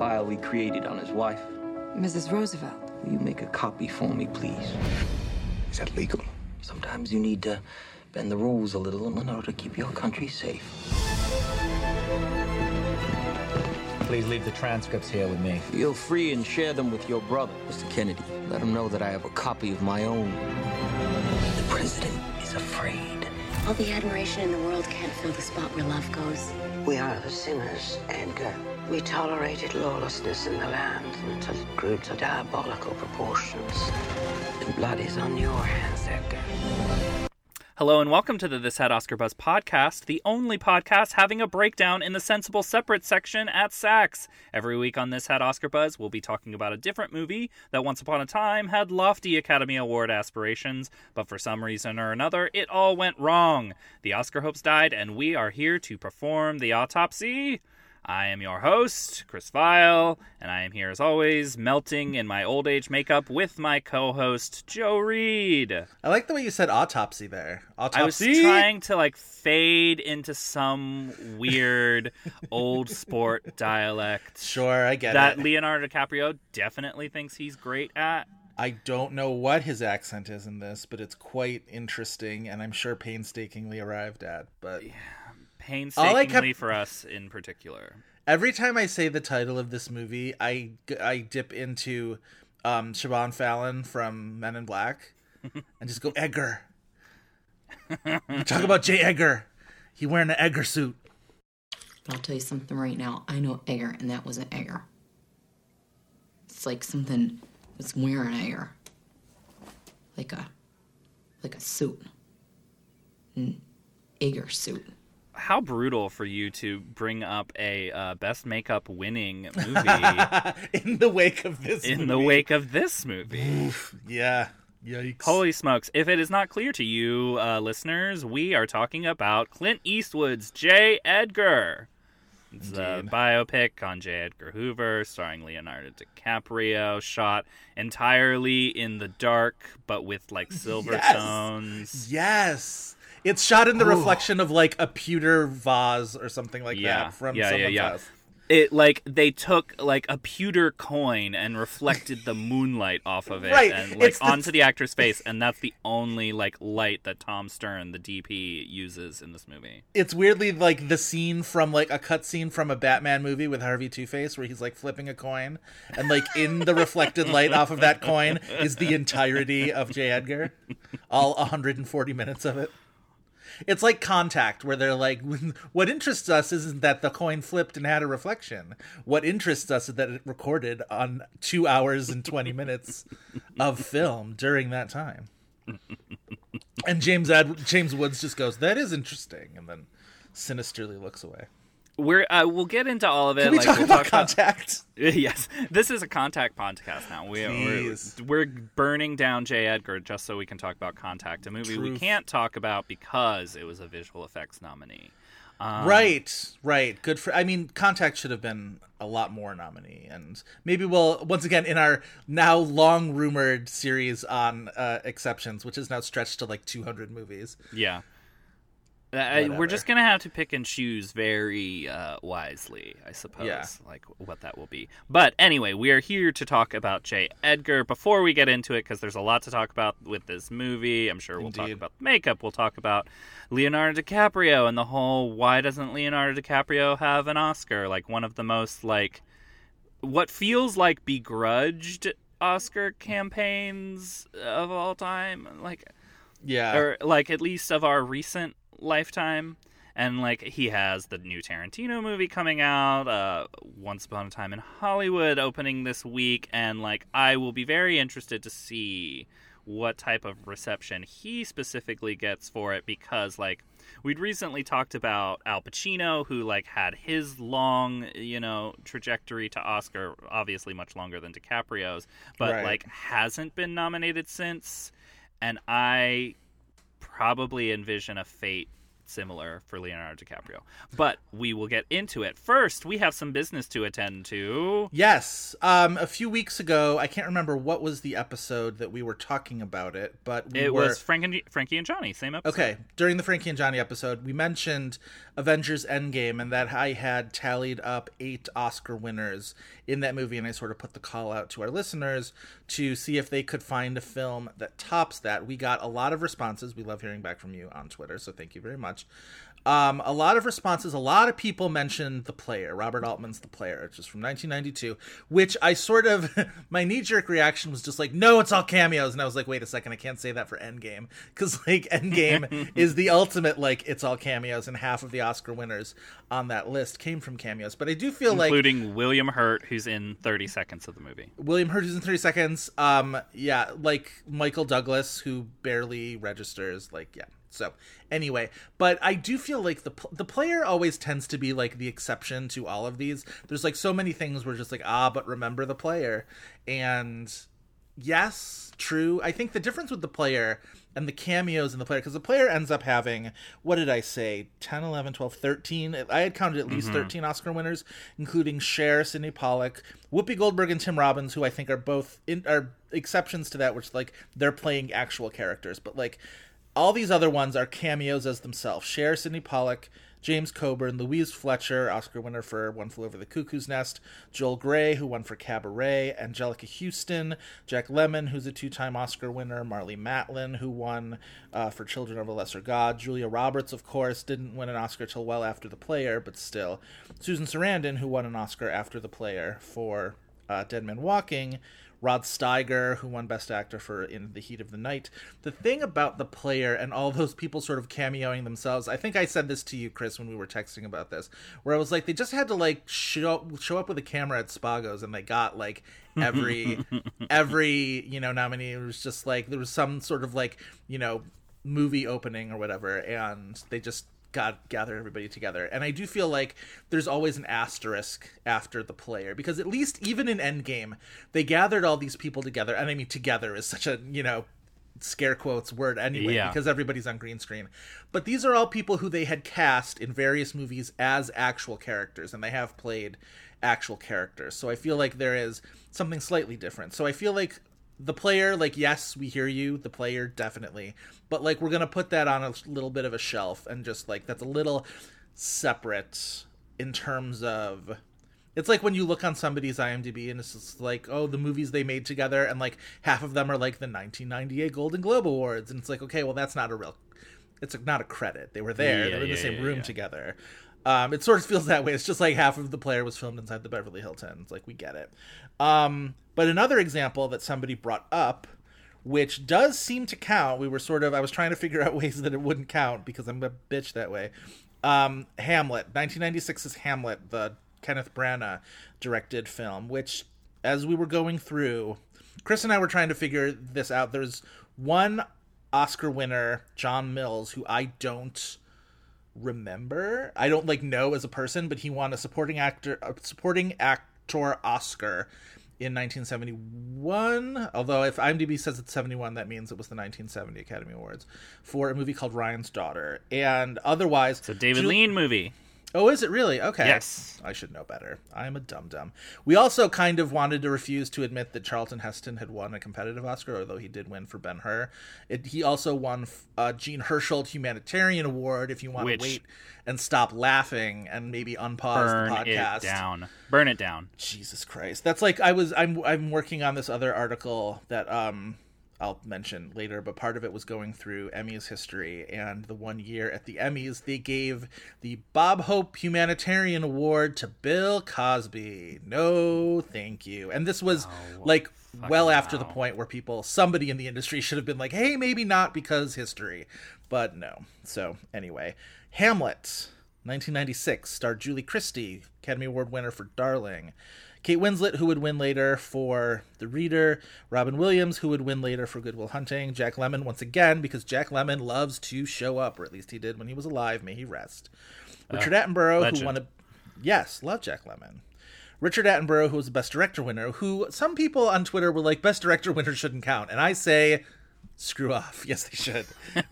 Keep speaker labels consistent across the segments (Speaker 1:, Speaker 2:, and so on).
Speaker 1: File we created on his wife?
Speaker 2: Mrs. Roosevelt.
Speaker 1: Will you make a copy for me, please?
Speaker 3: Is that legal?
Speaker 1: Sometimes you need to bend the rules a little in order to keep your country safe.
Speaker 4: Please leave the transcripts here with me.
Speaker 1: Feel free and share them with your brother, Mr. Kennedy. Let him know that I have a copy of my own. The president is afraid.
Speaker 5: All the admiration in the world can't fill the spot where love goes.
Speaker 6: We are the sinners, Edgar. We tolerated lawlessness in the land until it grew to diabolical proportions. The blood is on your hands, Edgar.
Speaker 7: Hello and welcome to the This Had Oscar Buzz podcast, the only podcast having a breakdown in the sensible separate section at Saks. Every week on This Had Oscar Buzz, we'll be talking about a different movie that once upon a time had lofty Academy Award aspirations, but for some reason or another, it all went wrong. The Oscar hopes died, and we are here to perform the autopsy. I am your host, Chris Feil, and I am here as always, melting in my old age makeup with my co host, Joe Reed.
Speaker 8: I like the way you said autopsy there. Autopsy.
Speaker 7: I was trying to like fade into some weird old sport dialect
Speaker 8: Sure, I get
Speaker 7: that
Speaker 8: it.
Speaker 7: That Leonardo DiCaprio definitely thinks he's great at.
Speaker 8: I don't know what his accent is in this, but it's quite interesting, and I'm sure painstakingly arrived at. But
Speaker 7: Painstakingly
Speaker 8: kept-
Speaker 7: for us in particular.
Speaker 8: every time I say the title of this movie, I I dip into um, Siobhan Fallon from Men in Black, and just go Edgar. Talk about J. Edgar. He wearing an Edgar suit.
Speaker 2: But I'll tell you something right now. I know Egger, and that wasn't Egger. It's like something was wearing Egger. Like a like a suit. An Egger suit.
Speaker 7: How brutal for you to bring up a uh, best makeup winning movie
Speaker 8: in the wake of this.
Speaker 7: in the
Speaker 8: movie.
Speaker 7: wake of this movie.
Speaker 8: Yeah. Yikes.
Speaker 7: Holy smokes. If it is not clear to you, uh, listeners, we are talking about Clint Eastwood's J. Edgar. It's a biopic on J. Edgar Hoover, starring Leonardo DiCaprio, shot entirely in the dark, but with like silver
Speaker 8: Yes.
Speaker 7: tones.
Speaker 8: Yes. It's shot in the reflection of like a pewter vase or something like
Speaker 7: Yeah,
Speaker 8: that from
Speaker 7: yeah,
Speaker 8: someone's
Speaker 7: yeah.
Speaker 8: house.
Speaker 7: It like they took like a pewter coin and reflected the moonlight off of it
Speaker 8: Right,
Speaker 7: and like
Speaker 8: it's the-
Speaker 7: onto the actor's face, and that's the only like light that Tom Stern, the DP, uses in this movie.
Speaker 8: It's weirdly like the scene from like a cutscene from a Batman movie with Harvey Two Face where he's like flipping a coin, and like in the reflected light off of that coin is the entirety of J. Edgar, all 140 minutes of it. It's like Contact, where they're like, "What interests us isn't that the coin flipped and had a reflection. What interests us is that it recorded on two hours and 20 minutes of film during that time." And James Ad- James Woods just goes, "That is interesting," and then sinisterly looks away.
Speaker 7: We're uh, we'll get into all of it.
Speaker 8: Can we
Speaker 7: like,
Speaker 8: talk
Speaker 7: we'll
Speaker 8: about
Speaker 7: talk
Speaker 8: Contact?
Speaker 7: yes, this is a contact podcast now. We, we're, we're burning down J. Edgar just so we can talk about Contact, a movie we can't talk about because it was a visual effects nominee. Um,
Speaker 8: right, right. Good for. I mean, Contact should have been a lot more nominee, and maybe we'll once again in our now long rumored series on uh, exceptions, which is now stretched to like 200 movies.
Speaker 7: Yeah. Uh, I- we're just gonna have to pick and choose very uh, wisely, I suppose,
Speaker 8: Yeah.
Speaker 7: like what that will be. But anyway, we are here to talk about J. Edgar. Before we get into it, because there's a lot to talk about with this movie, I'm sure we'll talk about makeup. We'll talk about Leonardo DiCaprio and the whole why doesn't Leonardo DiCaprio have an Oscar? Like one of the most like what feels like begrudged Oscar campaigns of all time. Like
Speaker 8: Yeah,
Speaker 7: or like at least of our recent lifetime. And like he has the new Tarantino movie coming out uh Once Upon a Time in Hollywood opening this week. And like I will be very interested to see what type of reception he specifically gets for it because like we'd recently talked about Al Pacino who like had his long, you know, trajectory to Oscar, obviously much longer than DiCaprio's, but
Speaker 8: Right.
Speaker 7: like hasn't been nominated since. And I probably envision a fate similar for Leonardo DiCaprio. But we will get into it. First, we have some business to attend to.
Speaker 8: Yes. Um, a few weeks ago, I can't remember what was the episode that we were talking about it, but we
Speaker 7: It
Speaker 8: were...
Speaker 7: was Frank and, Frankie and Johnny, same episode.
Speaker 8: Okay, during the Frankie and Johnny episode, we mentioned Avengers Endgame and that I had tallied up eight Oscar winners in that movie, and I sort of put the call out to our listeners to see if they could find a film that tops that. We got a lot of responses. We love hearing back from you on Twitter, so thank you very much. Um, a lot of responses. A lot of people mentioned The Player, Robert Altman's The Player, which is from 1992, which I sort of, my knee jerk reaction was just like, no, it's all cameos. And I was like, wait a second, I can't say that for Endgame. Because, like, Endgame is the ultimate, like, it's all cameos, and half of the Oscar winners on that list came from cameos. But I do feel like.
Speaker 7: Including William Hurt, who's in 30 seconds of the movie.
Speaker 8: William Hurt is in 30 seconds. Um, yeah, like Michael Douglas, who barely registers. Like, yeah. So anyway, but I do feel like the the player always tends to be like the exception to all of these. There's like so many things where just like ah, but remember the player, and yes, true. I think the difference with the player and the cameos in the player because the player ends up having what did i say 10 11 12 13 i had counted at least 13 oscar winners including Cher, sydney pollack whoopi goldberg and tim robbins who i think are both in, are exceptions to that which like they're playing actual characters but like all these other ones are cameos as themselves. Cher, sydney pollack James Coburn, Louise Fletcher, Oscar winner for One Flew Over the Cuckoo's Nest, Joel Grey, who won for Cabaret, Anjelica Huston, Jack Lemmon, who's a two-time Oscar winner, Marlee Matlin, who won uh, for Children of a Lesser God, Julia Roberts, of course, didn't win an Oscar till well after The Player, but still, Susan Sarandon, who won an Oscar after The Player for uh, Dead Men Walking, Rod Steiger, who won Best Actor for In the Heat of the Night. The thing about the player and all those people sort of cameoing themselves, I think I said this to you, Chris, when we were texting about this, where I was like, they just had to like show show up with a camera at Spago's, and they got like every every you know nominee. It was just like there was some sort of like you know movie opening or whatever, and they just got gather everybody together. And i do feel like there's always an asterisk after the player because at least even in endgame they gathered all these people together. And i mean together is such a you know scare quotes word anyway
Speaker 7: Yeah.
Speaker 8: because everybody's on green screen. But these are all people who they had cast in various movies as actual characters and they have played actual characters. So i feel like there is something slightly different. So i feel like the player like yes we hear you the player definitely. But like we're gonna put that on a little bit of a shelf and just like that's a little separate in terms of it's like when you look on somebody's imdb and it's just like oh the movies they made together and like half of them are like the 1998 golden globe awards. And it's like okay well that's not a real it's not a credit. They were there.
Speaker 7: Yeah,
Speaker 8: they were in
Speaker 7: yeah,
Speaker 8: the same
Speaker 7: yeah,
Speaker 8: room together um, it sort of feels that way. It's just like half of the player was filmed inside the Beverly Hilton. It's like we get it. Um, but another example that somebody brought up, which does seem to count, we were sort of I was trying to figure out ways that it wouldn't count because I'm a bitch that way. Um, Hamlet, 1996's Hamlet, the Kenneth Branagh directed film, which as we were going through, Chris and I were trying to figure this out. There's one Oscar winner, John Mills, who I don't remember. I don't like know as a person, but he won a supporting actor a supporting actor Oscar in 1971. Although if IMDb says it's 71, that means it was the 1970 Academy Awards for a movie called Ryan's Daughter. And otherwise,
Speaker 7: It's a David
Speaker 8: Ju-
Speaker 7: Lean movie.
Speaker 8: Oh, is it really? Okay.
Speaker 7: Yes.
Speaker 8: I should know better. I am a dum dum. We also kind of wanted to refuse to admit that Charlton Heston had won a competitive Oscar, although he did win for Ben Hur. It, he also won uh, Jean Hersholt Humanitarian Award. If you want
Speaker 7: Which-
Speaker 8: to wait and stop laughing and maybe unpause
Speaker 7: Burn
Speaker 8: the podcast, Burn
Speaker 7: it down. Burn it down.
Speaker 8: Jesus Christ. That's like I was I'm I'm working on this other article that um I'll mention later, but part of it was going through Emmys history and the one year at the Emmys they gave the Bob Hope Humanitarian Award to Bill Cosby. No, thank you. And this was like well after the point where people somebody in the industry should have been like, "Hey, maybe not because history." But no. So, anyway, Hamlet 1996 starred Julie Christie, Academy Award winner for Darling. Kate Winslet, who would win later for The Reader. Robin Williams, who would win later for Good Will Hunting. Jack Lemmon, once again, because Jack Lemmon loves to show up, or at least he did when he was alive. May he rest. Uh, Richard Attenborough,
Speaker 7: legend.
Speaker 8: who won a. Yes, love Jack Lemmon. Richard Attenborough, who was the Best Director winner, who some people on Twitter were like, Best Director winner shouldn't count. And I say, screw off. Yes, they should.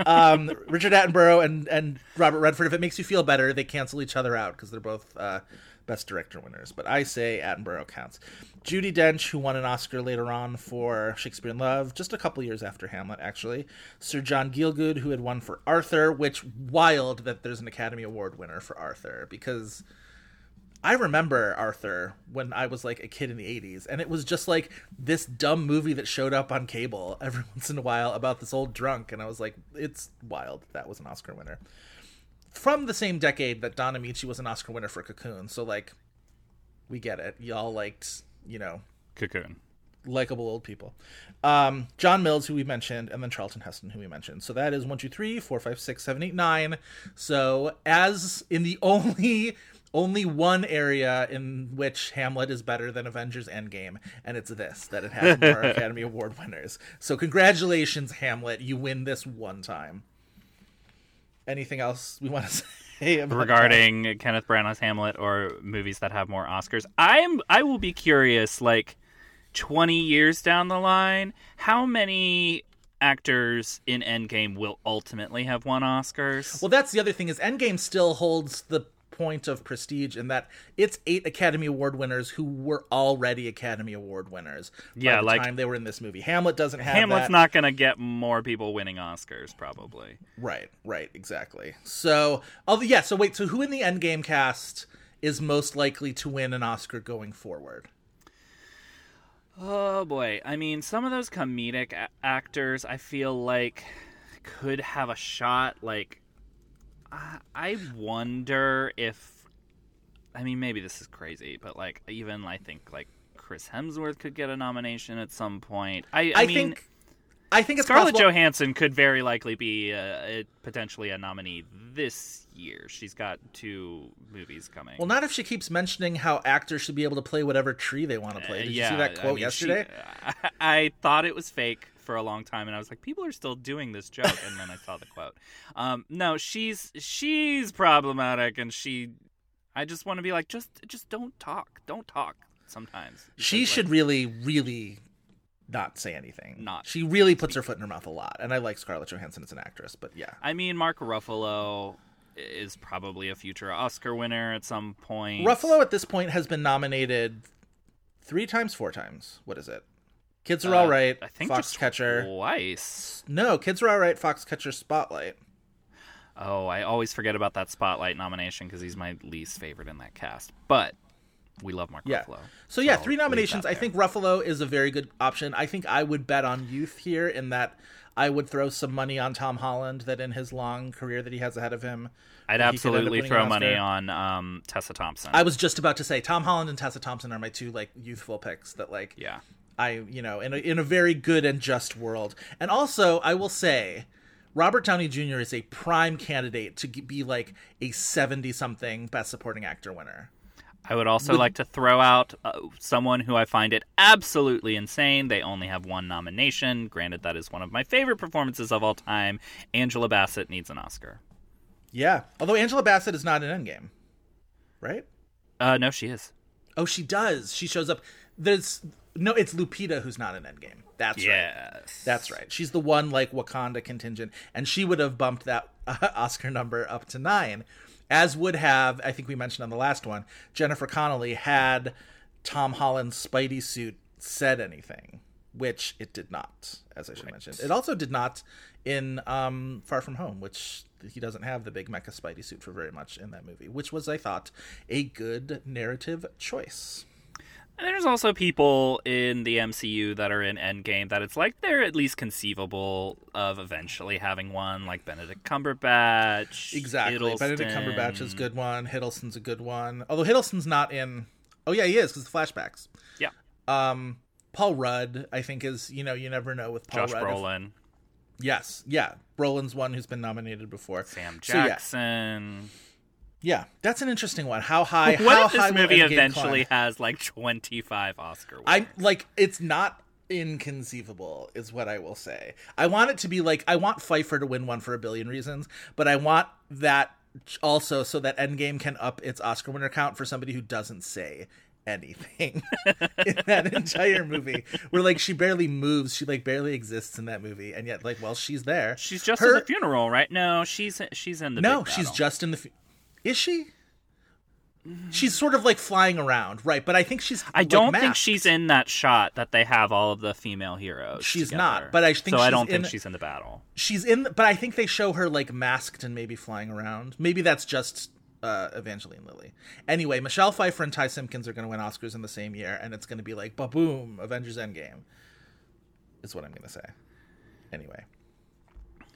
Speaker 8: um, Richard Attenborough and, and Robert Redford, if it makes you feel better, they cancel each other out because they're both uh, Best Director winners. But I say Attenborough counts. Judi Dench, who won an Oscar later on for Shakespeare in Love, just a couple years after Hamlet, actually. Sir John Gielgud, who had won for Arthur, which wild that there's an Academy Award winner for Arthur because I remember Arthur when I was like a kid in the 80s, and it was just like this dumb movie that showed up on cable every once in a while about this old drunk, and I was like, it's wild that, was an Oscar winner. From the same decade that Don Ameche was an Oscar winner for Cocoon, so like, we get it. Y'all liked, you know,
Speaker 7: Cocoon.
Speaker 8: likable old people. Um, John Mills, who we mentioned, and then Charlton Heston, who we mentioned. So that is one, two, three, four, five, six, seven, eight, nine. So as in the only only one area in which Hamlet is better than Avengers Endgame, and it's this that it has more Academy Award winners. So congratulations, Hamlet, you win this one time. Anything else we want to say that?
Speaker 7: regarding Kenneth Branagh's Hamlet or movies that have more Oscars. I am I will be curious like 20 years down the line how many actors in Endgame will ultimately have won Oscars.
Speaker 8: Well, that's the other thing is Endgame still holds the point of prestige in that it's eight Academy Award winners who were already Academy Award winners.
Speaker 7: Yeah,
Speaker 8: by the
Speaker 7: like-
Speaker 8: time they were in this movie. Hamlet doesn't have
Speaker 7: Hamlet's
Speaker 8: that.
Speaker 7: not going to get more people winning Oscars probably.
Speaker 8: Right, right, exactly. So, although yeah, so wait, so who in the Endgame cast is most likely to win an Oscar going forward?
Speaker 7: Oh boy. I mean, some of those comedic a- actors I feel like could have a shot like I, I wonder if I mean, maybe this is crazy, but like even I think like Chris Hemsworth could get a nomination at some point. I, I,
Speaker 8: I,
Speaker 7: mean,
Speaker 8: think I think
Speaker 7: Scarlett
Speaker 8: possible.
Speaker 7: Johansson could very likely be uh, a, potentially a nominee this year. She's got two movies coming.
Speaker 8: Well, not if she keeps mentioning how actors should be able to play whatever tree they want to play.
Speaker 7: Uh,
Speaker 8: Did
Speaker 7: yeah,
Speaker 8: you see that
Speaker 7: I
Speaker 8: quote
Speaker 7: mean,
Speaker 8: yesterday?
Speaker 7: She, I, I thought it was fake for a long time, and I was like, people are still doing this joke, and then I saw the quote. Um, no, she's she's problematic, and she. I just want to be like, just just don't talk, don't talk. Sometimes
Speaker 8: she should
Speaker 7: like,
Speaker 8: really, really not say anything.
Speaker 7: Not
Speaker 8: She really puts her foot in her mouth a lot, and I like Scarlett Johansson as an actress, but yeah.
Speaker 7: I mean, Mark Ruffalo is probably a future Oscar winner at some point.
Speaker 8: Ruffalo at this point has been nominated three times, four times. What is it? Kids are
Speaker 7: Uh,
Speaker 8: all right.
Speaker 7: I think
Speaker 8: Foxcatcher.
Speaker 7: twice.
Speaker 8: No, Kids are all right. Foxcatcher Spotlight.
Speaker 7: Oh, I always forget about that Spotlight nomination because he's my least favorite in that cast. But we love Mark
Speaker 8: Yeah.
Speaker 7: Ruffalo.
Speaker 8: So yeah,
Speaker 7: I'll
Speaker 8: three nominations. I think Ruffalo is a very good option. I think I would bet on youth here in that I would throw some money on Tom Holland that in his long career that he has ahead of him.
Speaker 7: I'd
Speaker 8: that he could end up
Speaker 7: absolutely throw money on um, Tessa Thompson.
Speaker 8: I was just about to say Tom Holland and Tessa Thompson are my two like youthful picks that like
Speaker 7: yeah.
Speaker 8: I you know in a, in a very good and just world. And also I will say Robert Downey Jr. is a prime candidate to be like a 70 something best supporting actor winner.
Speaker 7: I would also like to throw out uh, someone who I find it absolutely insane. They only have one nomination. Granted, that is one of my favorite performances of all time. Angela Bassett needs an Oscar.
Speaker 8: Yeah. Although Angela Bassett is not in Endgame. Right?
Speaker 7: Uh, no, she is.
Speaker 8: Oh, she does. She shows up. There's no. It's Lupita who's not in Endgame. That's right.
Speaker 7: Yes.
Speaker 8: That's right. She's the one like Wakanda contingent, and she would have bumped that uh, Oscar number up to nine, as would have I think we mentioned on the last one Jennifer Connelly had Tom Holland's Spidey suit said anything, which it did not, as I should mention. It also did not in um, Far From Home, which he doesn't have the big mecha Spidey suit for very much in that movie, which was I thought a good narrative choice.
Speaker 7: And there's also people in the MCU that are in Endgame that it's like they're at least conceivable of eventually having one, like Benedict Cumberbatch.
Speaker 8: Exactly. Benedict Cumberbatch is a good one. Hiddleston's a good one. Although Hiddleston's not in. Oh yeah, he is because the flashbacks.
Speaker 7: Yeah.
Speaker 8: Um, Paul Rudd, I think, is you know you never know with Paul
Speaker 7: Josh
Speaker 8: Rudd. if-
Speaker 7: Brolin,
Speaker 8: yes, yeah, Brolin's one who's been nominated before.
Speaker 7: Sam
Speaker 8: So, yeah. Yeah, that's an interesting one. How high?
Speaker 7: what
Speaker 8: how
Speaker 7: if this
Speaker 8: high
Speaker 7: movie eventually
Speaker 8: climb?
Speaker 7: has like 25 Oscar wins?
Speaker 8: I like it's not inconceivable is what I will say. I want it to be like I want Pfeiffer to win one for a billion reasons, but I want that also so that Endgame can up its Oscar winner count for somebody who doesn't say anything in that entire movie. Where like she barely moves, she like barely exists in that movie, and yet like well she's there.
Speaker 7: she's just
Speaker 8: Her-
Speaker 7: in the funeral, right? No, she's she's in the
Speaker 8: no, she's just in the. Fu- Is she? She's sort of like flying around, right? But I think she's.
Speaker 7: I
Speaker 8: like,
Speaker 7: don't think she's in that shot that they have all of the female heroes.
Speaker 8: She's
Speaker 7: together.
Speaker 8: not, but I think
Speaker 7: so. I
Speaker 8: she's
Speaker 7: don't
Speaker 8: in-
Speaker 7: think she's in the battle.
Speaker 8: She's in, but I think they show her like masked and maybe flying around. Maybe that's just uh, Evangeline Lilly. Anyway, Michelle Pfeiffer and Ty Simpkins are going to win Oscars in the same year, and it's going to be like, ba boom, Avengers Endgame. Is what I'm going to say. Anyway,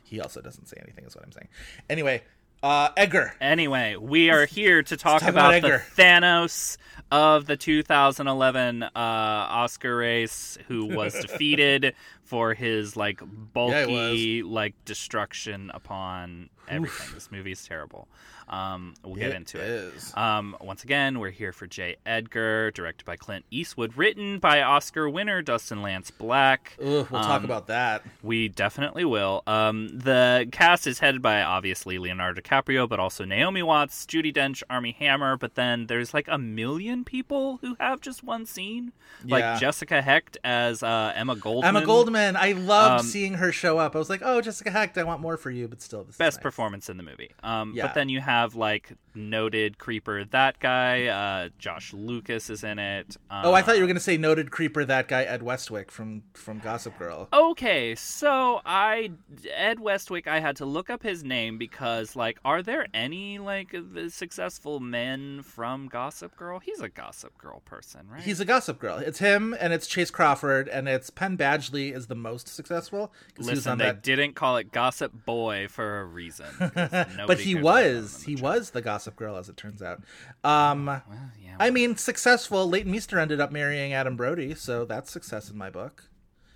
Speaker 8: he also doesn't say anything. Is what I'm saying. Anyway, uh, Edgar.
Speaker 7: Anyway, we are here to talk,
Speaker 8: talk
Speaker 7: about,
Speaker 8: about
Speaker 7: the Thanos of the 2011 uh, Oscar race, who was defeated for his like bulky like destruction upon everything. This movie is terrible. Um, we'll get
Speaker 8: It
Speaker 7: into it. Um, once again, we're here for J. Edgar, directed by Clint Eastwood, written by Oscar winner Dustin Lance Black.
Speaker 8: Ugh, we'll talk
Speaker 7: Um,
Speaker 8: about that.
Speaker 7: We definitely will. Um, the cast is headed by obviously Leonardo DiCaprio, but also Naomi Watts, Judi Dench, Armie Hammer. But then there's like a million people who have just one scene, like
Speaker 8: Yeah.
Speaker 7: Jessica Hecht as uh, Emma Goldman.
Speaker 8: Emma Goldman. I loved
Speaker 7: Um,
Speaker 8: seeing her show up. I was like, oh, Jessica Hecht, I want more for you, but still,
Speaker 7: Best
Speaker 8: nice.
Speaker 7: performance in the movie. Um,
Speaker 8: Yeah.
Speaker 7: But then you have like noted creeper that guy. Uh, Josh Lucas is in it. Uh,
Speaker 8: Oh, I thought you were going to say noted creeper that guy Ed Westwick from from Gossip Girl.
Speaker 7: Okay, so I Ed Westwick. I had to look up his name because, like, are there any like the successful men from Gossip Girl? He's a Gossip Girl person, right?
Speaker 8: He's a Gossip Girl. It's him and it's Chace Crawford and it's Penn Badgley is the most successful.
Speaker 7: Listen, they
Speaker 8: that-
Speaker 7: didn't call it Gossip Boy for a reason.
Speaker 8: but he
Speaker 7: cares about him
Speaker 8: was he was the Gossip Girl as it turns out. Um,
Speaker 7: Well, yeah,
Speaker 8: I mean, successful. Leighton Meester ended up marrying Adam Brody, so that's success in my book.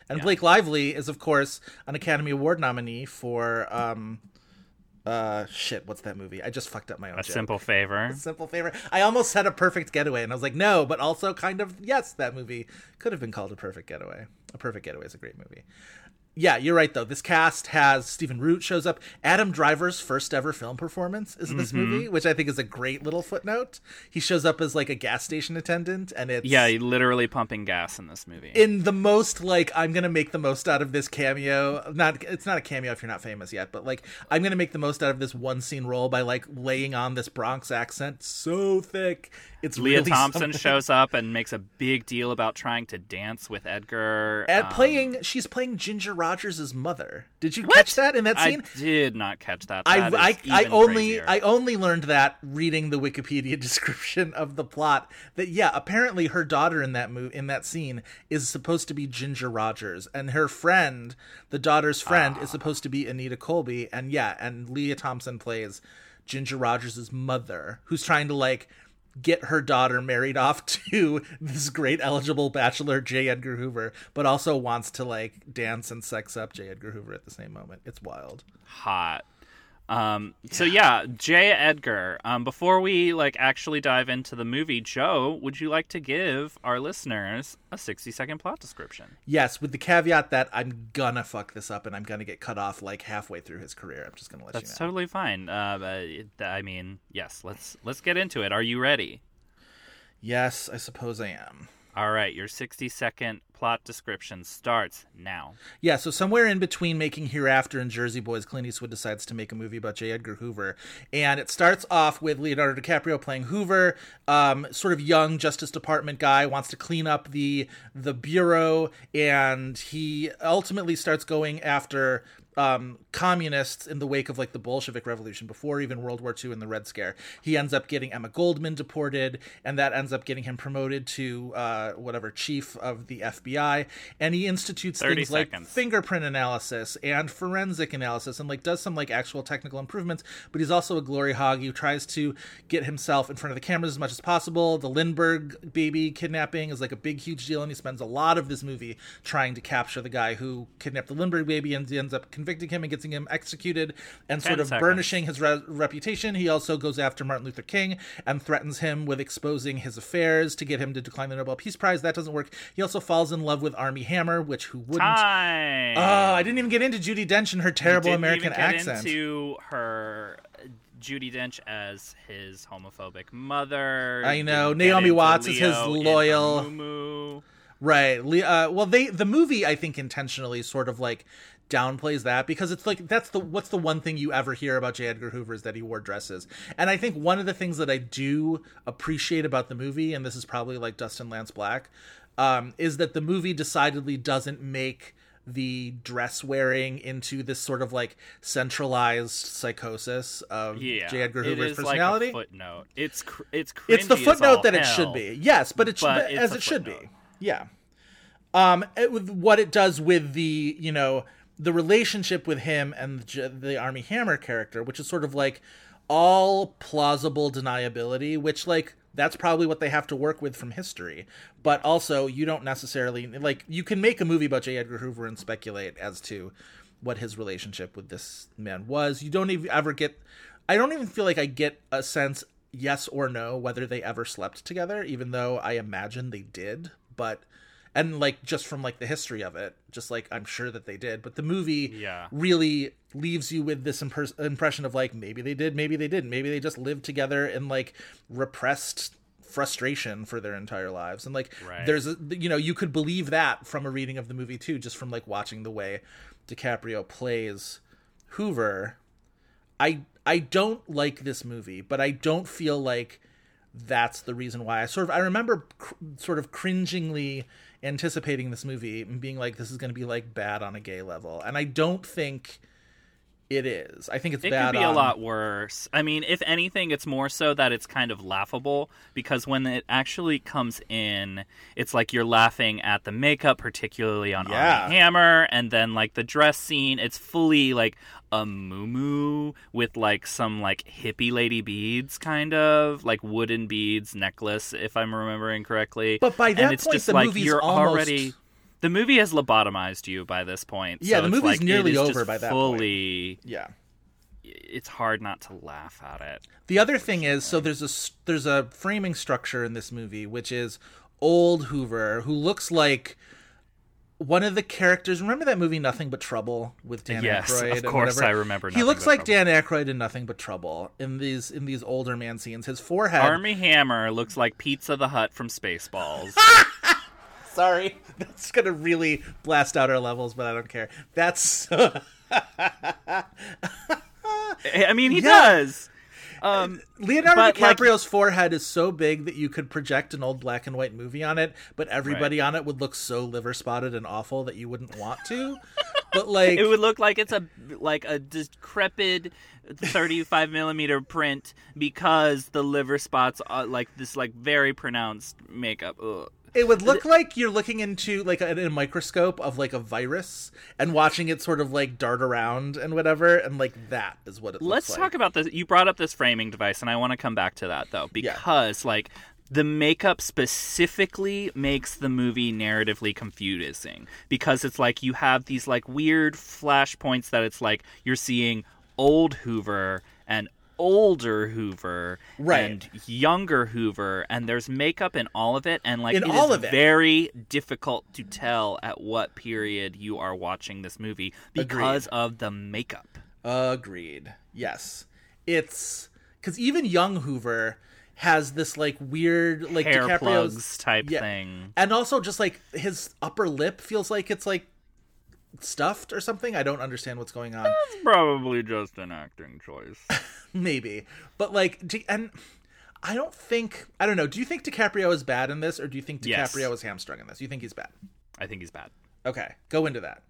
Speaker 8: And
Speaker 7: Yeah.
Speaker 8: Blake Lively is, of course, an Academy Award nominee for um, uh, shit. What's that movie? I just fucked up my own.
Speaker 7: a
Speaker 8: joke.
Speaker 7: simple favor.
Speaker 8: A simple favor. I almost said a perfect getaway, and I was like, no, but also kind of yes. That movie could have been called a perfect getaway. A perfect getaway is a great movie. Yeah, you're right though. This cast has Stephen Root shows up. Adam Driver's first ever film performance is in this
Speaker 7: Mm-hmm.
Speaker 8: movie, which I think is a great little footnote. He shows up as like a gas station attendant, and it's
Speaker 7: Yeah, he literally pumping gas in this movie.
Speaker 8: in the most like I'm gonna make the most out of this cameo. Not it's not a cameo if you're not famous yet, but like I'm gonna make the most out of this one scene role by like laying on this Bronx accent so thick. It's
Speaker 7: Lea
Speaker 8: really
Speaker 7: Thompson
Speaker 8: something.
Speaker 7: shows up and makes a big deal about trying to dance with Edgar.
Speaker 8: At
Speaker 7: Um,
Speaker 8: playing, she's playing Ginger Rogers' mother. Did you catch that in that scene?
Speaker 7: I did not catch that.
Speaker 8: I, I, I only
Speaker 7: crazier.
Speaker 8: I only learned that reading the Wikipedia description of the plot that yeah apparently her daughter in that move in that scene is supposed to be Ginger Rogers and her friend the daughter's friend
Speaker 7: Ah.
Speaker 8: is supposed to be Anita Colby and yeah and Lea Thompson plays Ginger Rogers' mother who's trying to like get her daughter married off to this great eligible bachelor J. Edgar Hoover but also wants to like dance and sex up J. Edgar Hoover at the same moment. It's wild.
Speaker 7: Hot. Um, so yeah, J. Edgar. Um, before we like actually dive into the movie, Joe, would you like to give our listeners a sixty-second plot description?
Speaker 8: Yes, with the caveat that I'm gonna fuck this up and I'm gonna get cut off like halfway through his career. I'm just gonna let
Speaker 7: That's
Speaker 8: you know.
Speaker 7: totally fine. Uh, I mean, yes. Let's let's get into it. Are you ready?
Speaker 8: yes, I suppose I am.
Speaker 7: All right, your sixty-second plot description starts now.
Speaker 8: Yeah, so somewhere in between making Hereafter and Jersey Boys, Clint Eastwood decides to make a movie about J. Edgar Hoover. And it starts off with Leonardo DiCaprio playing Hoover, um, sort of young Justice Department guy, wants to clean up the the bureau, and he ultimately starts going after um, communists in the wake of like the Bolshevik Revolution before even World War II and the Red Scare. He ends up getting Emma Goldman deported, and that ends up getting him promoted to uh, whatever chief of the FBI. And he institutes
Speaker 7: 30
Speaker 8: things like fingerprint analysis and forensic analysis, and like does some like actual technical improvements. But he's also a glory hog. He tries to get himself in front of the cameras as much as possible. The Lindbergh baby kidnapping is like a big, huge deal, and he spends a lot of this movie trying to capture the guy who kidnapped the Lindbergh baby, and he ends up convicted convicting him and getting him executed and sort of
Speaker 7: seconds.
Speaker 8: burnishing his re- reputation. He also goes after Martin Luther King and threatens him with exposing his affairs to get him to decline the Nobel Peace Prize. That doesn't work. He also falls in love with Armie Hammer, which who wouldn't?
Speaker 7: Time.
Speaker 8: Oh, I didn't even get into Judi Dench and her terrible American accent.
Speaker 7: into her Judi Dench as his homophobic mother.
Speaker 8: I know. Naomi Watts is his loyal- Right. Uh, well, they the movie I think intentionally sort of like downplays that because it's like that's the what's the one thing you ever hear about J. Edgar Hoover is that he wore dresses. And I think one of the things that I do appreciate about the movie, and this is probably like Dustin Lance Black, um, is that the movie decidedly doesn't make the dress wearing into this sort of like centralized psychosis of
Speaker 7: Yeah,
Speaker 8: J. Edgar Hoover's
Speaker 7: is
Speaker 8: personality.
Speaker 7: like a footnote. It's cr- it's
Speaker 8: it's the footnote that it should be. Yes, but it should,
Speaker 7: but it's
Speaker 8: as it should
Speaker 7: footnote.
Speaker 8: be. Yeah. Um, it, with what it does with the you know the relationship with him and the, Armie Hammer character, which is sort of like all plausible deniability, which like that's probably what they have to work with from history. But also, you don't necessarily like you can make a movie about J. Edgar Hoover and speculate as to what his relationship with this man was. You don't even ever get. I don't even feel like I get a sense, yes or no, whether they ever slept together, even though I imagine they did. But and like just from like the history of it, just like I'm sure that they did. But the movie
Speaker 7: Yeah.
Speaker 8: really leaves you with this impression of like maybe they did, maybe they didn't, maybe they just lived together in like repressed frustration for their entire lives and like
Speaker 7: Right.
Speaker 8: there's a you know you could believe that from a reading of the movie too just from like watching the way DiCaprio plays Hoover I I don't like this movie, but I don't feel like that's the reason why. I sort of I remember cr- sort of cringingly anticipating this movie and being like this is going to be like bad on a gay level. And I don't think it is. I think it's
Speaker 7: It
Speaker 8: bad
Speaker 7: could be
Speaker 8: on,
Speaker 7: a lot worse. I mean, if anything, it's more so that it's kind of laughable because when it actually comes in, it's like you're laughing at the makeup, particularly on
Speaker 8: Yeah.
Speaker 7: Armie Hammer, and then like the dress scene. It's fully like a moo with like some like hippie lady beads, kind of like wooden beads necklace, if I'm remembering correctly.
Speaker 8: But by
Speaker 7: and
Speaker 8: that
Speaker 7: it's
Speaker 8: point,
Speaker 7: just
Speaker 8: the
Speaker 7: like
Speaker 8: movie's
Speaker 7: you're
Speaker 8: almost-
Speaker 7: already. The movie has lobotomized you by this point.
Speaker 8: Yeah,
Speaker 7: so
Speaker 8: the movie's
Speaker 7: like,
Speaker 8: nearly over by that point.
Speaker 7: fully
Speaker 8: Yeah.
Speaker 7: it's hard not to laugh at it.
Speaker 8: The other thing is, so there's a there's a framing structure in this movie, which is old Hoover, who looks like one of the characters. Remember that movie Nothing But Trouble with Dan
Speaker 7: Yes,
Speaker 8: Aykroyd?
Speaker 7: of course? I remember
Speaker 8: He looks like
Speaker 7: Trouble.
Speaker 8: Dan Aykroyd in Nothing But Trouble in these in these older man scenes. His forehead.
Speaker 7: Armie Hammer looks like Pizza the Hut from Spaceballs.
Speaker 8: Sorry, that's gonna really blast out our levels, but I don't care. That's
Speaker 7: I mean, he
Speaker 8: Yeah.
Speaker 7: does. Um,
Speaker 8: Leonardo
Speaker 7: But, like-
Speaker 8: DiCaprio's forehead is so big that you could project an old black and white movie on it, but everybody on it would look so liver spotted and awful that you wouldn't want to. But like,
Speaker 7: it would look like it's a like a decrepit 35 millimeter print because the liver spots are like this like very pronounced makeup. Ugh.
Speaker 8: It would look like you're looking into like a, a microscope of like a virus and watching it sort of like dart around and whatever, and like that is what it.
Speaker 7: Let's talk
Speaker 8: like.
Speaker 7: about this. You brought up this framing device, and I want to come back to that though, because like the makeup specifically makes the movie narratively confusing because it's like you have these like weird flashpoints that it's like you're seeing old Hoover and older Hoover
Speaker 8: Right.
Speaker 7: and younger Hoover and there's makeup in all of it and like
Speaker 8: In
Speaker 7: it
Speaker 8: all
Speaker 7: is
Speaker 8: of it.
Speaker 7: very difficult to tell at what period you are watching this movie because of the makeup.
Speaker 8: Agreed. Yes, it's because even young Hoover has this like weird like
Speaker 7: Hair
Speaker 8: DiCaprio's
Speaker 7: type
Speaker 8: Yeah.
Speaker 7: thing.
Speaker 8: and also just like his upper lip feels like it's like stuffed or something. I don't understand what's going on.
Speaker 7: It's probably just an acting choice.
Speaker 8: Maybe, but like, Di- and I don't think I don't know. Do you think DiCaprio is bad in this, or do you think
Speaker 7: Yes.
Speaker 8: DiCaprio is hamstrung in this? You think he's bad?
Speaker 7: I think he's bad.
Speaker 8: Okay, go into that.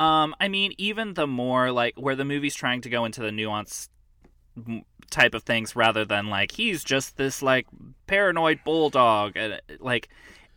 Speaker 7: Um, I mean, even the more like where the movie's trying to go into the nuance type of things rather than like he's just this like paranoid bulldog and like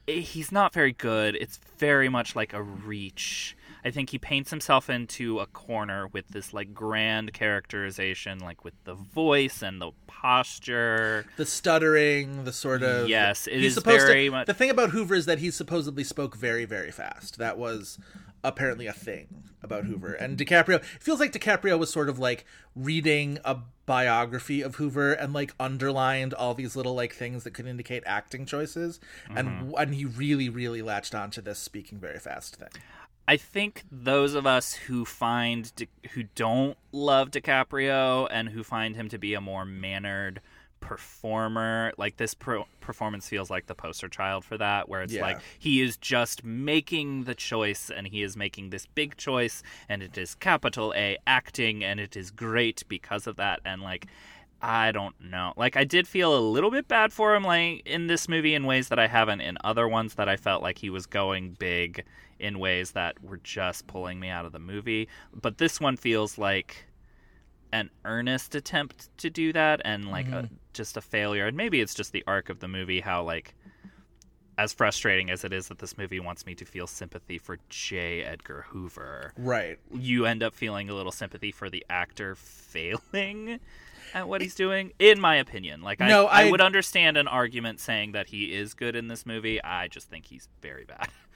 Speaker 7: eh, he's not very good. It's very much like a reach. I think he paints himself into a corner with this like grand characterization, like with the voice and the posture.
Speaker 8: The stuttering, the sort of
Speaker 7: Yes, it is
Speaker 8: supposed
Speaker 7: very
Speaker 8: to,
Speaker 7: much-
Speaker 8: The thing about Hoover is that he supposedly spoke very, very fast. That was apparently a thing about Hoover. And DiCaprio it feels like DiCaprio was sort of like reading a biography of Hoover and like underlined all these little like things that could indicate acting choices and mm-hmm. and he really really latched onto this speaking very fast thing.
Speaker 7: I think those of us who find Di- who don't love DiCaprio and who find him to be a more mannered performer, like this pro- performance feels like the poster child for that, where it's
Speaker 8: Yeah.
Speaker 7: like he is just making the choice and he is making this big choice, and it is capital A acting, and it is great because of that, and like. I don't know. Like I did feel a little bit bad for him like in this movie in ways that I haven't in other ones that I felt like he was going big in ways that were just pulling me out of the movie. But this one feels like an earnest attempt to do that and like a, mm-hmm. just a failure. And maybe it's just the arc of the movie how like as frustrating as it is that this movie wants me to feel sympathy for J. Edgar Hoover,
Speaker 8: Right.
Speaker 7: you end up feeling a little sympathy for the actor failing at what he's doing in my opinion like I,
Speaker 8: No,
Speaker 7: I,
Speaker 8: I-
Speaker 7: would understand an argument saying that he is good in this movie i just think he's very bad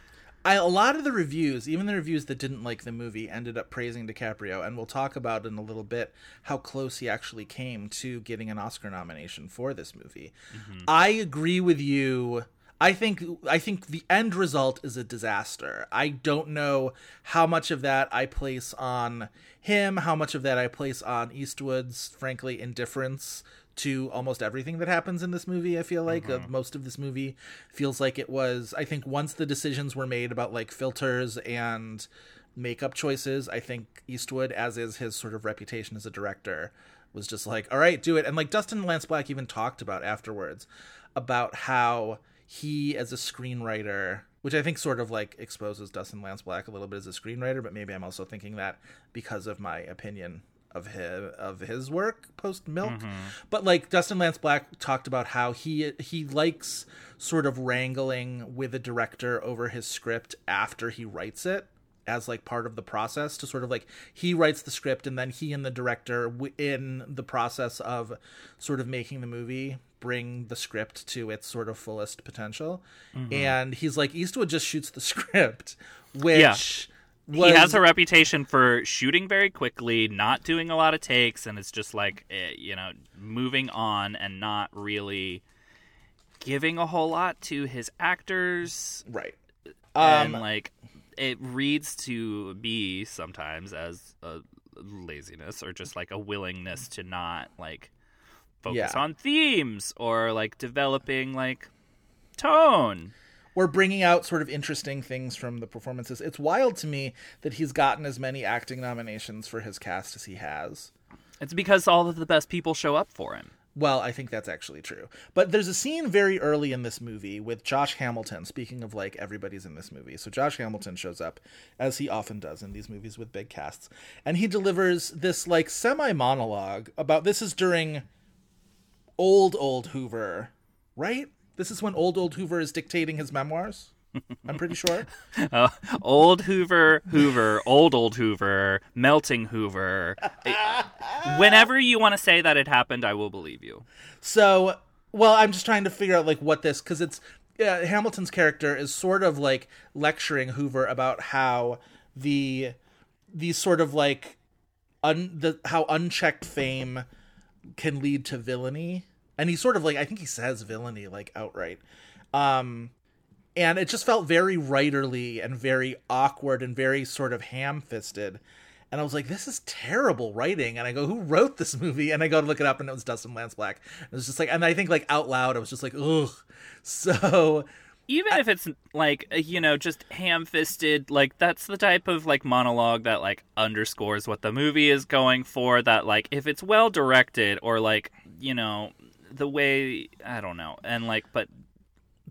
Speaker 8: I, a lot of the reviews, even the reviews that didn't like the movie, ended up praising DiCaprio, and we'll talk about in a little bit how close he actually came to getting an Oscar nomination for this movie. Mm-hmm. I agree with you. I think I think the end result is a disaster. I don't know how much of that I place on him, how much of that I place on Eastwood's frankly indifference to almost everything that happens in this movie. I feel like uh, most of this movie feels like it was. I think once the decisions were made about like filters and makeup choices, I think Eastwood, as is his sort of reputation as a director, was just like, all right, do it. And like Dustin Lance Black even talked about afterwards about how he, as a screenwriter, which I think sort of like exposes Dustin Lance Black a little bit as a screenwriter, but maybe I'm also thinking that because of my opinion of his of his work post Milk. Mm-hmm. But like Dustin Lance Black talked about how he he likes sort of wrangling with a director over his script after he writes it as like part of the process to sort of like he writes the script and then he and the director in the process of sort of making the movie bring the script to its sort of fullest potential. Mm-hmm. And he's like eastwood just shoots the script which was,
Speaker 7: he has a reputation for shooting very quickly, not doing a lot of takes, and it's just like eh, you know moving on and not really giving a whole lot to his actors,
Speaker 8: right
Speaker 7: and
Speaker 8: um
Speaker 7: like it reads to me sometimes as a laziness or just like a willingness to not like focus
Speaker 8: Yeah.
Speaker 7: on themes or like developing like tone.
Speaker 8: We're bringing out sort of interesting things from the performances. It's wild to me that he's gotten as many acting nominations for his cast as he has.
Speaker 7: It's because all of the best people show up for him.
Speaker 8: Well, I think that's actually true. But there's a scene very early in this movie with Josh Hamilton. Speaking of like everybody's in this movie. So Josh Hamilton shows up, as he often does in these movies with big casts. And he delivers this like semi monologue about this is during old, old Hoover, right? This is when old, old Hoover is dictating his memoirs. I'm pretty sure.
Speaker 7: Uh, old Hoover, Hoover, old old Hoover, melting Hoover. Whenever you want to say that it happened, I will believe you.
Speaker 8: So, well, I'm just trying to figure out like what this because it's yeah, Hamilton's character is sort of like lecturing Hoover about how the these sort of like un the how unchecked fame can lead to villainy, and he sort of like I think he says villainy like outright. Um, and it just felt very writerly and very awkward and very sort of ham-fisted and i was like this is terrible writing and i go who wrote this movie and i go to look it up and it was dustin lance black and it was just like and i think like out loud i was just like ugh so
Speaker 7: Even if it's like you know just ham-fisted, like that's the type of like monologue that like underscores what the movie is going for. That like if it's well directed or like you know the way I don't know, and like but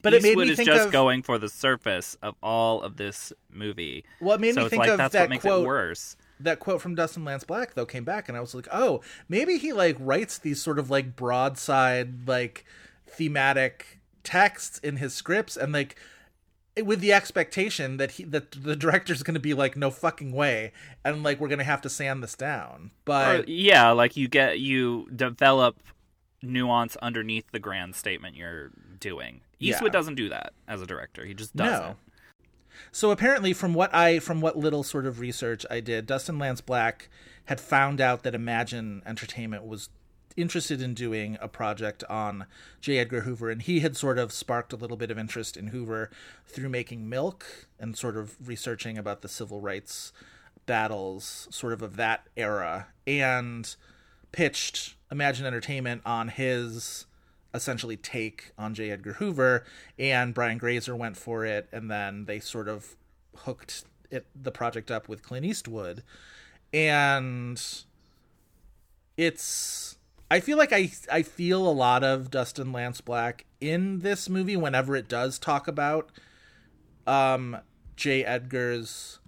Speaker 8: but it made me
Speaker 7: is
Speaker 8: think
Speaker 7: just
Speaker 8: of
Speaker 7: going for the surface of all of this movie.
Speaker 8: well it made
Speaker 7: so
Speaker 8: me think
Speaker 7: like
Speaker 8: of
Speaker 7: that's
Speaker 8: that
Speaker 7: what makes
Speaker 8: quote
Speaker 7: it worse.
Speaker 8: that quote from Dustin Lance Black though came back and I was like, "Oh, maybe he like writes these sort of like broadside like thematic texts in his scripts and like with the expectation that he that the director's going to be like no fucking way and like we're going to have to sand this down." But
Speaker 7: Or, yeah, like you get you develop nuance underneath the grand statement you're doing.
Speaker 8: Yeah.
Speaker 7: Eastwood doesn't do that as a director. He just doesn't.
Speaker 8: No. So apparently, from what I from what little sort of research I did, Dustin Lance Black had found out that Imagine Entertainment was interested in doing a project on J. Edgar Hoover, and he had sort of sparked a little bit of interest in Hoover through making Milk and sort of researching about the civil rights battles, sort of of that era, and pitched Imagine Entertainment on his essentially take on J. Edgar Hoover, and Brian Grazer went for it, and then they sort of hooked it the project up with Clint Eastwood, and it's I feel like I I feel a lot of Dustin Lance Black in this movie whenever it does talk about um J. Edgar's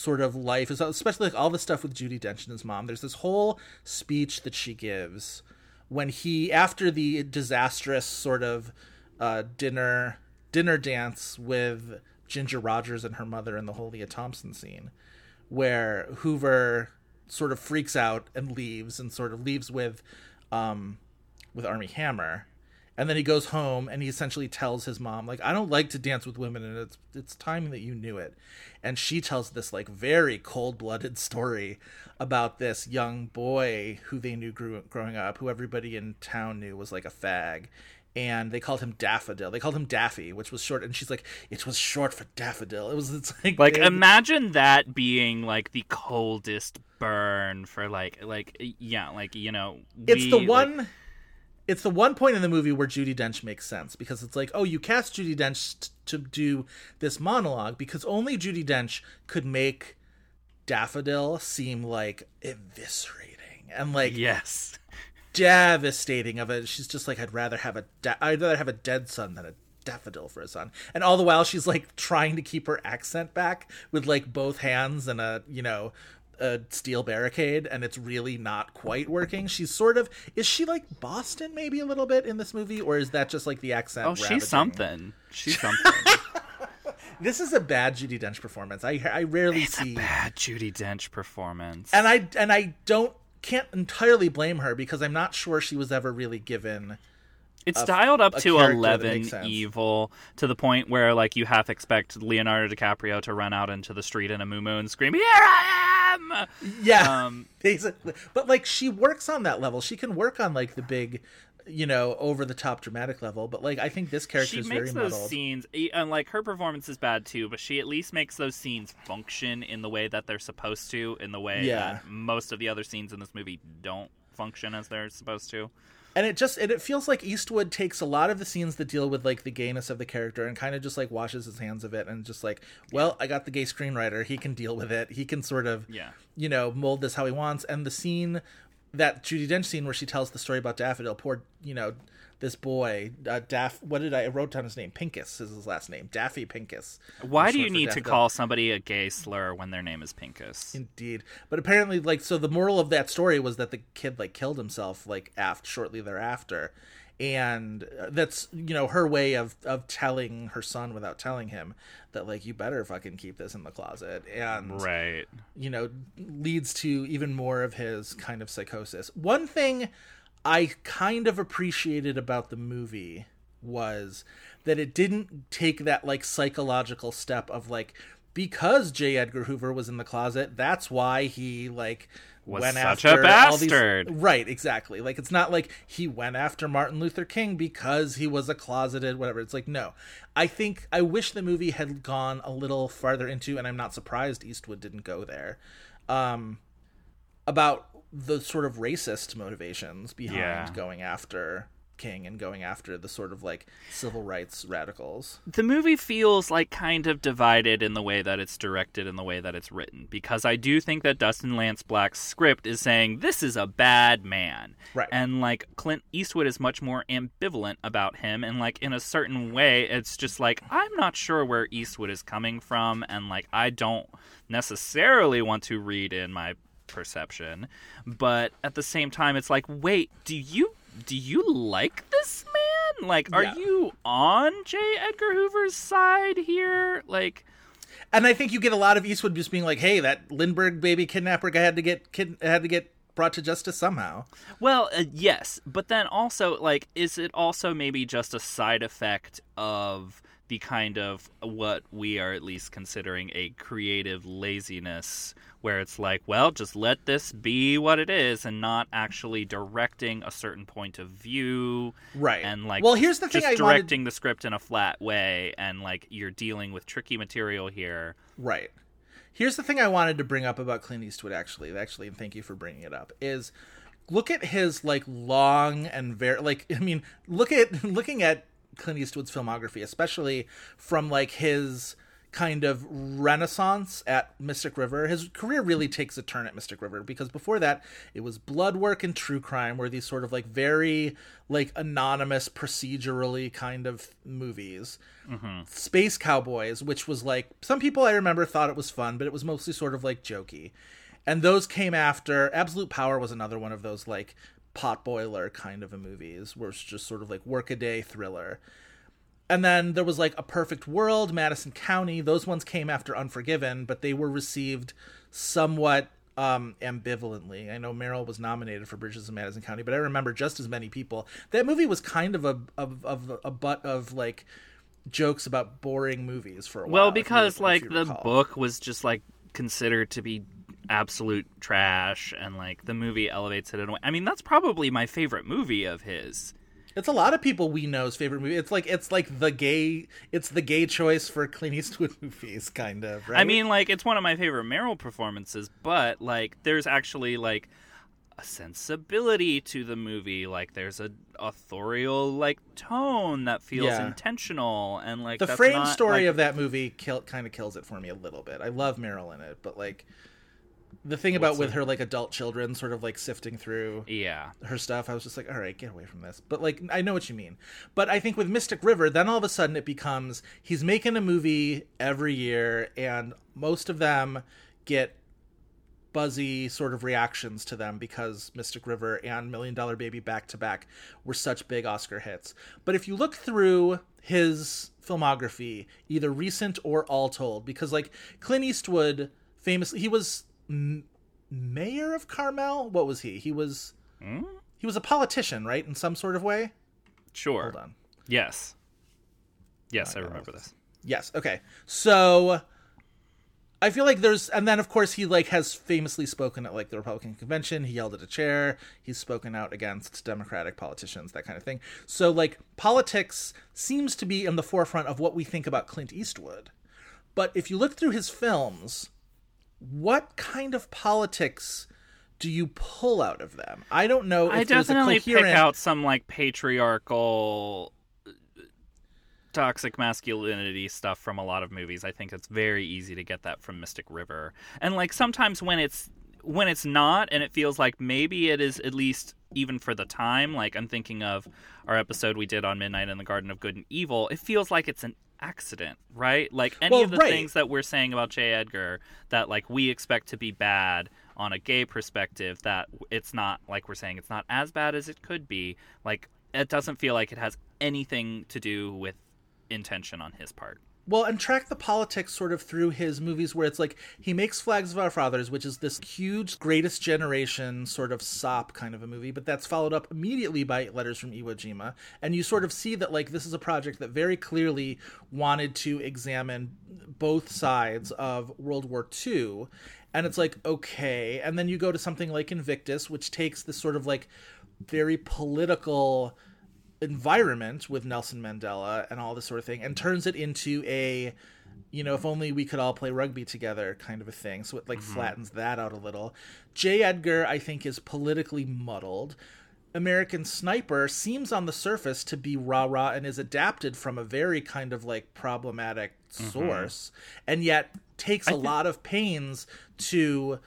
Speaker 8: sort of life especially like all the stuff with Judi Dench and his mom. There's this whole speech that she gives when he after the disastrous sort of uh, dinner dinner dance with Ginger Rogers and her mother in the whole Lea Thompson scene, where Hoover sort of freaks out and leaves and sort of leaves with um, with Armie Hammer. And then he goes home and he essentially tells his mom, like, I don't like to dance with women and it's it's time that you knew it. And she tells this like very cold blooded story about this young boy who they knew grew, growing up, who everybody in town knew was like a fag. And they called him Daffodil. They called him Daffy, which was short. And she's like, "It was short for Daffodil." It was it's like
Speaker 7: Like
Speaker 8: they-
Speaker 7: imagine that being like the coldest burn for like like yeah like you know
Speaker 8: it's
Speaker 7: we,
Speaker 8: the
Speaker 7: like-
Speaker 8: one it's the one point in the movie where Judi Dench makes sense because it's like, oh, you cast Judi Dench t- to do this monologue because only Judi Dench could make Daffodil seem like eviscerating and like
Speaker 7: yes
Speaker 8: devastating of it. She's just like, I'd rather have a da- I'd rather have a dead son than a daffodil for a son. And all the while she's like trying to keep her accent back with like both hands and a you know a steel barricade and it's really not quite working. She's sort of is she like Boston maybe a little bit in this movie or is that just like the accent?
Speaker 7: oh she's
Speaker 8: ravaging?
Speaker 7: something she's something
Speaker 8: This is a bad Judi Dench performance. I I rarely
Speaker 7: it's
Speaker 8: see
Speaker 7: a bad Judi Dench performance
Speaker 8: and I and I don't can't entirely blame her because I'm not sure she was ever really given
Speaker 7: It's
Speaker 8: a-
Speaker 7: dialed up to eleven evil to the point where like you half expect Leonardo DiCaprio to run out into the street in a moo and scream, "Here Am!"
Speaker 8: Yeah,
Speaker 7: Um,
Speaker 8: basically. But like, she works on that level. She can work on like the big, you know, over the top dramatic level. But like, I think this character
Speaker 7: She
Speaker 8: is
Speaker 7: makes
Speaker 8: very
Speaker 7: those
Speaker 8: muddled.
Speaker 7: scenes, and like her performance is bad too, but she at least makes those scenes function in the way that they're supposed to, in the way
Speaker 8: Yeah.
Speaker 7: that most of the other scenes in this movie don't function as they're supposed to.
Speaker 8: And it just and it feels like Eastwood takes a lot of the scenes that deal with like the gayness of the character and kind of just like washes his hands of it and just like, well, I got the gay screenwriter. He can deal with it. He can sort of,
Speaker 7: Yeah.
Speaker 8: you know, mold this how he wants. And the scene that Judi Dench scene where she tells the story about Daffodil, poor, you know, this boy, uh, Daff. What did I, I wrote down his name? Pincus is his last name. Daffy Pincus.
Speaker 7: Why do you need to call somebody a gay slur when their name is Pincus?
Speaker 8: Indeed, but apparently, like, so the moral of that story was that the kid like killed himself like aft shortly thereafter, and uh, that's you know her way of of telling her son without telling him that like you better fucking keep this in the closet, and
Speaker 7: Right.
Speaker 8: you know leads to even more of his kind of psychosis. One thing I kind of appreciated about the movie was that it didn't take that like psychological step of like because J. Edgar Hoover was in the closet, that's why he like
Speaker 7: Was
Speaker 8: went
Speaker 7: such a
Speaker 8: after all these-
Speaker 7: bastard.
Speaker 8: Right, exactly. Like it's not like he went after Martin Luther King because he was a closeted whatever. It's like no. I think I wish the movie had gone a little farther into and I'm not surprised Eastwood didn't go there. Um about the sort of racist motivations behind
Speaker 7: Yeah.
Speaker 8: going after King and going after the sort of like civil rights radicals.
Speaker 7: the movie feels like kind of divided in the way that it's directed and the way that it's written because I do think that Dustin Lance Black's script is saying this is a bad man.
Speaker 8: Right.
Speaker 7: And like Clint Eastwood is much more ambivalent about him and like in a certain way it's just like I'm not sure where Eastwood is coming from and like I don't necessarily want to read in my perception but at the same time it's like wait do you do you like this man like are
Speaker 8: Yeah.
Speaker 7: you on J. Edgar Hoover's side here like
Speaker 8: And I think you get a lot of Eastwood just being like, "Hey, that Lindbergh baby kidnapper guy had to get kid- had to get brought to justice somehow."
Speaker 7: Well, uh, yes, but then also like is it also maybe just a side effect of the kind of what we are at least considering a creative laziness where it's like well just let this be what it is and not actually directing a certain point of view
Speaker 8: Right.
Speaker 7: and like
Speaker 8: Well, here's the thing
Speaker 7: just
Speaker 8: I wanted-
Speaker 7: directing the script in a flat way and like you're dealing with tricky material here
Speaker 8: Right. Here's the thing I wanted to bring up about Clint Eastwood actually, actually, and thank you for bringing it up. Is look at his like long and very like I mean, look at looking at Clint Eastwood's filmography, especially from like his kind of renaissance at Mystic River. His career really takes a turn at Mystic River because before that it was blood work and true crime were these sort of like very like anonymous procedurally kind of movies. Mm-hmm. Space Cowboys, which was like some people I remember thought it was fun, but it was mostly sort of like jokey. And those came after Absolute Power was another one of those like potboiler kind of a movies where it's just sort of like workaday thriller. And then there was like A Perfect World, Madison County. Those ones came after Unforgiven, but they were received somewhat um, ambivalently. I know Meryl was nominated for Bridges of Madison County, but I remember just as many people. That movie was kind of a of, of a butt of like jokes about boring movies for a while.
Speaker 7: Well,
Speaker 8: you-
Speaker 7: because
Speaker 8: if
Speaker 7: like the book was just like considered to be absolute trash, and like the movie elevates it in a way. I mean, that's probably my favorite movie of his.
Speaker 8: It's a lot of people we know's favorite movie. It's like it's like the gay it's the gay choice for Clint Eastwood movies, kind of. Right?
Speaker 7: I mean, like it's one of my favorite Meryl performances, but like there's actually like a sensibility to the movie. Like there's a authorial like tone that feels
Speaker 8: Yeah.
Speaker 7: intentional, and like
Speaker 8: the frame
Speaker 7: not,
Speaker 8: story
Speaker 7: like-
Speaker 8: of that movie kill, kind of kills it for me a little bit. I love Meryl in it, but like the thing about with
Speaker 7: it?
Speaker 8: her like adult children, sort of like sifting through
Speaker 7: yeah.
Speaker 8: her stuff, I was just like, all right, get away from this. But like, I know what you mean. But I think with Mystic River, then all of a sudden it becomes he's making a movie every year, and most of them get buzzy sort of reactions to them because Mystic River and Million Dollar Baby back to back were such big Oscar hits. But if you look through his filmography, either recent or all told, because like Clint Eastwood famously, he was m- mayor of Carmel. What was he? He was he was a politician, right? In some sort of way.
Speaker 7: Sure.
Speaker 8: Hold on.
Speaker 7: Yes. Yes, I remember this.
Speaker 8: Yes. Okay. So I feel like there's, and then of course he like has famously spoken at like the Republican convention. He yelled at a chair. He's spoken out against Democratic politicians, that kind of thing. So like politics seems to be in the forefront of what we think about Clint Eastwood. But if you look through his films, what kind of politics do you pull out of them? I don't know. If
Speaker 7: I definitely
Speaker 8: coherent...
Speaker 7: pick out some like patriarchal uh, toxic masculinity stuff from a lot of movies. I think it's very easy to get that from Mystic River. And like sometimes when it's when it's not and it feels like maybe it is at least even for the time, like I'm thinking of our episode we did on Midnight in the Garden of Good and Evil, it feels like it's an accident, right? Like any
Speaker 8: Well,
Speaker 7: of the
Speaker 8: right.
Speaker 7: things that we're saying about J. Edgar that like we expect to be bad on a gay perspective that it's not like we're saying it's not as bad as it could be. Like it doesn't feel like it has anything to do with intention on his part.
Speaker 8: Well and track the politics sort of through his movies where it's like he makes flags of our fathers which is this huge greatest generation sort of sop kind of a movie but that's followed up immediately by letters from iwo jima. And you sort of see that like this is a project that very clearly wanted to examine both sides of world war ii and it's like okay. And then you go to something like invictus which takes this sort of like very political environment with Nelson Mandela and all this sort of thing and turns it into a you know if only we could all play rugby together kind of a thing. So it like mm-hmm. flattens that out a little. J Edgar I think is politically muddled. American Sniper seems on the surface to be rah rah and is adapted from a very kind of like problematic mm-hmm. source and yet takes a lot of pains to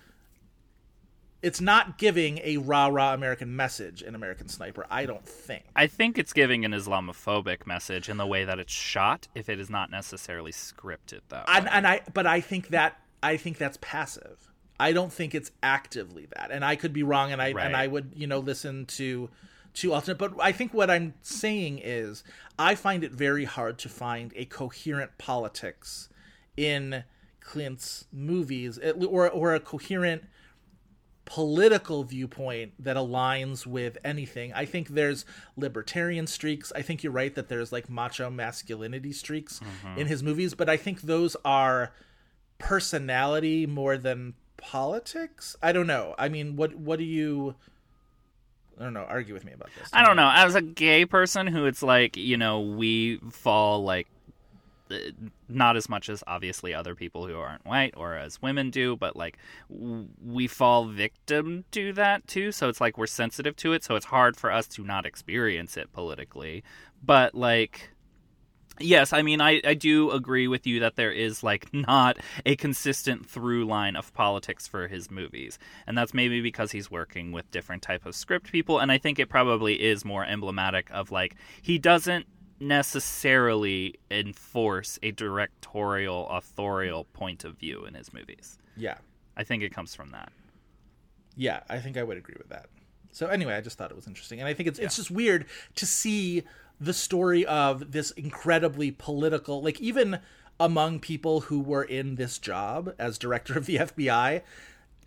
Speaker 8: it's not giving a rah rah American message in American Sniper, I don't think.
Speaker 7: I think it's giving an Islamophobic message in the way that it's shot, if it is not necessarily scripted though.
Speaker 8: And, and I, but I think that I think that's passive. I don't think it's actively that, and I could be wrong, and I
Speaker 7: Right.
Speaker 8: and I would you know listen to to alternate. But I think what I'm saying is I find it very hard to find a coherent politics in Clint's movies, or or a coherent political viewpoint that aligns with anything. I think there's libertarian streaks. I think you're right that there's like macho masculinity streaks mm-hmm. in his movies, but I think those are personality more than politics. I don't know. I mean, what what do you I don't know, argue with me about this.
Speaker 7: I don't know. As a gay person who it's like, you know, we fall like Uh, not as much as obviously other people who aren't white or as women do, but like we fall victim to that too. So it's like we're sensitive to it. So it's hard for us to not experience it politically. But like, yes, I mean, I, I do agree with you that there is like not a consistent through line of politics for his movies. And that's maybe because he's working with different type of script people. And I think it probably is more emblematic of like, he doesn't necessarily enforce a directorial authorial point of view in his movies.
Speaker 8: Yeah.
Speaker 7: I think it comes from that.
Speaker 8: Yeah, I think I would agree with that. So anyway, I just thought it was interesting, and I think it's it's just weird to see the story of this incredibly political, like even among people who were in this job as director of the FBI.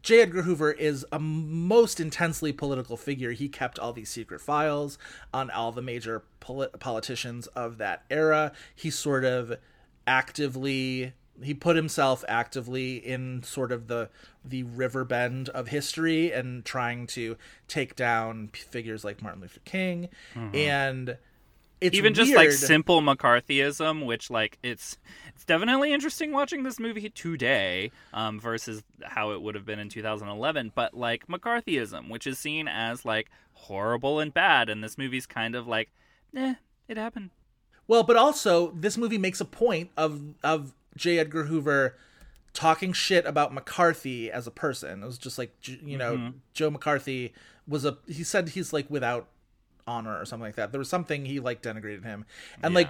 Speaker 8: J. Edgar Hoover is a most intensely political figure. He kept all these secret files on all the major poli- politicians of that era. He sort of actively he put himself actively in sort of the the river bend of history and trying to take down figures like Martin Luther King mm-hmm. and it's
Speaker 7: Even just like simple McCarthyism, which like it's it's definitely interesting watching this movie today um, versus how it would have been in 2011. But like McCarthyism, which is seen as like horrible and bad, and this movie's kind of like, eh, it happened.
Speaker 8: Well, but also this movie makes a point of of J. Edgar Hoover talking shit about McCarthy as a person. It was just like you know Joe McCarthy was a he said he's like without honor or something like that. There was something he like denigrated him, and like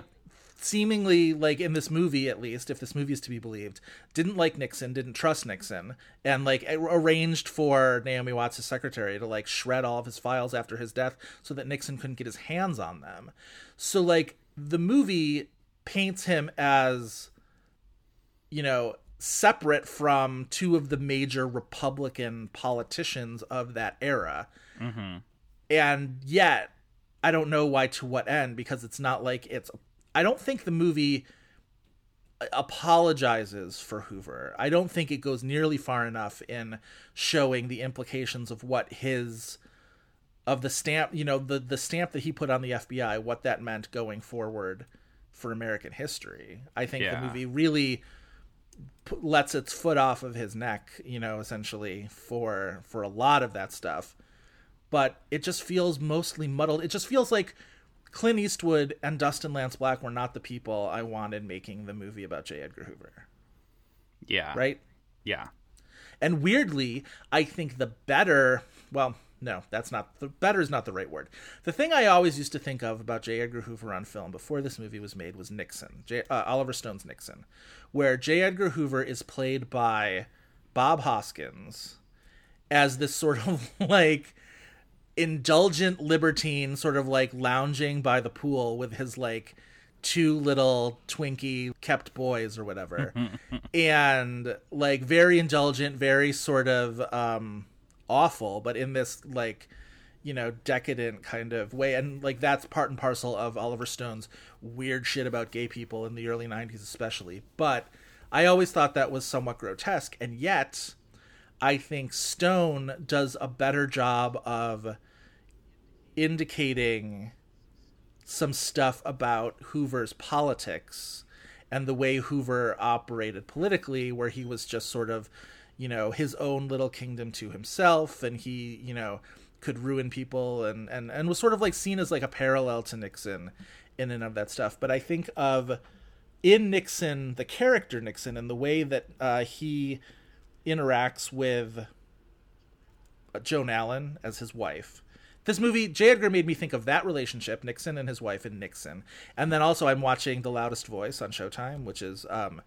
Speaker 8: seemingly like in this movie at least if this movie is to be believed didn't like nixon didn't trust nixon and like arranged for naomi watts secretary to like shred all of his files after his death so that nixon couldn't get his hands on them. So like the movie paints him as you know separate from two of the major republican politicians of that era. Mm-hmm. And yet i don't know why to what end because it's not like it's i don't think the movie apologizes for hoover. I don't think it goes nearly far enough in showing the implications of what his of the stamp you know the the stamp that he put on the fbi what that meant going forward for american history. I think
Speaker 7: Yeah.
Speaker 8: the movie really p- lets its foot off of his neck you know essentially for for a lot of that stuff but it just feels mostly muddled. It just feels like Clint Eastwood and Dustin Lance Black were not the people I wanted making the movie about J. Edgar Hoover,
Speaker 7: Yeah.
Speaker 8: right?
Speaker 7: Yeah.
Speaker 8: And weirdly, I think the better, well, no, that's not the better is not the right word. The thing I always used to think of about J. Edgar Hoover on film before this movie was made was Nixon, J, uh, Oliver Stone's Nixon, where J. Edgar Hoover is played by Bob Hoskins as this sort of like indulgent libertine sort of like lounging by the pool with his like two little twinkie kept boys or whatever. And like very indulgent very sort of um awful but in this like you know decadent kind of way. And like that's part and parcel of oliver stone's weird shit about gay people in the early 90s especially. But i always thought that was somewhat grotesque and yet i think stone does a better job of indicating some stuff about Hoover's politics and the way Hoover operated politically, where he was just sort of, you know, his own little kingdom to himself, and he, you know, could ruin people and and and was sort of like seen as like a parallel to Nixon in and of that stuff. But I think of in Nixon, the character Nixon, and the way that uh, he interacts with Joan Allen as his wife. This movie, J. Edgar made me think of that relationship, Nixon and his wife and Nixon. And then also I'm watching The Loudest Voice on Showtime, which is um,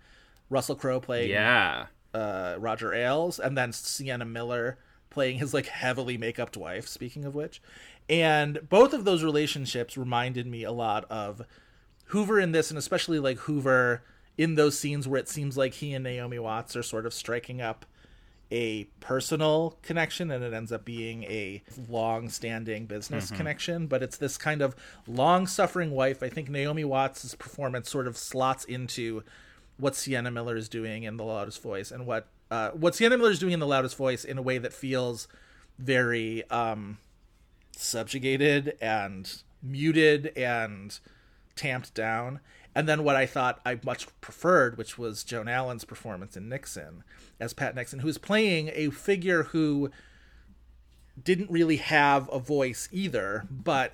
Speaker 8: Russell Crowe playing
Speaker 7: Yeah.
Speaker 8: uh, Roger Ailes, and then Sienna Miller playing his like heavily make-upped wife. Speaking of which, and both of those relationships reminded me a lot of Hoover in this, and especially like Hoover in those scenes where it seems like he and Naomi Watts are sort of striking up a personal connection and it ends up being a long-standing business connection but it's this kind of long-suffering wife i think naomi watts' performance sort of slots into what sienna miller is doing in the loudest voice and what uh, what sienna miller is doing in the loudest voice in a way that feels very um subjugated and muted and tamped down. And then what I thought I much preferred, which was Joan Allen's performance in Nixon as Pat Nixon, who was playing a figure who didn't really have a voice either, but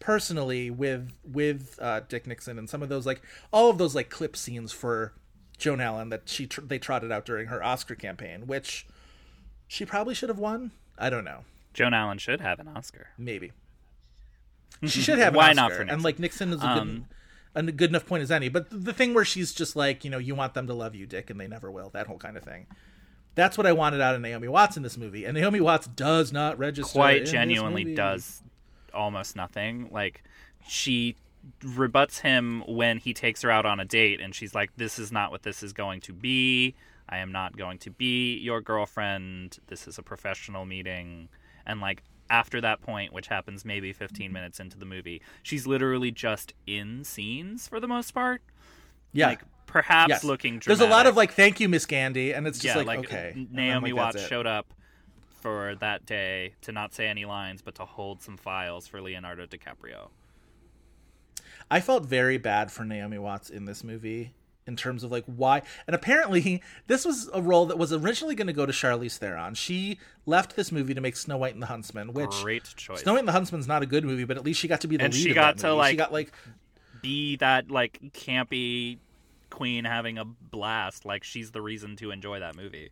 Speaker 8: personally with with uh, Dick Nixon and some of those like all of those like clip scenes for Joan Allen that she tr- they trotted out during her Oscar campaign, which she probably should have won. I don't know,
Speaker 7: Joan Allen should have an Oscar.
Speaker 8: maybe. She should have an
Speaker 7: Why
Speaker 8: Oscar.
Speaker 7: not for Nixon?
Speaker 8: And like Nixon is a good,
Speaker 7: Um,
Speaker 8: a good enough point as any. But the thing where she's just like, you know, you want them to love you, Dick, and they never will. That whole kind of thing. That's what I wanted out of Naomi Watts in this movie, and Naomi Watts does not register.
Speaker 7: Quite genuinely does almost nothing. Like she rebuts him when he takes her out on a date and she's like this is not what this is going to be. I am not going to be your girlfriend. This is a professional meeting. And like after that point, which happens maybe 15 mm-hmm. minutes into the movie, she's literally just in scenes for the most part.
Speaker 8: Yeah.
Speaker 7: Like perhaps
Speaker 8: Yes.
Speaker 7: looking
Speaker 8: There's a lot of like, thank you, Miss Gandy, and it's just
Speaker 7: yeah,
Speaker 8: like,
Speaker 7: like
Speaker 8: okay.
Speaker 7: Naomi
Speaker 8: like,
Speaker 7: Watts showed up for that day to not say any lines, but to hold some files for Leonardo DiCaprio.
Speaker 8: I felt very bad for Naomi Watts in this movie in terms of like why and apparently this was a role that was originally going to go to Charlize Theron. She left this movie to make Snow White and the Huntsman, which
Speaker 7: Great choice.
Speaker 8: Snow White and the Huntsman's not a good movie, but at least she got to be the
Speaker 7: And
Speaker 8: lead.
Speaker 7: she
Speaker 8: of
Speaker 7: got to,
Speaker 8: movie.
Speaker 7: like-
Speaker 8: she got like
Speaker 7: Be that like campy queen having a blast. Like she's the reason to enjoy that movie.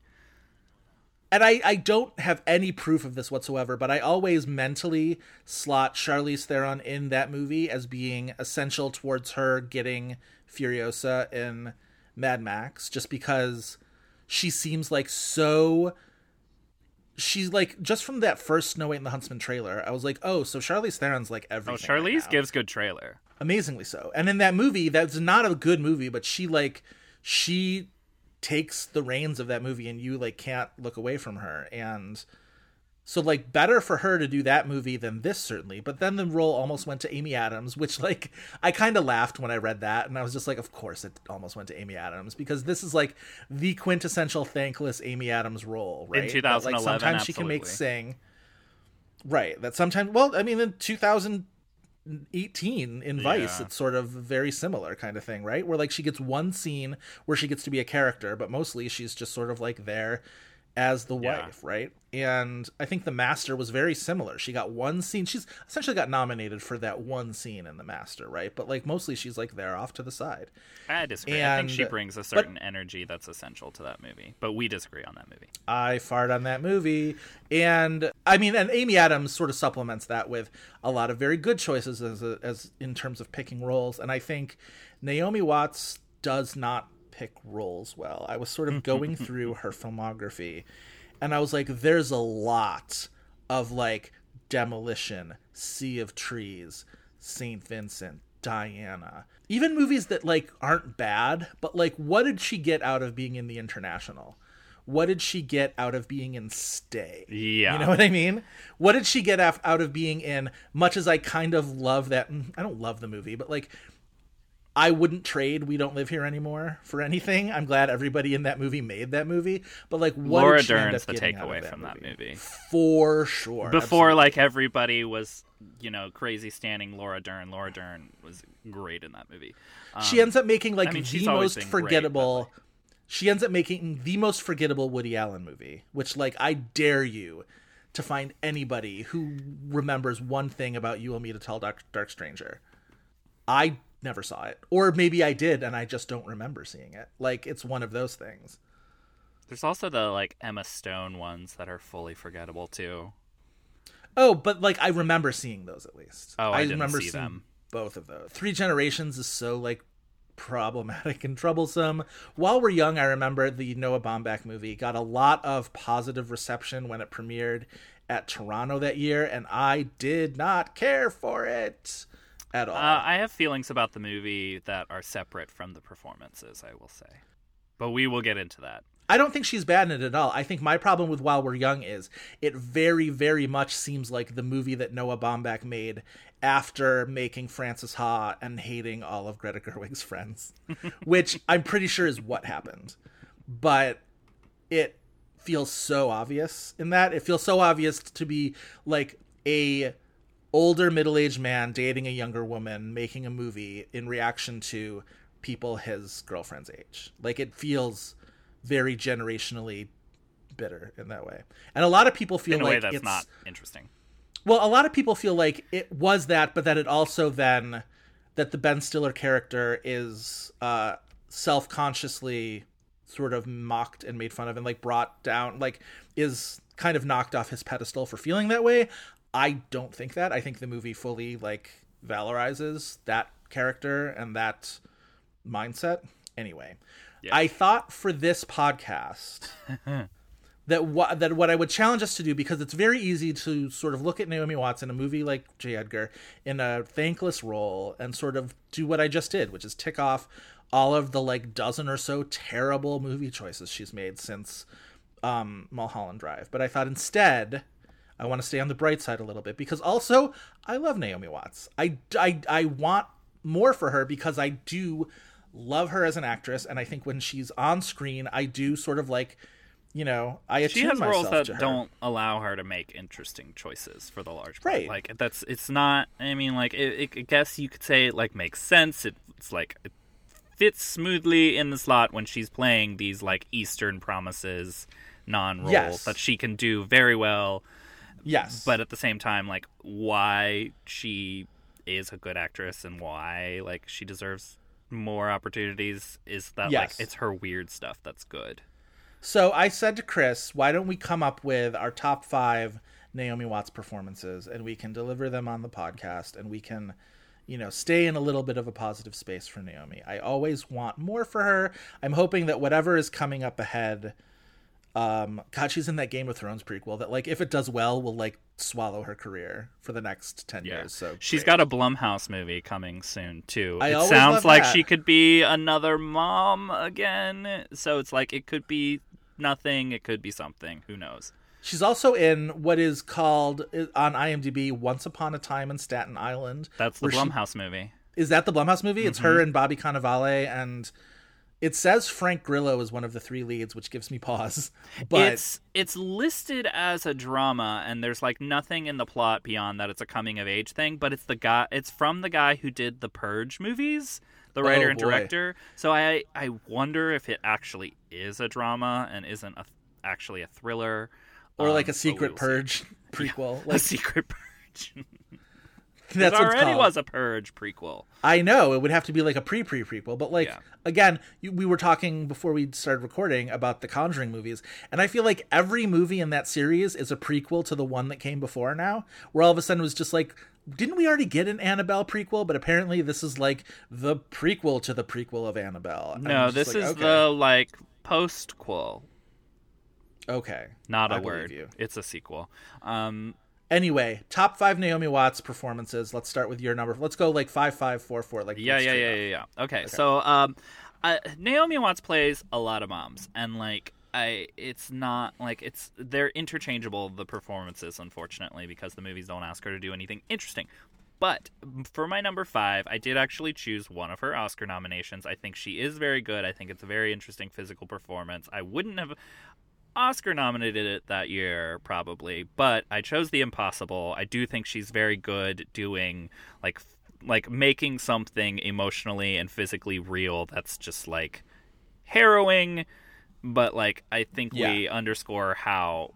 Speaker 8: and I, I don't have any proof of this whatsoever, but I always mentally slot Charlize Theron in that movie as being essential towards her getting Furiosa in Mad Max, just because she seems like so. She's like just from that first Snow White and the Huntsman trailer, I was like, oh, so Charlize Theron's like
Speaker 7: Oh,
Speaker 8: everything. right
Speaker 7: Charlize
Speaker 8: now
Speaker 7: gives good trailer.
Speaker 8: amazingly so. And in that movie, that's not a good movie, but she like she takes the reins of that movie and you like can't look away from her. And so like better for her to do that movie than this certainly. But then the role almost went to Amy Adams, which like I kind of laughed when I read that and I was just like of course it almost went to Amy Adams because this is like the quintessential thankless Amy Adams role, right? That,
Speaker 7: 2011,
Speaker 8: like sometimes she can make sing. Right. That sometimes well, I mean in 2000 18 in Vice,
Speaker 7: Yeah.
Speaker 8: it's sort of very similar kind of thing, right? Where like she gets one scene where she gets to be a character, but mostly she's just sort of like there as the
Speaker 7: Yeah.
Speaker 8: wife, right? And I think The Master was very similar. She got one scene. She's essentially got nominated for that one scene in The Master, right? But like mostly she's like there off to the side.
Speaker 7: I disagree. I think she brings a
Speaker 8: but-
Speaker 7: certain energy that's essential to that movie. But we disagree on that movie.
Speaker 8: I fart on that movie. And I mean, and Amy Adams sort of supplements that with a lot of very good choices as, a, as in terms of picking roles. And I think Naomi Watts does not pick roles well. I was sort of going through her filmography and I was like, there's a lot of like Demolition, Sea of Trees, St. Vincent, Diana. Even movies that like aren't bad, but like what did she get out of being in the international? What did she get out of being in Stay?
Speaker 7: Yeah.
Speaker 8: You know what I mean? What did she get af- out of being in much as I kind of love that mm, I don't love the movie, but like I wouldn't trade We Don't Live Here Anymore for anything. I'm glad everybody in that movie made that movie. But like what
Speaker 7: Laura
Speaker 8: did she
Speaker 7: Dern's the
Speaker 8: getting out of
Speaker 7: takeaway from that movie.
Speaker 8: For sure.
Speaker 7: Before, like everybody was, you know, crazy standing Laura Dern. Laura Dern was great in that movie. Um,
Speaker 8: she ends up making like
Speaker 7: I mean,
Speaker 8: the most
Speaker 7: been great,
Speaker 8: forgettable she ends up making the most forgettable woody allen movie which like i dare you to find anybody who remembers one thing about You Will Meet a Tall Dark, dark stranger i never saw it or maybe i did and i just don't remember seeing it like it's one of those things
Speaker 7: There's also the like Emma Stone ones that are fully forgettable too.
Speaker 8: Oh, but like I remember seeing those at least.
Speaker 7: Oh, I didn't
Speaker 8: remember
Speaker 7: see
Speaker 8: seeing
Speaker 7: them.
Speaker 8: both of those. Three Generations is so like problematic and troublesome. While we're young, I remember the Noah Baumbach movie got a lot of positive reception when it premiered at Toronto that year, and I did not care for it at all.
Speaker 7: Uh, I have feelings about the movie that are separate from the performances. I will say, but we will get into that.
Speaker 8: I don't think she's bad in it at all. I think my problem with While We're Young is it very, very much seems like the movie that Noah Baumbach made after making Frances Ha and hating all of Greta Gerwig's friends, which I'm pretty sure is what happened. But it feels so obvious in that. It feels so obvious to be like a older middle-aged man dating a younger woman making a movie in reaction to people his girlfriend's age. Like it feels very generationally bitter in that way. And a lot of people feel
Speaker 7: In a
Speaker 8: like
Speaker 7: way that's
Speaker 8: it's
Speaker 7: not interesting.
Speaker 8: well, a lot of people feel like it was that, but that it also then that the Ben Stiller character is uh self-consciously sort of mocked and made fun of and like brought down like is kind of knocked off his pedestal for feeling that way. I don't think that. I think the movie fully like valorizes that character and that mindset. Anyway, I thought for this podcast that what that what I would challenge us to do because it's very easy to sort of look at Naomi Watts in a movie like J. Edgar in a thankless role and sort of do what I just did, which is tick off all of the like dozen or so terrible movie choices she's made since um, Mulholland Drive. But I thought instead I want to stay on the bright side a little bit because also I love Naomi Watts. I, I, I want more for her because I do love her as an actress, and I think when she's on screen, I do sort of like, you know, I
Speaker 7: She
Speaker 8: attune
Speaker 7: has roles that
Speaker 8: to her.
Speaker 7: don't allow her to make interesting choices for the large part.
Speaker 8: Right.
Speaker 7: Like that's it's not. I mean, like it, it, I guess you could say it like makes sense. It, it's like it fits smoothly in the slot when she's playing these like Eastern promises non-roles
Speaker 8: Yes.
Speaker 7: that she can do very well.
Speaker 8: Yes,
Speaker 7: but at the same time like why she is a good actress and why like she deserves more opportunities is that
Speaker 8: Yes.
Speaker 7: like it's her weird stuff that's good
Speaker 8: So I said to Chris, why don't we come up with our top five Naomi Watts performances and we can deliver them on the podcast and we can, you know, stay in a little bit of a positive space for Naomi. I always want more for her. I'm hoping that whatever is coming up ahead, um, God, she's in that Game of Thrones prequel that, like, if it does well, will like swallow her career for the next ten years. So
Speaker 7: she's
Speaker 8: great.
Speaker 7: got a blumhouse movie coming soon too
Speaker 8: I
Speaker 7: it sounds like
Speaker 8: that.
Speaker 7: she could be another mom again so it's like it could be nothing it could be something who knows
Speaker 8: She's also in what is called on IMDb "Once Upon a Time in Staten Island."
Speaker 7: that's the
Speaker 8: where she-
Speaker 7: blumhouse movie
Speaker 8: Is that the Blumhouse movie? It's
Speaker 7: Mm-hmm.
Speaker 8: her and Bobby Cannavale, and it says Frank Grillo is one of the three leads, which gives me pause. But
Speaker 7: it's it's listed as a drama and there's like nothing in the plot beyond that it's a coming of age thing but it's the guy it's from the guy who did the purge movies the writer
Speaker 8: Oh,
Speaker 7: and director so i i wonder if it actually is a drama and isn't a, actually a thriller
Speaker 8: or like
Speaker 7: Um,
Speaker 8: a secret
Speaker 7: we will see.
Speaker 8: purge prequel.
Speaker 7: a
Speaker 8: Like
Speaker 7: secret purge
Speaker 8: that's
Speaker 7: there
Speaker 8: what it's
Speaker 7: already was a purge prequel
Speaker 8: I know it would have to be like a pre pre prequel, but like
Speaker 7: Yeah.
Speaker 8: again, you, we were talking before we started recording about the Conjuring movies, and I feel like every movie in that series is a prequel to the one that came before. Now, where all of a sudden it was just like, didn't we already get an Annabelle prequel? But apparently this is like the prequel to the prequel of Annabelle.
Speaker 7: No this
Speaker 8: like,
Speaker 7: is
Speaker 8: okay,
Speaker 7: the like postquel
Speaker 8: okay,
Speaker 7: not
Speaker 8: I
Speaker 7: a word
Speaker 8: you.
Speaker 7: it's a sequel um
Speaker 8: Anyway, top five Naomi Watts performances. Let's start with your number. Let's go like five, five, four, four. Like
Speaker 7: Yeah, yeah, yeah, yeah, yeah. Okay, so um, uh, Naomi Watts plays a lot of moms, and like I, it's not like it's they're interchangeable the performances, unfortunately, because the movies don't ask her to do anything interesting. But for my number five, I did actually choose one of her Oscar nominations. I think she is very good. I think it's a very interesting physical performance. I wouldn't have Oscar nominated it that year, probably, but I chose The Impossible. I do think she's very good doing like like making something emotionally and physically real that's just like harrowing, but like I think we underscore how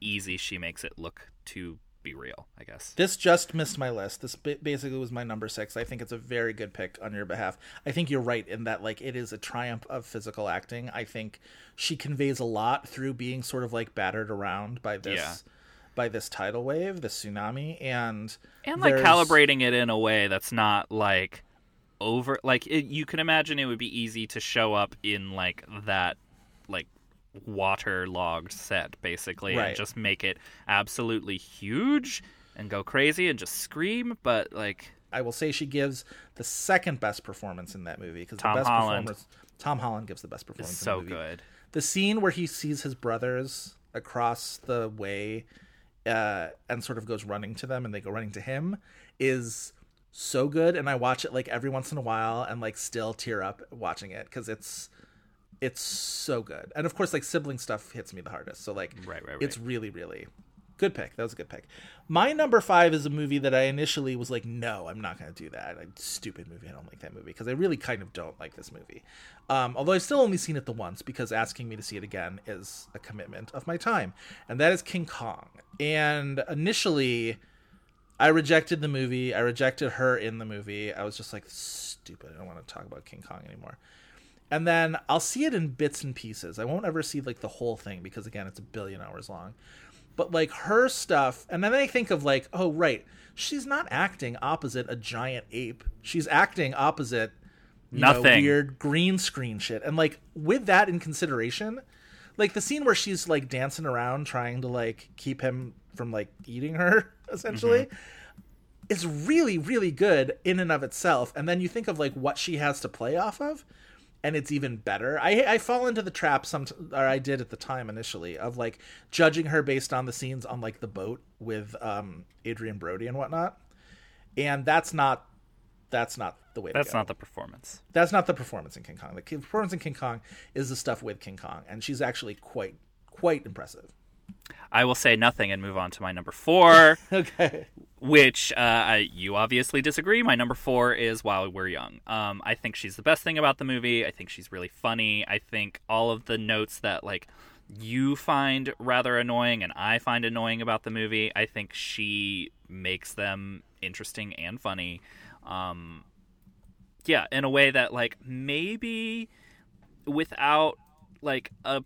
Speaker 7: easy she makes it look to be real. I guess.
Speaker 8: This just missed my list. This basically was my number six. I think it's a very good pick on your behalf. I think you're right in that like it is a triumph of physical acting. I think she conveys a lot through being sort of like battered around by this
Speaker 7: Yeah.
Speaker 8: by this tidal wave, this tsunami, and
Speaker 7: and like
Speaker 8: there's-
Speaker 7: calibrating it in a way that's not like over like it, you can imagine it would be easy to show up in like that like waterlogged set basically
Speaker 8: Right.
Speaker 7: and just make it absolutely huge and go crazy and just scream but like
Speaker 8: I will say she gives the second best performance in that movie because the best
Speaker 7: Holland.
Speaker 8: performance Tom Holland gives the best
Speaker 7: It's
Speaker 8: performance. in
Speaker 7: so
Speaker 8: the movie.
Speaker 7: good.
Speaker 8: The scene where he sees his brothers across the way uh, and sort of goes running to them and they go running to him is so good and I watch it like every once in a while and like still tear up watching it cuz it's it's so good. And of course like sibling stuff hits me the hardest. So like
Speaker 7: Right, right, right.
Speaker 8: it's really really good pick. That was a good pick. My number 5 is a movie that I initially was like no, I'm not going to do that. A stupid movie. I don't like that movie because I really kind of don't like this movie. Um, although I've still only seen it the once because asking me to see it again is a commitment of my time. And that is King Kong. And initially I rejected the movie. I rejected her in the movie. I was just like, stupid. I don't want to talk about King Kong anymore. And then I'll see it in bits and pieces. I won't ever see like the whole thing because again, it's a billion hours long. But like her stuff, and then I think of like, oh right, she's not acting opposite a giant ape. She's acting opposite you know,
Speaker 7: Nothing.
Speaker 8: weird green screen shit. And like with that in consideration, like the scene where she's like dancing around trying to like keep him from like eating her essentially mm-hmm. is really really good in and of itself and then you think of like what she has to play off of and it's even better i i fall into the trap some or i did at the time initially of like judging her based on the scenes on like the boat with um adrien brody and whatnot and that's not that's not the way
Speaker 7: That's
Speaker 8: to go
Speaker 7: not the performance.
Speaker 8: that's not the performance in King Kong. The performance in King Kong is the stuff with King Kong, and she's actually quite quite impressive.
Speaker 7: I will say nothing and move on to my number four,
Speaker 8: Okay.
Speaker 7: Which uh, I, you obviously disagree. My number four is While We're Young. Um, I think she's the best thing about the movie. I think she's really funny. I think all of the notes that like you find rather annoying and I find annoying about the movie, I think she makes them interesting and funny. Um, yeah, in a way that like maybe without like a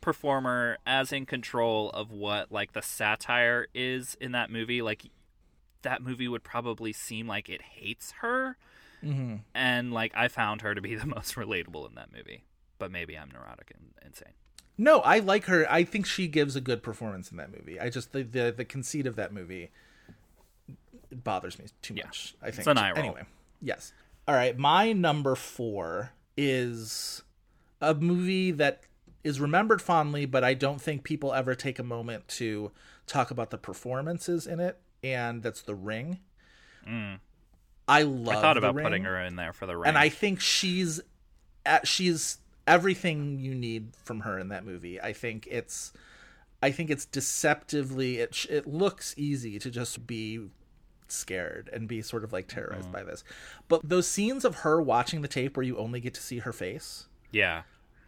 Speaker 7: performer as in control of what like the satire is in that movie like that movie would probably seem like it hates her
Speaker 8: Mm-hmm.
Speaker 7: and like i found her to be the most relatable in that movie but maybe i'm neurotic and insane
Speaker 8: No, I like her. I think she gives a good performance in that movie. I just the the, the conceit of that movie bothers me too
Speaker 7: Yeah.
Speaker 8: much. I think
Speaker 7: an eye roll.
Speaker 8: Anyway, yes. All right, my number four is a movie that is remembered fondly, but I don't think people ever take a moment to talk about the performances in it, and that's The Ring. I love.
Speaker 7: Mm. i thought about
Speaker 8: Ring.
Speaker 7: putting her in there for the ring
Speaker 8: and I think she's at, she's everything you need from her in that movie. I think it's I think it's deceptively it it looks easy to just be scared and be sort of like terrorized
Speaker 7: Mm-hmm.
Speaker 8: by this. But those scenes of her watching the tape where you only get to see her face
Speaker 7: yeah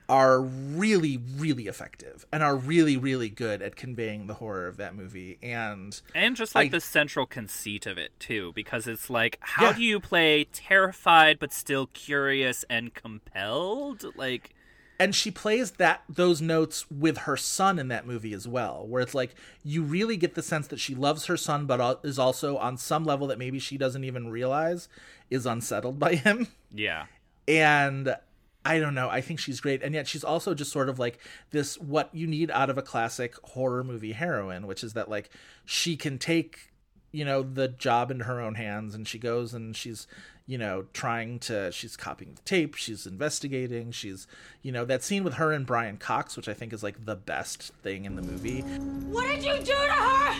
Speaker 8: are really really effective and are really really good at conveying the horror of that movie. And
Speaker 7: and just like
Speaker 8: I-
Speaker 7: the central conceit of it too because it's like how
Speaker 8: Yeah.
Speaker 7: do you play terrified but still curious and compelled? Like
Speaker 8: and she plays that those notes with her son in that movie as well where it's like you really get the sense that she loves her son but is also on some level that maybe she doesn't even realize is unsettled by him.
Speaker 7: Yeah.
Speaker 8: And I don't know. I think she's great, and yet she's also just sort of like this what you need out of a classic horror movie heroine, which is that like she can take you know the job into her own hands, and she goes and she's you know trying to she's copying the tape, she's investigating, she's you know that scene with her and Brian Cox, which I think is like the best thing in the movie.
Speaker 9: What did you do to her?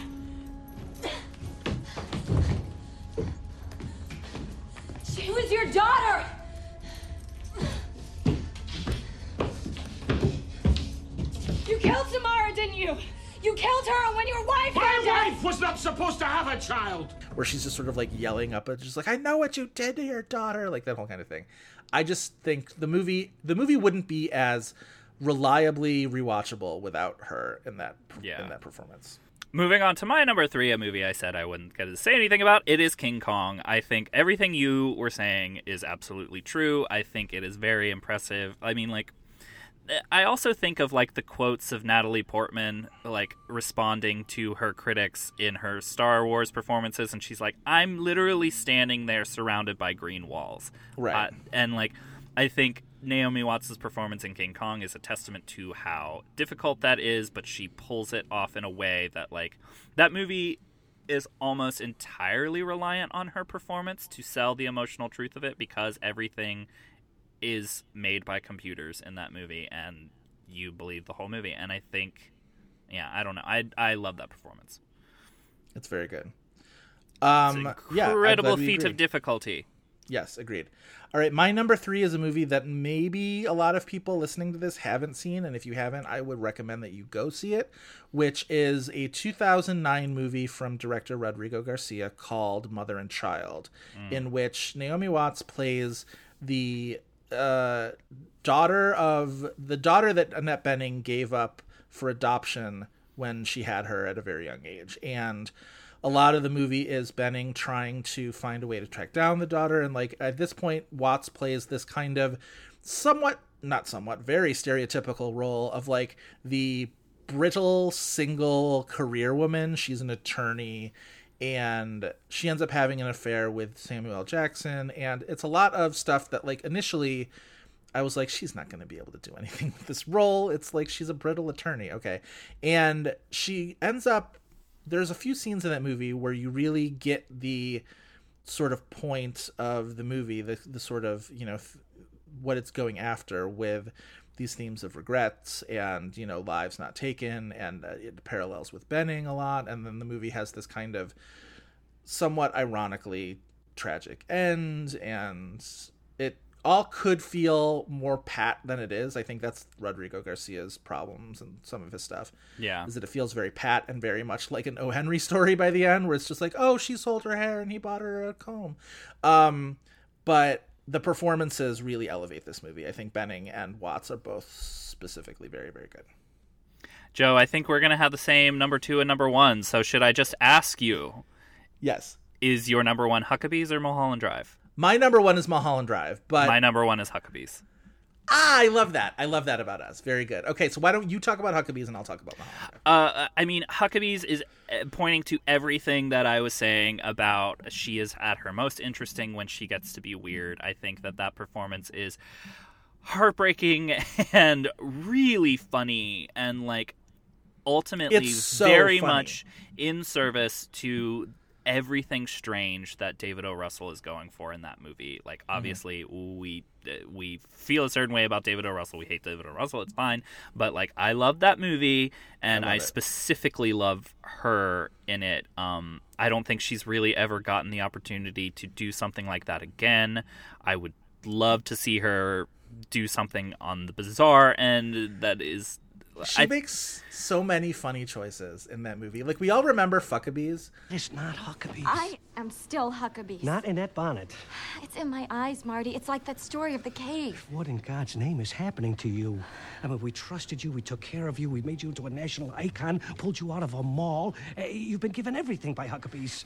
Speaker 9: She was your daughter. You killed Samara, didn't you? You killed her when your wife
Speaker 10: My
Speaker 9: found out.
Speaker 10: wife was not supposed to have a child.
Speaker 8: where she's just sort of like yelling up and just like I know what you did to your daughter like that whole kind of thing. I just think the movie the movie wouldn't be as reliably rewatchable without her in that
Speaker 7: Yeah.
Speaker 8: in that performance.
Speaker 7: Moving on to my number three, a movie I said I wouldn't get to say anything about. It is King Kong. I think everything you were saying is absolutely true. I think it is very impressive. I mean, like, I also think of like the quotes of Natalie Portman, like responding to her critics in her Star Wars performances, and she's like, "I'm literally standing there surrounded by green walls."
Speaker 8: Right.
Speaker 7: Uh, and like, I think Naomi Watts' performance in King Kong is a testament to how difficult that is, but she pulls it off in a way that like that movie is almost entirely reliant on her performance to sell the emotional truth of it because everything is made by computers in that movie, and you believe the whole movie. And I think, yeah, I don't know, I I love that performance.
Speaker 8: It's very good. Um, yeah,
Speaker 7: incredible
Speaker 8: glad
Speaker 7: feat
Speaker 8: agree.
Speaker 7: of difficulty.
Speaker 8: Yes, agreed. All right, my number three is a movie that maybe a lot of people listening to this haven't seen, and if you haven't, I would recommend that you go see it, which is a 2009 movie from director Rodrigo Garcia called Mother and Child, in which Naomi Watts plays the uh, daughter of the daughter that Annette Bening gave up for adoption when she had her at a very young age, and a lot of the movie is Benning trying to find a way to track down the daughter. And like at this point Watts plays this kind of somewhat not somewhat very stereotypical role of like the brittle single career woman. She's an attorney and she ends up having an affair with Samuel. Jackson and it's a lot of stuff that like initially I was like, she's not going to be able to do anything with this role. It's like she's a brittle attorney, okay, and she ends up. There's a few scenes in that movie where you really get the sort of point of the movie, the the sort of you know th- what it's going after with these themes of regrets and you know lives not taken, and uh, it parallels with Bening a lot, and then the movie has this kind of somewhat ironically tragic end and it all could feel more pat than it is. I think that's rodrigo garcia's problems and some of his stuff
Speaker 7: Yeah.
Speaker 8: is that it feels very pat and very much like an o. Henry story by the end where it's just like oh she sold her hair and he bought her a comb. Um but the performances really elevate this movie i think bening and watts are both specifically very very good
Speaker 7: Joe, I think we're gonna have the same number two and number one. So should I just ask you,
Speaker 8: yes
Speaker 7: is your number one Huckabees or Mulholland Drive?
Speaker 8: my number one is mulholland drive but
Speaker 7: My number one is Huckabees.
Speaker 8: Ah, I love that. I love that about us. Very good. Okay, so why don't you talk about Huckabees and I'll talk about Drive.
Speaker 7: Uh, I mean, Huckabees is uh, pointing to everything that I was saying about she is at her most interesting when she gets to be weird. I think that that performance is heartbreaking and really funny and like ultimately
Speaker 8: so
Speaker 7: very
Speaker 8: funny.
Speaker 7: much in service to everything strange that David O. Russell is going for in that movie. Like
Speaker 8: Mm-hmm.
Speaker 7: obviously we uh, we feel a certain way about David O. Russell. We hate David O. Russell. It's fine, but like I love that movie and
Speaker 8: I love
Speaker 7: I, specifically love her in it. Um I don't think she's really ever gotten the opportunity to do something like that again. I would love to see her do something on the bizarre and that is
Speaker 8: She
Speaker 7: I-
Speaker 8: makes so many funny choices in that movie. Like we all remember Fuckabees.
Speaker 11: It's not Huckabees.
Speaker 9: I am still Huckabees.
Speaker 11: Not in that bonnet.
Speaker 9: It's in my eyes, Marty. It's like that story of the cave.
Speaker 11: What in God's name is happening to you? I mean, we trusted you, we took care of you, we made you into a national icon, pulled you out of a mall. Uh, you've been given everything by Huckabees.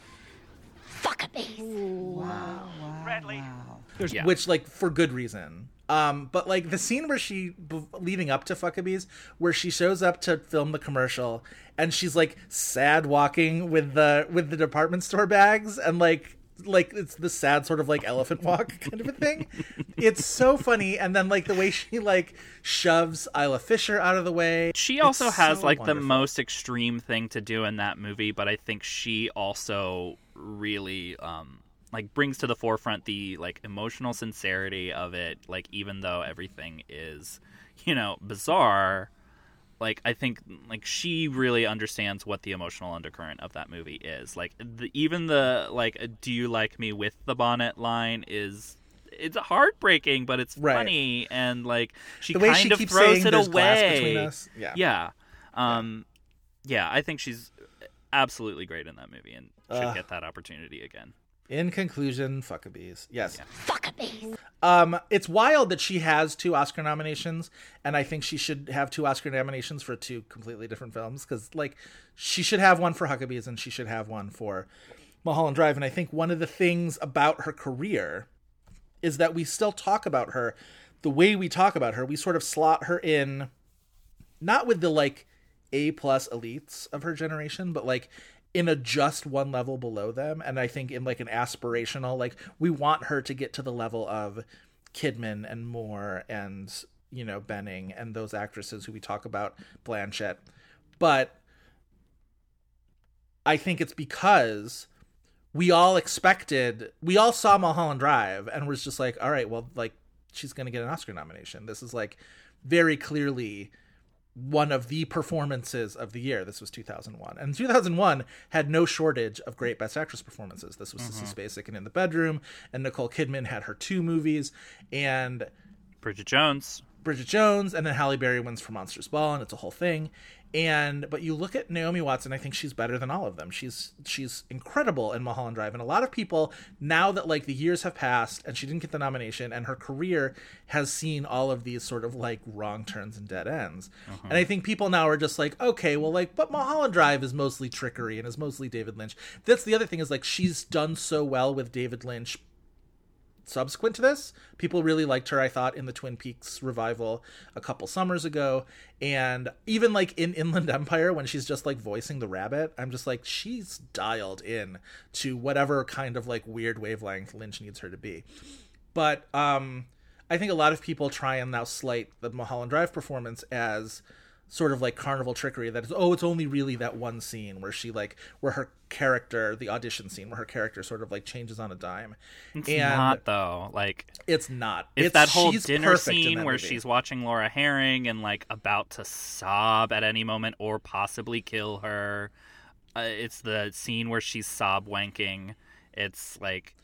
Speaker 8: There's,
Speaker 7: Yeah.
Speaker 8: which like for good reason. Um, but like the scene where she b- leading up to Fuckabees, where she shows up to film the commercial, and she's like sad walking with the with the department store bags, and like like it's the sad sort of like elephant walk kind of a thing. it's so funny, and then like the way she like shoves Isla Fisher out of the way.
Speaker 7: She also has
Speaker 8: so
Speaker 7: like the most extreme thing to do in that movie, but I think she also really um like brings to the forefront the like emotional sincerity of it, like even though everything is, you know, bizarre, like I think like she really understands what the emotional undercurrent of that movie is. Like the, even the like do you like me with the bonnet line is it's heartbreaking, but it's
Speaker 8: Right.
Speaker 7: funny and like she
Speaker 8: The way
Speaker 7: kind
Speaker 8: she
Speaker 7: of
Speaker 8: keeps
Speaker 7: throws it away.
Speaker 8: Yeah.
Speaker 7: Yeah. Um yeah, I think she's absolutely great in that movie and should
Speaker 8: Ugh.
Speaker 7: get that opportunity again.
Speaker 8: In conclusion, Fuckabees. Yes. Fuckabees. Um, it's wild that she has two Oscar nominations, and I think she should have two Oscar nominations for two completely different films. Because, like, she should have one for Huckabees, and she should have one for Mulholland Drive. And I think one of the things about her career is that we still talk about her the way we talk about her. We sort of slot her in, not with the like A plus elites of her generation, but like in a just one level below them and i think in like an aspirational like we want her to get to the level of kidman and moore and you know bening and those actresses who we talk about blanchett but i think it's because we all expected we all saw mulholland drive and was just like all right well like she's going to get an Oscar nomination. This is like very clearly one of the performances of the year. This was 2001. And 2001 had no shortage of great Best Actress performances. This was mm-hmm. Sissy Spacek and In the Bedroom, and Nicole Kidman had her two movies, and
Speaker 7: Bridget Jones.
Speaker 8: Bridget Jones, and then Halle Berry wins for Monsters Ball, and it's a whole thing and but you look at Naomi Watts and I think she's better than all of them. She's she's incredible in Mulholland Drive and a lot of people now that like the years have passed and she didn't get the nomination and her career has seen all of these sort of like wrong turns and dead ends. Uh-huh. And I think people now are just like okay, well like but Mulholland Drive is mostly trickery and is mostly David Lynch. That's the other thing is like she's done so well with David Lynch subsequent to this. People really liked her, I thought, in the Twin Peaks revival a couple summers ago. And even like in Inland Empire, when she's just like voicing the rabbit, I'm just like, she's dialed in to whatever kind of like weird wavelength Lynch needs her to be. But um I think a lot of people try and now slight the Mulholland Drive performance as sort of like carnival trickery that is oh it's only really that one scene where she like where her character the audition scene where her character sort of like changes on a dime.
Speaker 7: It's and not though like
Speaker 8: it's not.
Speaker 7: it's, it's that whole dinner scene where movie. she's watching laura harring and like about to sob at any moment or possibly kill her uh, it's the scene where she's sob wanking it's like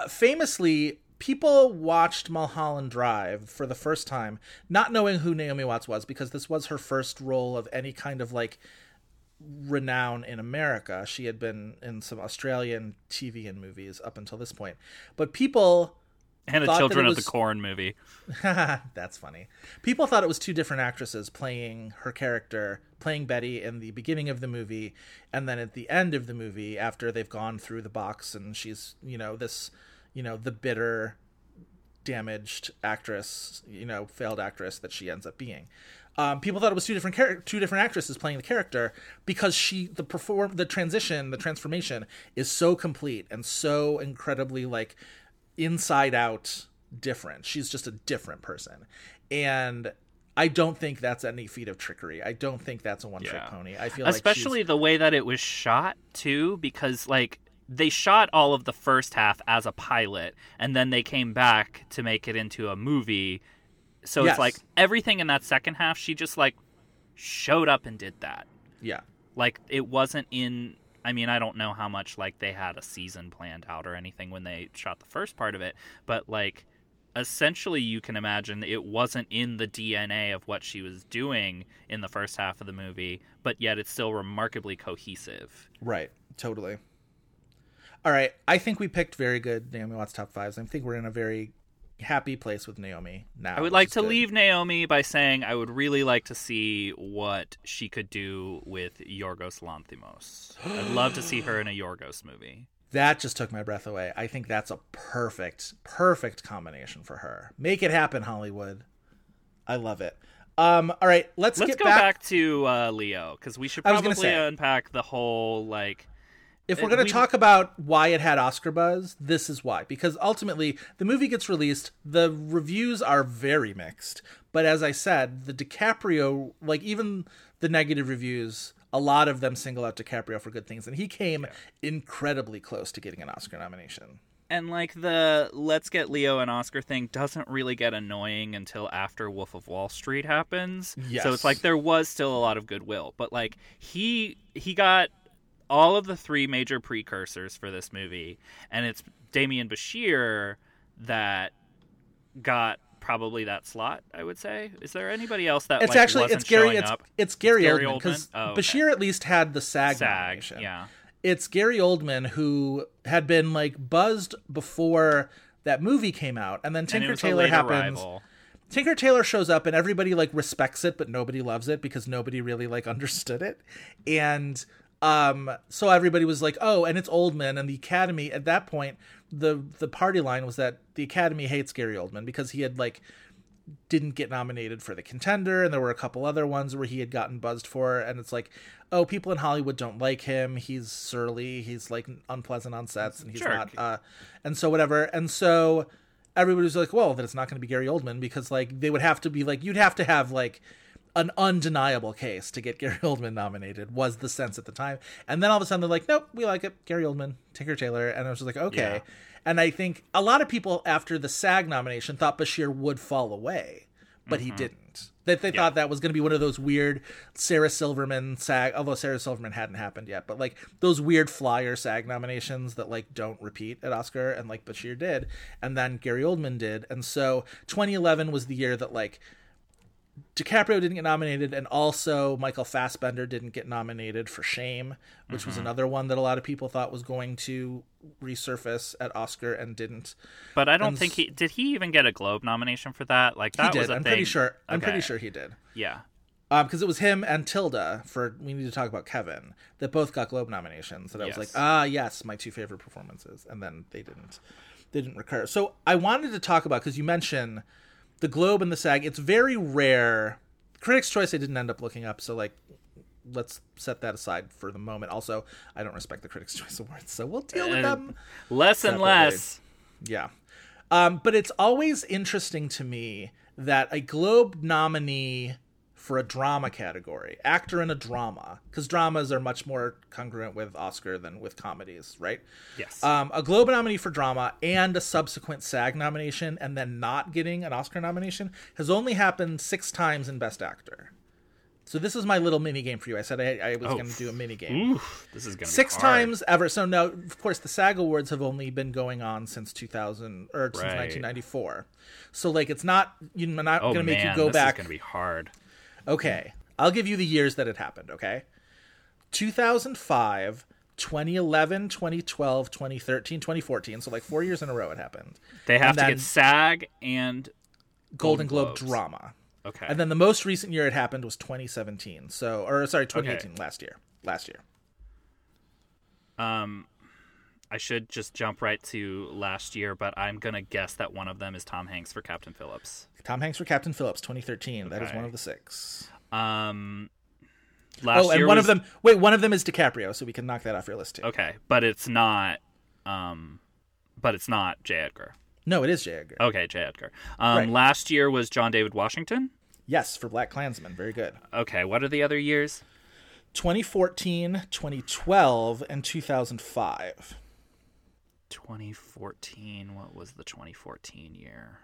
Speaker 8: uh, famously people watched Mulholland Drive for the first time, not knowing who Naomi Watts was, because this was her first role of any kind of like renown in America. She had been in some Australian TV and movies up until this point, but people
Speaker 7: and a Children was... of the Corn movie.
Speaker 8: That's funny. People thought it was two different actresses playing her character, playing Betty in the beginning of the movie, and then at the end of the movie, after they've gone through the box and she's, you know, this you know the bitter damaged actress you know failed actress that she ends up being um, people thought it was two different char- two different actresses playing the character because she the perform the transition the transformation is so complete and so incredibly like inside out different she's just a different person and I don't think that's any feat of trickery. I don't think that's a one trick yeah. pony. I feel
Speaker 7: especially
Speaker 8: like
Speaker 7: the way that it was shot too, because like they shot all of the first half as a pilot and then they came back to make it into a movie. So yes. it's like everything in that second half she just like showed up and did that.
Speaker 8: Yeah.
Speaker 7: Like it wasn't in i mean i don't know how much like they had a season planned out or anything when they shot the first part of it but like essentially you can imagine it wasn't in the dna of what she was doing in the first half of the movie but yet it's still remarkably cohesive.
Speaker 8: Right. Totally all right, I think we picked very good Naomi Watts top fives. I think we're in a very happy place with Naomi now.
Speaker 7: I would like to good. leave Naomi by saying I would really like to see what she could do with Yorgos Lanthimos. I'd love to see her in a Yorgos movie.
Speaker 8: That just took my breath away. I think that's a perfect, perfect combination for her. Make it happen, Hollywood. I love it. Um, all right, let's,
Speaker 7: let's
Speaker 8: get
Speaker 7: go
Speaker 8: back,
Speaker 7: back to uh, Leo because we should probably unpack the whole like
Speaker 8: if we're going to talk about why it had Oscar buzz, this is why. Because ultimately, the movie gets released, the reviews are very mixed. But as I said, the DiCaprio, like even the negative reviews, a lot of them single out DiCaprio for good things, and he came yeah. incredibly close to getting an Oscar nomination.
Speaker 7: And like the let's get Leo an Oscar thing doesn't really get annoying until after Wolf of Wall Street happens. Yes. So it's like there was still a lot of goodwill, but like he he got all of the three major precursors for this movie, and it's Demián Bichir that got probably that slot. I would say. Is there anybody else that
Speaker 8: it's
Speaker 7: like,
Speaker 8: actually it's Gary it's, it's, Gary,
Speaker 7: Gary
Speaker 8: Oldman because oh, okay. Bichir at least had the SAG, SAG nomination.
Speaker 7: Yeah,
Speaker 8: it's Gary Oldman who had been like buzzed before that movie came out, and then Tinker and Tailor happens. Arrival. Tinker Tailor shows up and everybody like respects it, but nobody loves it because nobody really like understood it. And um, so everybody was like, "Oh, and it's Oldman." And the Academy at that point, the the party line was that the Academy hates Gary Oldman because he had like didn't get nominated for the contender, and there were a couple other ones where he had gotten buzzed for, and it's like, oh, people in Hollywood don't like him. He's surly. He's like unpleasant on sets, and he's Jerk. not. Uh, and so whatever, and so everybody was like, well, then it's not going to be Gary Oldman because like they would have to be like you'd have to have like an undeniable case to get Gary Oldman nominated was the sense at the time. And then all of a sudden they're like, nope, we like it. Gary Oldman, Tinker Tailor. And I was just like, okay. Yeah. And I think a lot of people after the SAG nomination thought Bichir would fall away, but he mm-hmm. didn't. That they thought that was going to be one of those weird Sarah Silverman SAG, although Sarah Silverman hadn't happened yet, but like those weird flyer SAG nominations that like don't repeat at Oscar, and like Bichir did, and then Gary Oldman did, and so 2011 was the year that like DiCaprio didn't get nominated, and also Michael Fassbender didn't get nominated for Shame, which was
Speaker 7: Mhm.
Speaker 8: another one that a lot of people thought was going to resurface at Oscar and didn't.
Speaker 7: But I don't
Speaker 8: And
Speaker 7: think he did. He even get a Globe nomination for that. Like that
Speaker 8: he
Speaker 7: was
Speaker 8: did.
Speaker 7: a
Speaker 8: I'm
Speaker 7: thing.
Speaker 8: pretty sure. I'm pretty sure he did.
Speaker 7: Yeah.
Speaker 8: Um, because it was him and Tilda for we need to talk about Kevin that both got Globe nominations. That I was like, ah, yes, my two favorite performances, and then they didn't, they didn't recur. So I wanted to talk about because you mentioned the Globe and the SAG. It's very rare. Critics' Choice I didn't end up looking up, so like, let's set that aside for the moment. Also, I don't respect the Critics' Choice Awards, so we'll deal with them
Speaker 7: less and less.
Speaker 8: Yeah. Um, but it's always interesting to me that a Globe nominee for a drama category, actor in a drama, because dramas are much more congruent with Oscar than with comedies, right?
Speaker 7: Yes.
Speaker 8: Um, a Globe nominee for drama and a subsequent SAG nomination, and then not getting an Oscar nomination has only happened six times in Best Actor. So this is my little mini game for you. I said I, I was
Speaker 7: Oh.
Speaker 8: going to do a mini game
Speaker 7: Oof, this is gonna be
Speaker 8: six times ever. So now, of course, the SAG Awards have only been going on since 2000 or since 1994. So like, it's not you're not
Speaker 7: Oh
Speaker 8: going to make
Speaker 7: man,
Speaker 8: you go
Speaker 7: this
Speaker 8: back.
Speaker 7: is gonna be hard.
Speaker 8: Okay, I'll give you the years that it happened. Okay, 2005. 2011, 2012, 2013, 2014. So like four years in a row it happened.
Speaker 7: They have to get SAG and
Speaker 8: Golden Globe drama.
Speaker 7: Okay.
Speaker 8: And then the most recent year it happened was 2017. So or sorry, 2018 last year. Last year.
Speaker 7: Um, I should just jump right to last year, but I'm gonna guess that one of them is Tom Hanks for Captain Phillips.
Speaker 8: Tom Hanks for Captain Phillips 2013. That is one of the six.
Speaker 7: Um, last year.
Speaker 8: oh, and one
Speaker 7: was-
Speaker 8: of them. Wait, one of them is DiCaprio, so we can knock that off your list too.
Speaker 7: Okay, but it's not. Um, but it's not J. Edgar.
Speaker 8: No, it is J. Edgar.
Speaker 7: Okay, J. Edgar. Um,
Speaker 8: Right.
Speaker 7: last year was John David Washington.
Speaker 8: Yes, for Black Klansman. Very good.
Speaker 7: Okay, what are the other years?
Speaker 8: 2014, 2012, and 2005.
Speaker 7: 2014. What was the 2014 year?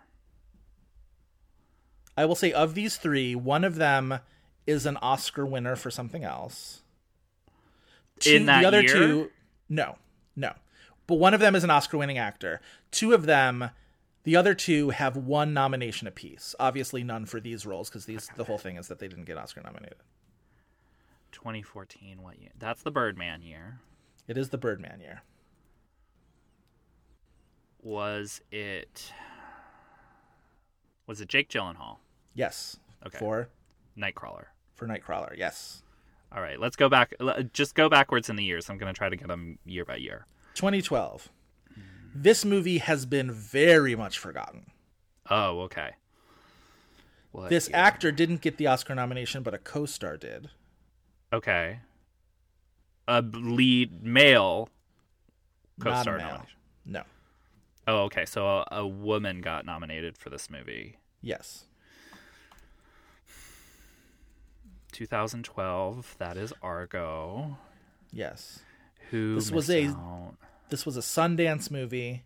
Speaker 8: I will say of these three, one of them is an Oscar winner for something else.
Speaker 7: In that
Speaker 8: the other
Speaker 7: year?
Speaker 8: two, no, no. But one of them is an Oscar-winning actor. Two of them, the other two have one nomination apiece. Obviously, none for these roles because these the whole thing is that they didn't get Oscar nominated.
Speaker 7: 2014. What year? That's the Birdman year.
Speaker 8: It is the Birdman year.
Speaker 7: Was it? Was it Jake Gyllenhaal?
Speaker 8: Yes.
Speaker 7: Okay.
Speaker 8: For
Speaker 7: Nightcrawler.
Speaker 8: for Nightcrawler. Yes.
Speaker 7: All right, let's go back. Just go backwards in the years. I'm going to try to get them year by year.
Speaker 8: 2012. This movie has been very much forgotten.
Speaker 7: Oh, okay. What
Speaker 8: this
Speaker 7: year?
Speaker 8: actor didn't get the Oscar nomination, but a co-star did.
Speaker 7: Okay. A lead male co-star nomination.
Speaker 8: No.
Speaker 7: Oh, okay. So a, a woman got nominated for this movie.
Speaker 8: Yes.
Speaker 7: 2012. That is Argo.
Speaker 8: Yes.
Speaker 7: Who
Speaker 8: This was a
Speaker 7: out?
Speaker 8: this was a Sundance movie.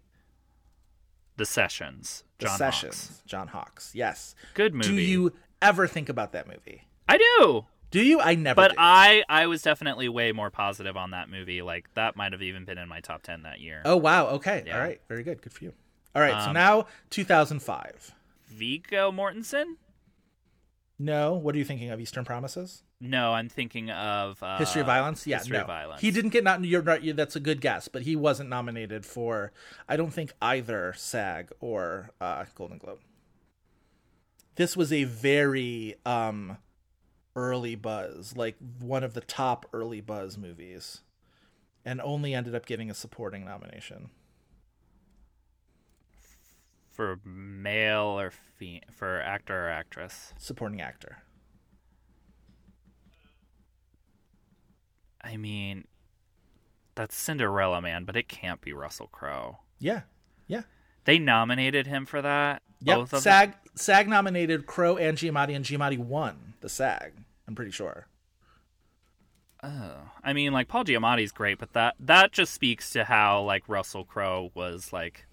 Speaker 7: The Sessions.
Speaker 8: The
Speaker 7: John
Speaker 8: Sessions.
Speaker 7: Hawkes.
Speaker 8: John Hawkes. Yes.
Speaker 7: Good movie.
Speaker 8: Do you ever think about that movie?
Speaker 7: I do.
Speaker 8: Do you? I never.
Speaker 7: But. I I was definitely way more positive on that movie. Like that might have even been in my top 10 that year.
Speaker 8: Oh wow. Okay.
Speaker 7: Yeah.
Speaker 8: All right. Very good. Good for you. All right. so
Speaker 7: Um,
Speaker 8: now 2005.
Speaker 7: Viggo Mortensen?
Speaker 8: No. What are you thinking of? Eastern Promises.
Speaker 7: No, I'm thinking of uh,
Speaker 8: History of Violence? Yeah,
Speaker 7: History
Speaker 8: no.
Speaker 7: of Violence.
Speaker 8: He didn't get not. You're right. That's a good guess, but he wasn't nominated for. I don't think either SAG or uh, Golden Globe. This was a very um, early buzz, like one of the top early buzz movies, and only ended up getting a supporting nomination.
Speaker 7: for male or fe- for actor or actress.
Speaker 8: Supporting actor.
Speaker 7: I mean, that's Cinderella Man, but it can't be Russell Crowe.
Speaker 8: Yeah, yeah.
Speaker 7: They nominated him for that.
Speaker 8: Yep.
Speaker 7: Them?
Speaker 8: SAG SAG nominated Crowe and Giamatti, and Giamatti won the SAG. I'm pretty sure.
Speaker 7: Oh, I mean, like Paul Giamatti's great, but that that just speaks to how like Russell Crowe was like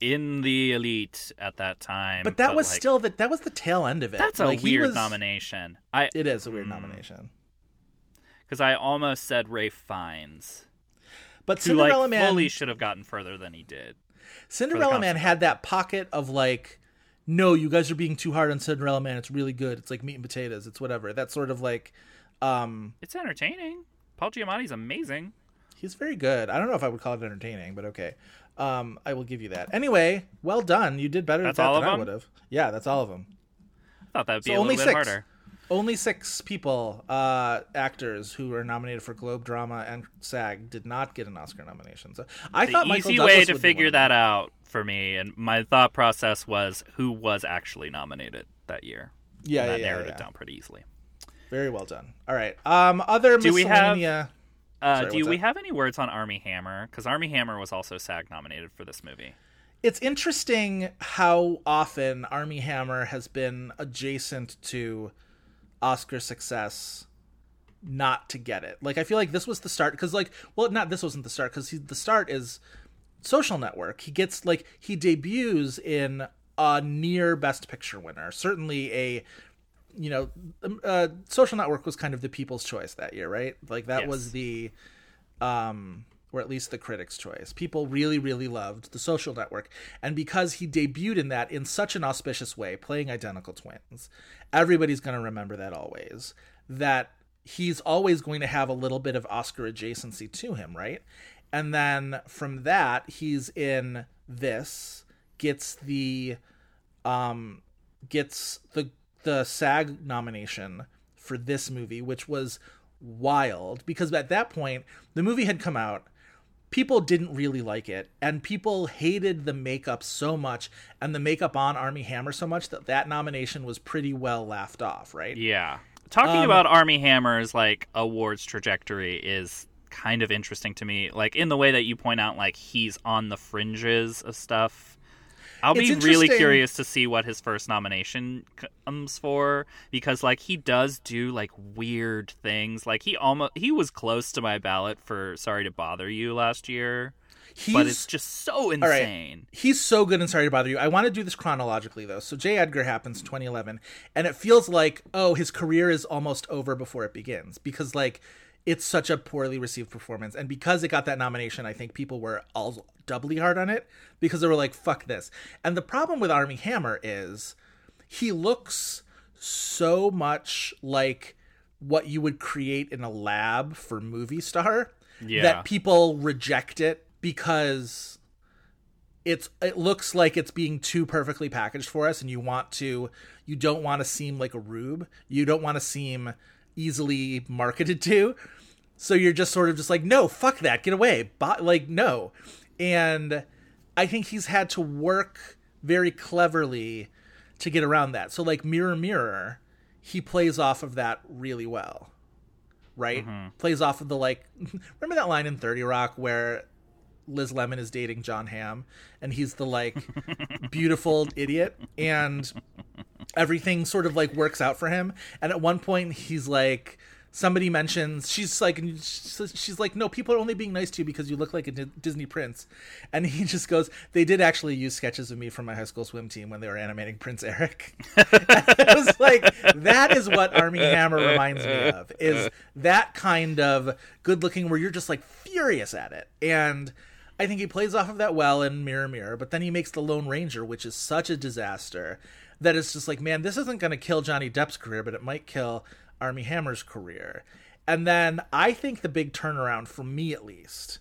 Speaker 7: in the elite at that time.
Speaker 8: But that was
Speaker 7: like,
Speaker 8: still the that was the tail end of it.
Speaker 7: that's
Speaker 8: Like,
Speaker 7: a weird
Speaker 8: was-
Speaker 7: nomination. I
Speaker 8: It is a weird hmm. nomination.
Speaker 7: because I almost said Ralph Fiennes,
Speaker 8: But
Speaker 7: who
Speaker 8: Cinderella
Speaker 7: like
Speaker 8: Man
Speaker 7: fully should have gotten further than he did.
Speaker 8: Cinderella Man had that pocket of like, no, you guys are being too hard on Cinderella Man. It's really good. It's like meat and potatoes. It's whatever. That sort of like, um,
Speaker 7: It's entertaining. Paul Giamatti's amazing.
Speaker 8: he's very good. I don't know if I would call it entertaining, but okay. Um, I will give you that. Anyway, well done. You did better
Speaker 7: That's
Speaker 8: at that
Speaker 7: all
Speaker 8: than
Speaker 7: of
Speaker 8: I would have. Yeah, that's all of them.
Speaker 7: I thought that'd be
Speaker 8: So
Speaker 7: a
Speaker 8: only
Speaker 7: little bit
Speaker 8: six.
Speaker 7: harder.
Speaker 8: Only six people, uh, actors who were nominated for Globe Drama and SAG, did not get an Oscar nomination. So I
Speaker 7: the
Speaker 8: thought Michael
Speaker 7: easy
Speaker 8: Douglas
Speaker 7: way to
Speaker 8: would
Speaker 7: figure that out for me, and my thought process was who was actually nominated that year.
Speaker 8: Yeah,
Speaker 7: and
Speaker 8: yeah,
Speaker 7: that narrowed
Speaker 8: yeah.
Speaker 7: it down pretty easily.
Speaker 8: Very well done. All right. Um, other
Speaker 7: Do we have- Uh,
Speaker 8: Sorry,
Speaker 7: do we
Speaker 8: that?
Speaker 7: have any words on Armie Hammer? Because Armie Hammer was also SAG nominated for this movie.
Speaker 8: It's interesting how often Armie Hammer has been adjacent to Oscar success not to get it. Like I feel like this was the start cuz like well not this wasn't the start cuz the start is Social Network. He gets like he debuts in a near best picture winner. Certainly a you know um, uh, Social Network was kind of the people's choice that year, right? Like that
Speaker 7: Yes.
Speaker 8: was the um or at least the critics' choice. People really, really loved The Social Network. And because he debuted in that in such an auspicious way, playing identical twins, everybody's going to remember that always. That he's always going to have a little bit of Oscar adjacency to him, right? And then from that, he's in this, gets the um gets the the SAG nomination for this movie, which was wild because at that point the movie had come out people didn't really like it and people hated the makeup so much and the makeup on armie hammer so much that that nomination was pretty well laughed off right
Speaker 7: Yeah. Talking
Speaker 8: Um,
Speaker 7: about Armie Hammer's like awards trajectory is kind of interesting to me. Like in the way that you point out, like he's on the fringes of stuff. I'll
Speaker 8: It's
Speaker 7: be really curious to see what his first nomination comes for because like he does do like weird things. Like he almost he was close to my ballot for Sorry to Bother You last year. but
Speaker 8: He's-
Speaker 7: it's just so
Speaker 8: All right.
Speaker 7: insane.
Speaker 8: He's so good and sorry to bother you. I want to do this chronologically though. So J. Edgar happens in 2011, and it feels like oh his career is almost over before it begins because like it's such a poorly received performance, and because it got that nomination, I think people were all doubly hard on it because they were like fuck this. And the problem with Armie Hammer is he looks so much like what you would create in a lab for movie star
Speaker 7: Yeah.
Speaker 8: that people reject it because it's it looks like it's being too perfectly packaged for us and you want to you don't want to seem like a rube you don't want to seem easily marketed to. So you're just sort of just like no fuck that get away. But like no. And i think he's had to work very cleverly to get around that. So like mirror mirror he plays off of that really well right? Mm-hmm. Plays off of the like remember that line in 30 rock where Liz Lemon is dating Jon Hamm and he's the like beautiful idiot? And everything sort of like works out for him. And at one point he's like somebody mentions she's like she's like no people are only being nice to you because you look like a Disney prince. And he just goes they did actually use sketches of me from my high school swim team when they were animating Prince Eric. It was like that is what Armie Hammer reminds me of is that kind of good looking where you're just like furious at it. And I think he plays off of that well in Mirror Mirror but then he makes the Lone Ranger which is such a disaster that it's just like man this isn't going to kill Johnny Depp's career but it might kill Armie Hammer's career and then I think the big turnaround for me at least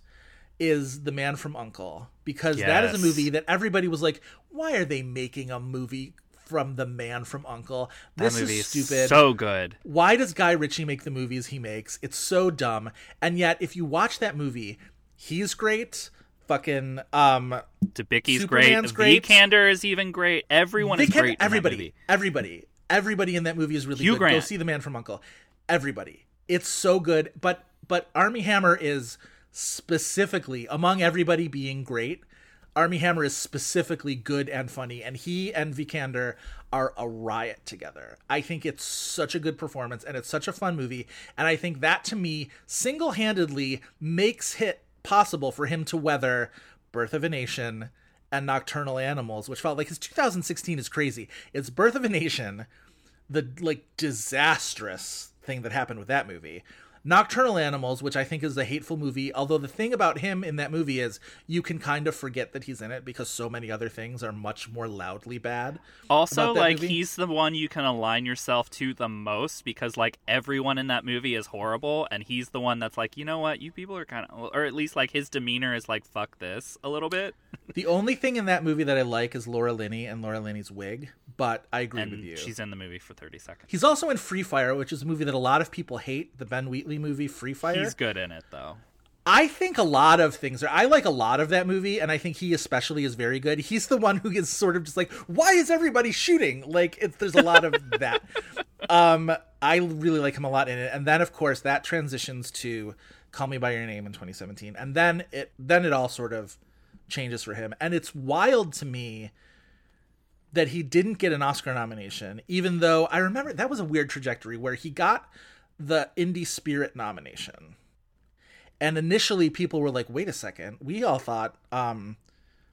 Speaker 8: is The Man from Uncle because that is a movie that everybody was like why are they making a movie from The Man from Uncle
Speaker 7: That
Speaker 8: this
Speaker 7: movie
Speaker 8: is stupid
Speaker 7: so good.
Speaker 8: why does Guy Ritchie make the movies he makes? It's so dumb. And yet, if you watch that movie, he's great. Fucking um,
Speaker 7: Debicki's
Speaker 8: Superman's
Speaker 7: great.
Speaker 8: great.
Speaker 7: Vikander is even great. Everyone
Speaker 8: they
Speaker 7: is great.
Speaker 8: everybody, everybody, everybody in that movie is really
Speaker 7: Hugh
Speaker 8: good. Go see The Man from Uncle. Everybody, it's so good. But but Armie Hammer is specifically among everybody being great. Armie Hammer is specifically good and funny, and he and Vikander are a riot together. I think it's such a good performance, and it's such a fun movie, and I think that to me single handedly makes it possible for him to weather Birth of a Nation and Nocturnal Animals, which felt like his 2016 is crazy. It's Birth of a Nation, the like disastrous thing that happened with that movie. Nocturnal Animals, which I think is a hateful movie, although the thing about him in that movie is you can kind of forget that he's in it because so many other things are much more loudly bad.
Speaker 7: Also, like
Speaker 8: movie.
Speaker 7: he's the one you can align yourself to the most because like everyone in that movie is horrible, and he's the one that's like, you know what, you people are kind of, or at least like his demeanor is like, fuck this a little bit.
Speaker 8: The only thing in that movie that I like is Laura Linney and Laura Linney's wig, but I agree
Speaker 7: and
Speaker 8: with you.
Speaker 7: she's in the movie for thirty seconds.
Speaker 8: He's also in Free Fire, which is a movie that a lot of people hate, the Ben Wheatley movie Free Fire.
Speaker 7: He's good in it though.
Speaker 8: I think a lot of things are. I like a lot of that movie, and I think he especially is very good. He's the one who is sort of just like, why is everybody shooting? Like, it's, there's a lot of that. Um, I really like him a lot in it, and then of course that transitions to Call Me by Your Name in 2017, and then it then it all sort of changes for him, and it's wild to me that he didn't get an Oscar nomination, even though I remember that was a weird trajectory where he got the Indie Spirit nomination. And initially people were like, wait a second, we all thought um,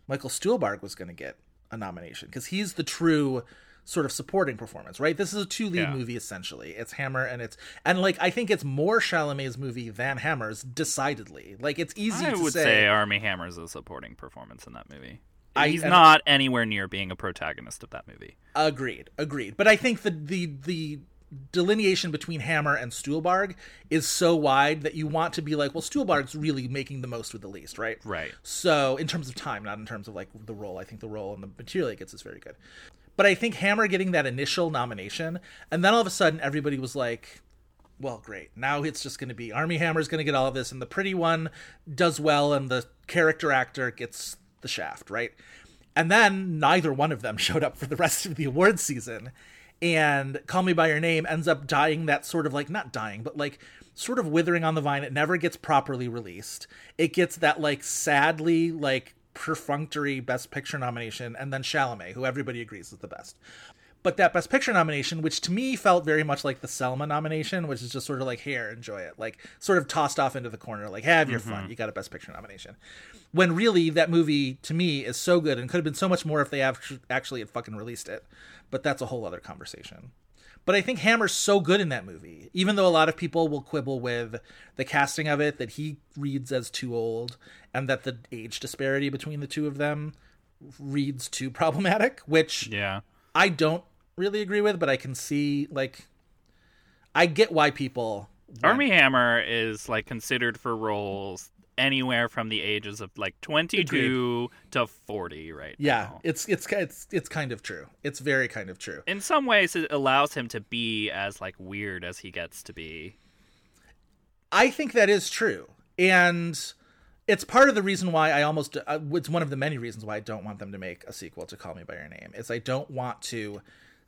Speaker 8: Michael Stuhlbarg was going to get a nomination because he's the true sort of supporting performance, right? This is a two lead
Speaker 7: Yeah.
Speaker 8: movie essentially. It's Hammer and it's and like I think it's more Chalamet's movie than Hammer's decidedly. Like it's easy
Speaker 7: I
Speaker 8: to
Speaker 7: would
Speaker 8: say,
Speaker 7: say Armie Hammer's a supporting performance in that movie.
Speaker 8: I-
Speaker 7: He's not anywhere near being a protagonist of that movie.
Speaker 8: Agreed, agreed. But I think the the the delineation between Hammer and Stuhlbarg is so wide that you want to be like, well, Stuhlbarg's really making the most with the least, right?
Speaker 7: Right.
Speaker 8: So in terms of time, not in terms of like the role, I think the role and the material he gets is very good. But I think Hammer getting that initial nomination, and then all of a sudden everybody was like, well, great. Now it's just going to be Armie Hammer's going to get all of this, and the pretty one does well, and the character actor gets the shaft, right? And then neither one of them showed up for the rest of the awards season. And Call Me By Your Name ends up dying that sort of like, not dying, but like sort of withering on the vine. It never gets properly released. It gets that like sadly, like perfunctory Best Picture nomination, and then Chalamet, who everybody agrees is the best. But that Best Picture nomination, which to me felt very much like the Selma nomination, which is just sort of like, here, enjoy it. Like, sort of tossed off into the corner, like, have your fun. Mm-hmm. You got a Best Picture nomination. When really, that movie, to me, is so good and could have been so much more if they actually had fucking released it. But that's a whole other conversation. But I think Hammer's so good in that movie, even though a lot of people will quibble with the casting of it, that he reads as too old, and that the age disparity between the two of them reads too problematic, which
Speaker 7: Yeah.
Speaker 8: I don't really agree with, but I can see like I get why people
Speaker 7: Armie Hammer is like considered for roles anywhere from the ages of like 22 to 40 right
Speaker 8: Yeah,
Speaker 7: now.
Speaker 8: it's it's it's it's kind of true. It's very kind of true.
Speaker 7: In some ways it allows him to be as like weird as he gets to be.
Speaker 8: I think that is true. And it's part of the reason why I almost uh, it's one of the many reasons why I don't want them to make a sequel to Call Me by Your Name. Is I don't want to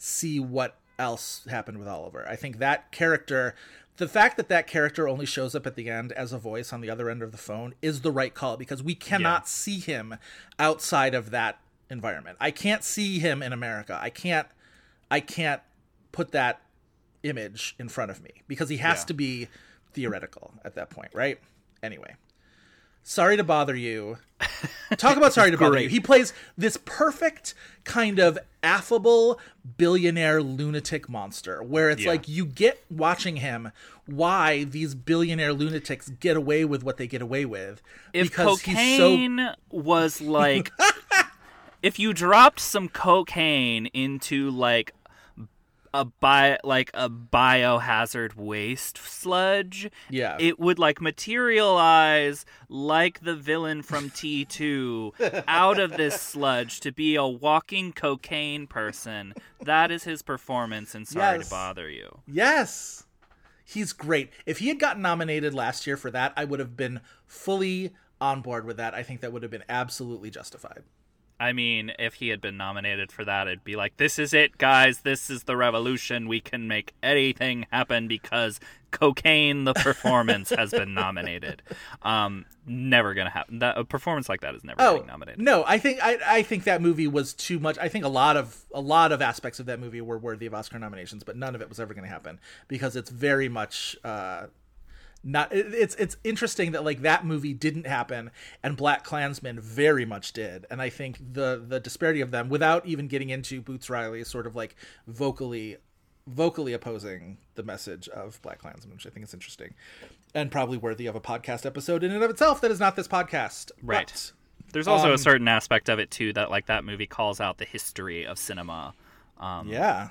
Speaker 8: see what else happened with Oliver. I think that character the fact that that character only shows up at the end as a voice on the other end of the phone is the right call because we cannot see him outside of that environment. I can't see him in America. I can't I can't put that image in front of me because he has
Speaker 7: Yeah.
Speaker 8: to be theoretical at that point, right? Anyway, sorry to bother you. Talk about sorry to bother you. He plays this perfect kind of affable billionaire lunatic monster where it's
Speaker 7: Yeah.
Speaker 8: like you get watching him why these billionaire lunatics get away with what they get away with
Speaker 7: If
Speaker 8: because he's so
Speaker 7: cocaine was like if you dropped some cocaine into like a bi like a biohazard waste sludge,
Speaker 8: Yeah.
Speaker 7: it would like materialize like the villain from T2 out of this sludge to be a walking cocaine person. That is his performance and Sorry
Speaker 8: Yes.
Speaker 7: to Bother You.
Speaker 8: Yes. He's great. If he had gotten nominated last year for that, I would have been fully on board with that. I think that would have been absolutely justified.
Speaker 7: I mean, if he had been nominated for that, it'd be like, this is it, guys. This is the revolution. We can make anything happen because Cocaine, the performance, has been nominated. Um, never gonna happen. That a performance like that is never
Speaker 8: Oh
Speaker 7: nominated.
Speaker 8: no, I think I, I think that movie was too much. I think a lot of a lot of aspects of that movie were worthy of Oscar nominations, but none of it was ever going to happen because it's very much uh, not. It's it's interesting that like that movie didn't happen and Black Klansman very much did, and I think the the disparity of them, without even getting into Boots Riley, sort of like vocally vocally opposing the message of Black Klansman, which I think is interesting and probably worthy of a podcast episode in and of itself. That is not this podcast,
Speaker 7: Right.
Speaker 8: But,
Speaker 7: There's also
Speaker 8: um,
Speaker 7: a certain aspect of it too that like that movie calls out the history of cinema. Um,
Speaker 8: Yeah.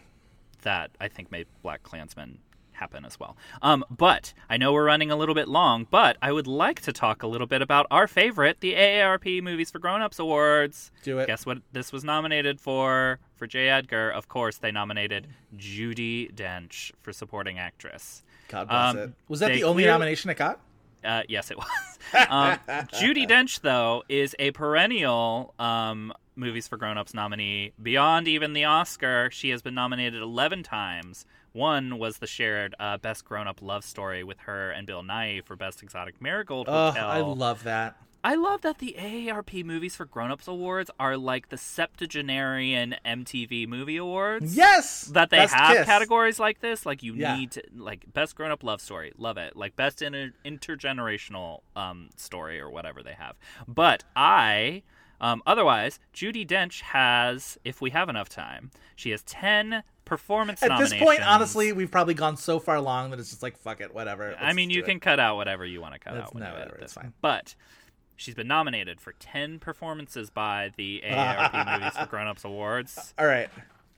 Speaker 7: that I think made Black Klansman happen as well. Um, but I know we're running a little bit long, but I would like to talk a little bit about our favorite, the AARP Movies for Grown Ups Awards.
Speaker 8: Do it.
Speaker 7: Guess what this was nominated for? For J. Edgar, of course, they nominated Judi Dench for supporting actress.
Speaker 8: God bless
Speaker 7: Um,
Speaker 8: it. Was that the only
Speaker 7: clearly-
Speaker 8: nomination it got?
Speaker 7: Uh, yes, it was. um, Judi Dench, though, is a perennial um, Movies for Grown Ups nominee. Beyond even the Oscar, she has been nominated 11 times. One was the shared uh, Best Grown Up Love Story with her and Bill Nighy for Best Exotic Marigold
Speaker 8: Oh, I love that.
Speaker 7: I love that the AARP Movies for Grown Ups Awards are like the septuagenarian MTV Movie Awards.
Speaker 8: Yes!
Speaker 7: That they
Speaker 8: Best
Speaker 7: have
Speaker 8: Kiss.
Speaker 7: categories like this. Like, you
Speaker 8: Yeah.
Speaker 7: need to, like, Best Grown Up Love Story. Love it. Like, Best inter- Intergenerational um, Story or whatever they have. But I. Um, otherwise, Judi Dench has, if we have enough time, she has 10 performance
Speaker 8: At this point, honestly, we've probably gone so far along that it's just like, fuck it, whatever.
Speaker 7: I mean, you
Speaker 8: it.
Speaker 7: can cut out whatever you want to cut
Speaker 8: That's-
Speaker 7: out.
Speaker 8: no, whatever, it's
Speaker 7: this.
Speaker 8: fine.
Speaker 7: But she's been nominated for 10 performances by the AARP Movies for Grown Ups Awards.
Speaker 8: All right.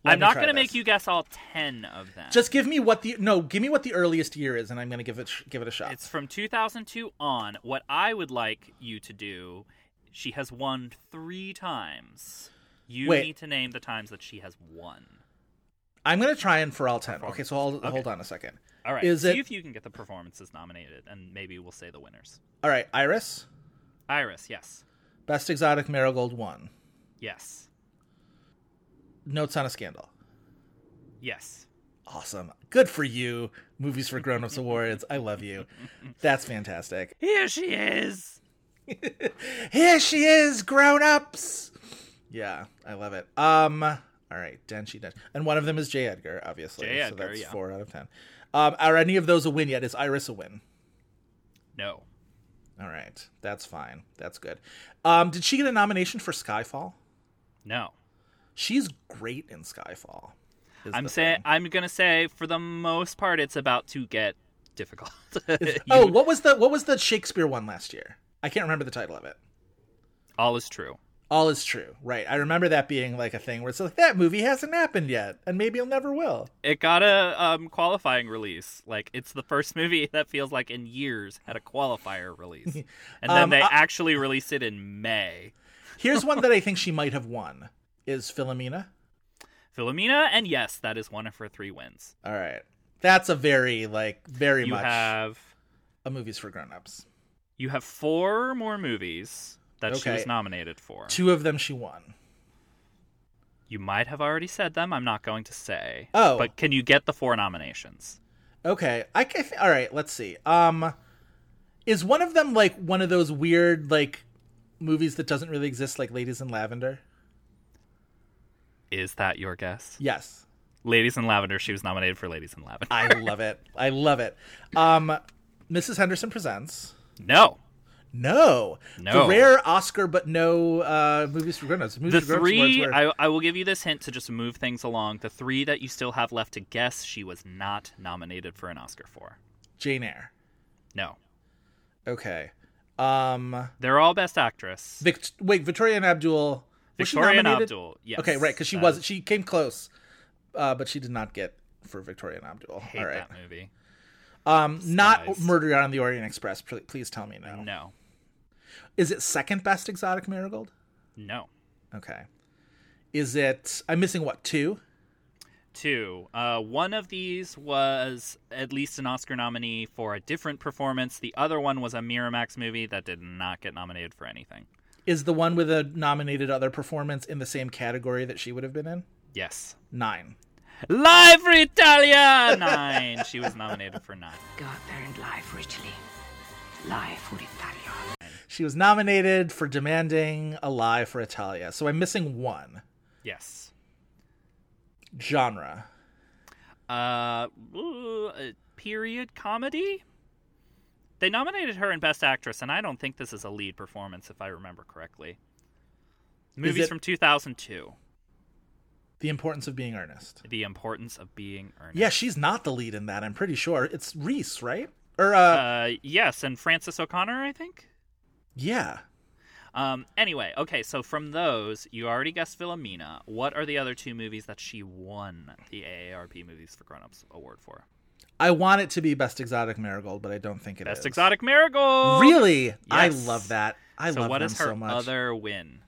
Speaker 8: Let
Speaker 7: I'm not going to make you guess all 10 of them.
Speaker 8: Just give me what the no, give me what the earliest year is, and I'm gonna give it give it a shot.
Speaker 7: It's from 2002 on. What I would like you to do, she has won three times. You
Speaker 8: Wait.
Speaker 7: need to name the times that she has won.
Speaker 8: I'm gonna try and for all ten. Okay, so hold,
Speaker 7: Okay.
Speaker 8: hold on a second.
Speaker 7: All right.
Speaker 8: Is
Speaker 7: see
Speaker 8: it
Speaker 7: if you can get the performances nominated, and maybe we'll say the winners.
Speaker 8: all right? Iris,
Speaker 7: Iris, yes.
Speaker 8: Best Exotic Marigold one.
Speaker 7: Yes.
Speaker 8: Notes on a Scandal.
Speaker 7: Yes.
Speaker 8: Awesome. Good for you. Movies for Grown Ups Awards. I love you. That's fantastic.
Speaker 7: Here she is.
Speaker 8: Here she is, grown ups. Yeah, I love it. Um, all right, Denchy Dench, and one of them is J. Edgar, obviously.
Speaker 7: J.
Speaker 8: so
Speaker 7: Edgar,
Speaker 8: that's
Speaker 7: yeah.
Speaker 8: four out of ten. Um, are any of those a win yet? Is Iris a win?
Speaker 7: No.
Speaker 8: All right, that's fine. That's good. Um, did she get a nomination for Skyfall?
Speaker 7: No.
Speaker 8: She's great in Skyfall.
Speaker 7: I'm saying. I'm gonna say for the most part it's about to get difficult.
Speaker 8: Oh, what was the what was the Shakespeare one last year? I can't remember the title of it.
Speaker 7: all is true.
Speaker 8: All is true, right? I remember that being like a thing where it's like that movie hasn't happened yet, and maybe it'll never will.
Speaker 7: It got a um, qualifying release. Like it's the first movie that feels like in years had a qualifier release, and then
Speaker 8: Um,
Speaker 7: they
Speaker 8: I-
Speaker 7: actually released it in May.
Speaker 8: Here's one that I think she might have won: is Philomena.
Speaker 7: Philomena, and yes, that is one of her three wins.
Speaker 8: All right, that's a very like very
Speaker 7: You
Speaker 8: much
Speaker 7: have
Speaker 8: a movies for grown-ups.
Speaker 7: You have four more movies that she was nominated for.
Speaker 8: Two of them she won.
Speaker 7: You might have already said them. I'm not going to say.
Speaker 8: Oh.
Speaker 7: but can you get the four nominations?
Speaker 8: Okay, I can. All right, let's see. Um, is one of them like one of those weird like movies that doesn't really exist, like Ladies in Lavender?
Speaker 7: Is that your guess?
Speaker 8: Yes,
Speaker 7: Ladies in Lavender. She was nominated for Ladies in Lavender.
Speaker 8: I love it. I love it. Um, Mrs. Henderson presents.
Speaker 7: No.
Speaker 8: No,
Speaker 7: No.
Speaker 8: the rare Oscar, but no uh, movies for grown-ups. Movies
Speaker 7: The three, I, I will give you this hint to just move things along. The three that you still have left to guess, she was not nominated for an Oscar for.
Speaker 8: Jane Eyre.
Speaker 7: No.
Speaker 8: Okay. Um,
Speaker 7: They're all Best Actress.
Speaker 8: Vic- wait, Victoria and Abdul.
Speaker 7: Victoria and? Abdul, yes.
Speaker 8: Okay, right, because she was she came close, uh, but she did not get for Victoria and Abdul.
Speaker 7: Hate
Speaker 8: All right.
Speaker 7: that movie.
Speaker 8: Um, not. Murder on the Orient Express. Please tell me no.
Speaker 7: No.
Speaker 8: Is it second best exotic marigold?
Speaker 7: No.
Speaker 8: Okay. Is it? I'm missing what two?
Speaker 7: Two. Uh, one of these was at least an Oscar nominee for a different performance. The other one was a Miramax movie that did not get nominated for anything.
Speaker 8: Is the one with a nominated other performance in the same category that she would have been in?
Speaker 7: Yes.
Speaker 8: Nine.
Speaker 7: Live for Italia! Nine. she was nominated for nine.
Speaker 6: Go out there and lie for Italy. Lie for Italia.
Speaker 8: She was nominated for demanding a lie for Italia. So I'm missing one.
Speaker 7: Yes.
Speaker 8: Genre.
Speaker 7: Uh, uh, period comedy? They nominated her in Best Actress, and I don't think this is a lead performance, if I remember correctly. The movie's
Speaker 8: it-
Speaker 7: from 2002.
Speaker 8: The importance of being earnest.
Speaker 7: The Importance of Being Earnest.
Speaker 8: Yeah, she's not the lead in that. I'm pretty sure it's Reese, right? Or uh,
Speaker 7: Uh, yes, and Frances O'Connor, I think.
Speaker 8: yeah.
Speaker 7: Um, anyway, okay, so from those, you already guessed Philomena. What are the other two movies that she won the AARP Movies for Grown-Ups award for?
Speaker 8: I want it to be Best Exotic Marigold, but I don't think it is.
Speaker 7: Best Exotic Marigold.
Speaker 8: Really?
Speaker 7: Yes.
Speaker 8: I love that. I
Speaker 7: so
Speaker 8: love
Speaker 7: what
Speaker 8: them
Speaker 7: is her
Speaker 8: so much.
Speaker 7: other win?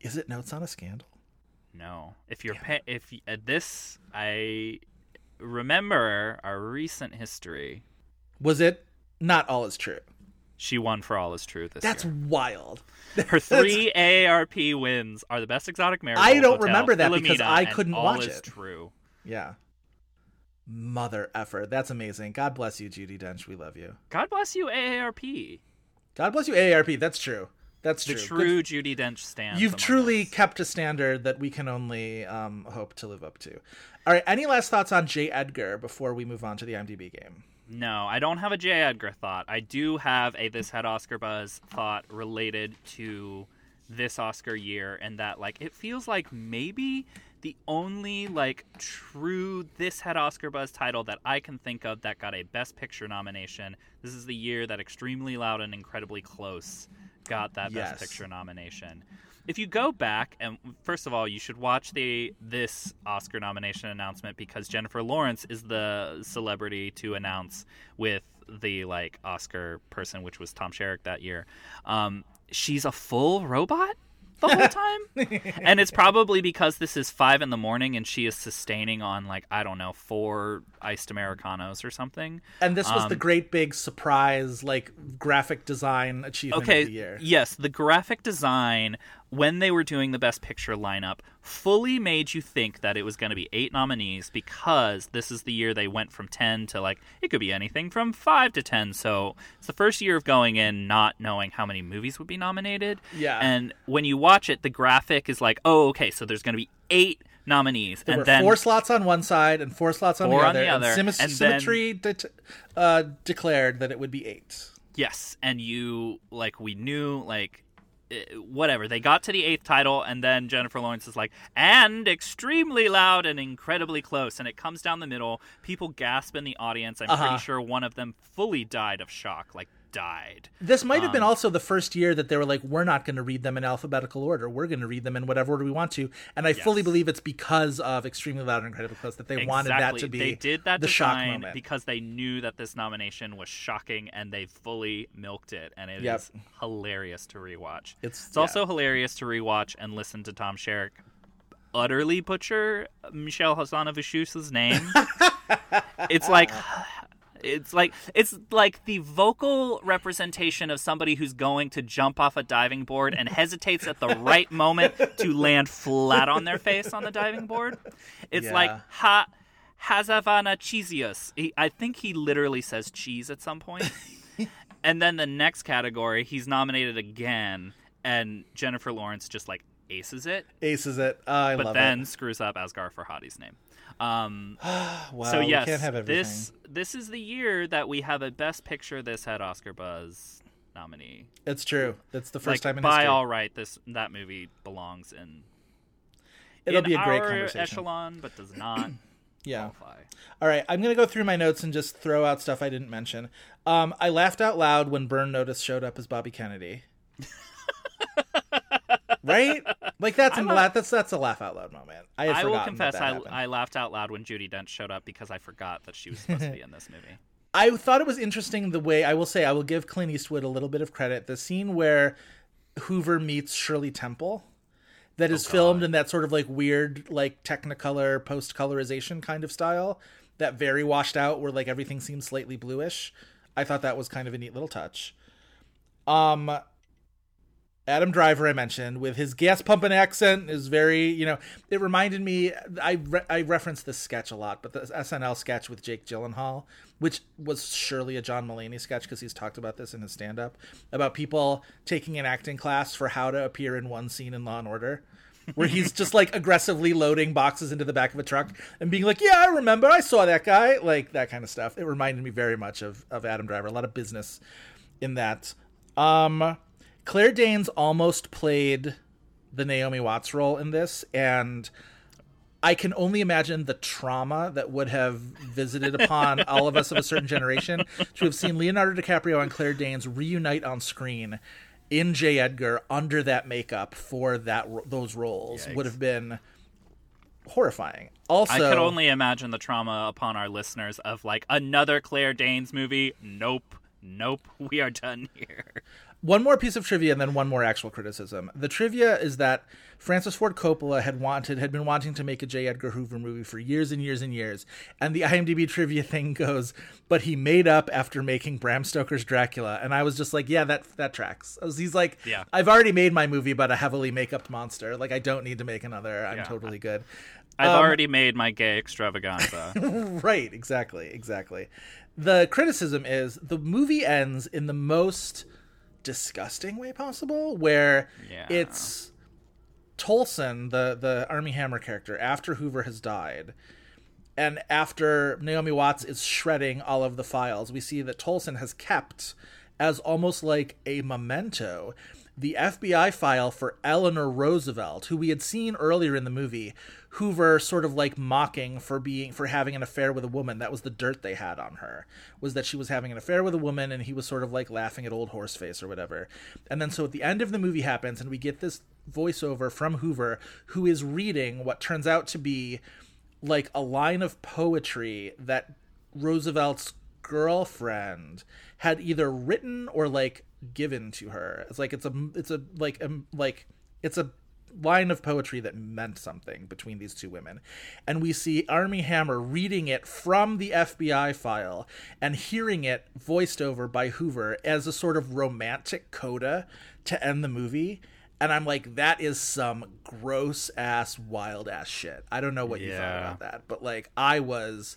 Speaker 8: Is it Notes on a Scandal?
Speaker 7: No. If you're pa- if uh, this I remember our recent history.
Speaker 8: Was it not all is true?
Speaker 7: She won for All Is True this
Speaker 8: That's
Speaker 7: year.
Speaker 8: wild.
Speaker 7: Her three AARP wins are the Best Exotic Marigold.
Speaker 8: I don't
Speaker 7: Hotel,
Speaker 8: remember that because I couldn't
Speaker 7: All
Speaker 8: watch
Speaker 7: is
Speaker 8: it.
Speaker 7: True.
Speaker 8: Yeah. Mother effort. That's amazing. God bless you, Judi Dench. We love you.
Speaker 7: God bless you, AARP.
Speaker 8: God bless you, AARP. That's true. That's true.
Speaker 7: The
Speaker 8: true. Good-
Speaker 7: Judi Dench stands.
Speaker 8: You've truly
Speaker 7: us.
Speaker 8: kept a standard that we can only um, hope to live up to. All right. Any last thoughts on J. Edgar before we move on to the IMDb game?
Speaker 7: No, I don't have a J. Edgar thought. I do have a this had Oscar buzz thought related to this Oscar year, and that like it feels like maybe the only like true this had Oscar buzz title that I can think of that got a Best Picture nomination. This is the year that Extremely Loud and Incredibly Close got that
Speaker 8: Yes.
Speaker 7: Best Picture nomination. If you go back and first of all, you should watch the this Oscar nomination announcement because Jennifer Lawrence is the celebrity to announce with the like Oscar person, which was Tom Sherak that year. Um, she's a full robot the whole time, and it's probably because this is five in the morning and she is sustaining on like I don't know four iced americanos or something.
Speaker 8: And this was the
Speaker 7: Um,
Speaker 8: great big surprise, like graphic design achievement
Speaker 7: okay
Speaker 8: of the year.
Speaker 7: yes the graphic design when they were doing the best picture lineup fully made you think that it was going to be eight nominees because this is the year they went from 10 to like it could be anything from 5 to 10 so it's the first year of going in not knowing how many movies would be nominated
Speaker 8: Yeah.
Speaker 7: and when you watch it the graphic is like oh okay so there's going to be eight nominees
Speaker 8: There
Speaker 7: and then
Speaker 8: four slots on one side and four slots on,
Speaker 7: Four
Speaker 8: the,
Speaker 7: on
Speaker 8: other,
Speaker 7: the other,
Speaker 8: And,
Speaker 7: and then-
Speaker 8: Symmetry uh, declared that it would be eight.
Speaker 7: Yes, and you like we knew like whatever they got to the eighth title, and then Jennifer Lawrence is like, and extremely loud and incredibly close, and it comes down the middle. People gasp in the audience. I'm
Speaker 8: Uh-huh.
Speaker 7: pretty sure one of them fully died of shock, like died.
Speaker 8: This might have been
Speaker 7: Um,
Speaker 8: also the first year that they were like, we're not going to read them in alphabetical order. We're going to read them in whatever order we want to. And I fully believe it's because of Extremely Loud and Incredibly Close that they wanted that to be
Speaker 7: they did that
Speaker 8: the shock moment.
Speaker 7: because they knew that this nomination was shocking and they fully milked it and it is
Speaker 8: Yep.
Speaker 7: hilarious to rewatch
Speaker 8: It's-
Speaker 7: it's
Speaker 8: yeah.
Speaker 7: also hilarious to rewatch and listen to tom sherak utterly butcher michel hazanavicius's name it's like it's like it's like the vocal representation of somebody who's going to jump off a diving board and hesitates at the right moment to land flat on their face on the diving board. It's like
Speaker 8: Yeah.
Speaker 7: ha Hazavana Cheesius. He, I think he literally says cheese at some point. and then the next category, he's nominated again, and Jennifer Lawrence just like aces it,
Speaker 8: Aces it. I
Speaker 7: but then
Speaker 8: it.
Speaker 7: screws up Asghar Farhadi's name. Um,
Speaker 8: Wow,
Speaker 7: so yes,
Speaker 8: can't have
Speaker 7: this this is the year that we have a Best Picture. This had Oscar buzz nominee.
Speaker 8: It's true. It's the first
Speaker 7: like,
Speaker 8: time in
Speaker 7: by
Speaker 8: history.
Speaker 7: all right, this that movie belongs in.
Speaker 8: It'll
Speaker 7: in
Speaker 8: be a great conversation.
Speaker 7: echelon, but does not
Speaker 8: Yeah.
Speaker 7: qualify.
Speaker 8: All right, I'm gonna go through my notes and just throw out stuff I didn't mention. Um, I laughed out loud when Burn Notice showed up as Bobby Kennedy. right? Like that's a la- that's that's a laugh out loud moment. I had
Speaker 7: I will confess, I. I laughed out loud when Judi Dench showed up because I forgot that she was supposed to be in this movie.
Speaker 8: I thought it was interesting the way I will say I will give Clint Eastwood a little bit of credit. The scene where Hoover meets Shirley Temple that is Oh, filmed in that sort of like weird like technicolor post colorization kind of style that very washed out where like everything seems slightly bluish. I thought that was kind of a neat little touch. Um Adam Driver, I mentioned, with his gas pumping accent, is very, you know, it reminded me. I re- I reference this sketch a lot, but the SNL sketch with Jake Gyllenhaal, which was surely a John Mulaney sketch because he's talked about this in his stand up about people taking an acting class for how to appear in one scene in Law and Order. Where he's just like aggressively loading boxes into the back of a truck and being like, "Yeah, I remember, I saw that guy," like that kind of stuff. It reminded me very much of of Adam Driver. A lot of business in that. Um, Claire Danes almost played the Naomi Watts role in this, and I can only imagine the trauma that would have visited upon all of us of a certain generation to have seen Leonardo DiCaprio and Claire Danes reunite on screen in J. Edgar under that makeup for that those roles
Speaker 7: Yikes.
Speaker 8: would have been horrifying. Also,
Speaker 7: I could only imagine the trauma upon our listeners of like another Claire Danes movie. Nope, nope, we are done here.
Speaker 8: One more piece of trivia and then one more actual criticism. The trivia is that Francis Ford Coppola had wanted had been wanting to make a J. Edgar Hoover movie for years and years and years. And the IMDb trivia thing goes, but he made up after making Bram Stoker's Dracula. And I was just like, yeah, that that tracks. I was- He's like,
Speaker 7: Yeah.
Speaker 8: I've already made my movie about a heavily makeup monster. Like I don't need to make another. I'm
Speaker 7: Yeah.
Speaker 8: totally good.
Speaker 7: I've
Speaker 8: Um,
Speaker 7: already made my gay extravaganza.
Speaker 8: right, exactly, exactly. The criticism is the movie ends in the most disgusting way possible, where
Speaker 7: Yeah.
Speaker 8: it's Tolson, the the Armie Hammer character, after Hoover has died, and after Naomi Watts is shredding all of the files, we see that Tolson has kept as almost like a memento the FBI file for Eleanor Roosevelt, who we had seen earlier in the movie, Hoover sort of like mocking for being for having an affair with a woman. That was the dirt they had on her, was that she was having an affair with a woman and he was sort of like laughing at old horseface or whatever. And then so at the end of the movie happens and we get this voiceover from Hoover who is reading what turns out to be like a line of poetry that Roosevelt's girlfriend had either written or like given to her. It's like it's a it's a like um like it's a line of poetry that meant something between these two women. And we see Armie Hammer reading it from the FBI file and hearing it voiced over by Hoover as a sort of romantic coda to end the movie. And I'm like, that is some gross ass, wild ass shit. I don't know what you thought about that, but like, I was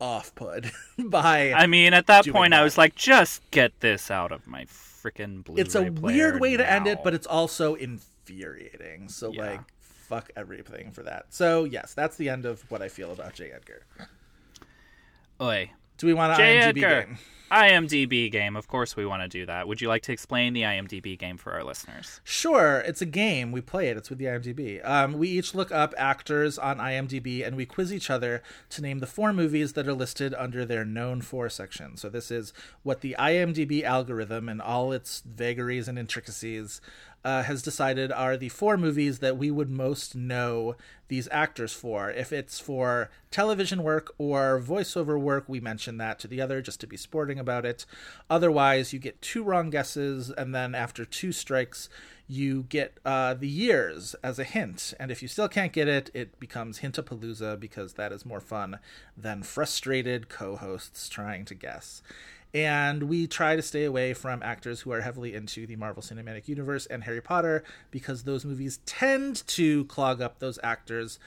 Speaker 8: off put by.
Speaker 7: I mean, at that point, I was like, just get this out of my freaking Blu-ray
Speaker 8: it's a weird way to end it, but it's also infuriating. So
Speaker 7: Yeah.
Speaker 8: like, fuck everything for that. So yes, that's the end of what I feel about J. Edgar.
Speaker 7: Oi.
Speaker 8: Do we want to. IMDb
Speaker 7: Edgar.
Speaker 8: game?
Speaker 7: IMDb game. Of course, we want to do that. Would you like to explain the IMDb game for our listeners?
Speaker 8: Sure, it's a game. We play it. It's with the IMDb. Um, we each look up actors on IMDb and we quiz each other to name the four movies that are listed under their known for section. So this is what the IMDb algorithm and all its vagaries and intricacies uh, has decided are the four movies that we would most know these actors for. If it's for television work or voiceover work, we mention that to the other just to be sporting about it. Otherwise, you get two wrong guesses, and then after two strikes, you get uh, the years as a hint. And if you still can't get it, it becomes Hintapalooza because that is more fun than frustrated co hosts trying to guess. And we try to stay away from actors who are heavily into the Marvel Cinematic Universe and Harry Potter because those movies tend to clog up those actors'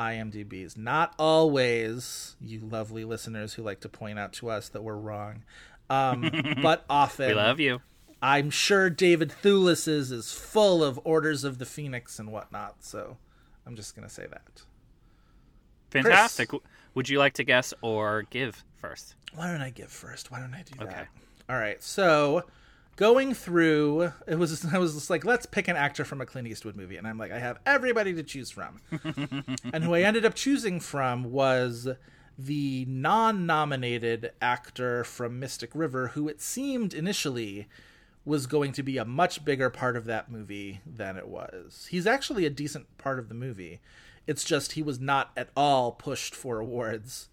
Speaker 8: IMDb's. Not always, you lovely listeners who like to point out to us that we're wrong, um, but often.
Speaker 7: We love you.
Speaker 8: I'm sure David Thewlis's is full of Orders of the Phoenix and whatnot, so I'm just going to say that.
Speaker 7: Fantastic. W- Would you like to guess or give first?
Speaker 8: Why don't I give first? Why don't I do
Speaker 7: Okay.
Speaker 8: that? All right. So going through, it was I was just like, let's pick an actor from a Clint Eastwood movie, and I'm like, I have everybody to choose from, and who I ended up choosing from was the non-nominated actor from Mystic River, who it seemed initially was going to be a much bigger part of that movie than it was. He's actually a decent part of the movie. It's just he was not at all pushed for awards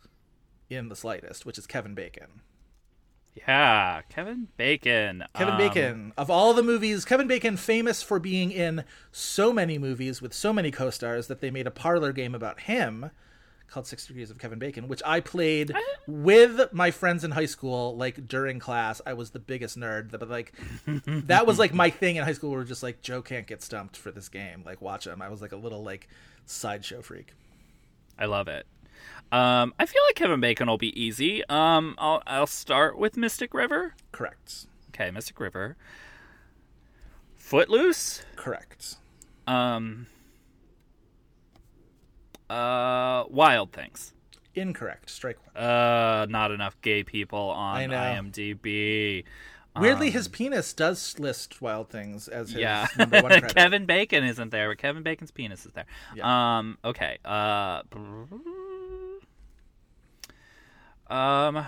Speaker 8: in the slightest, which is Kevin Bacon.
Speaker 7: Yeah, Kevin Bacon.
Speaker 8: Kevin
Speaker 7: Um,
Speaker 8: Bacon, of all the movies, Kevin Bacon famous for being in so many movies with so many co-stars that they made a parlor game about him called Six Degrees of Kevin Bacon, which I played with my friends in high school. Like during class, I was the biggest nerd. But like, that was like my thing in high school. We were just like, Joe can't get stumped for this game. Like, watch him. I was like a little like sideshow freak.
Speaker 7: I love it. Um, I feel like Kevin Bacon will be easy. Um, I'll I'll start with Mystic River.
Speaker 8: Correct.
Speaker 7: Okay, Mystic River. Footloose.
Speaker 8: Correct.
Speaker 7: Um. Uh, Wild Things.
Speaker 8: Incorrect. Strike one.
Speaker 7: Uh, not enough gay people on. IMDb.
Speaker 8: Weirdly,
Speaker 7: Um,
Speaker 8: his penis does list Wild Things as his
Speaker 7: yeah.
Speaker 8: number one credit.
Speaker 7: Kevin Bacon isn't there, but Kevin Bacon's penis is there.
Speaker 8: Yeah.
Speaker 7: Um. Okay. Uh. Um.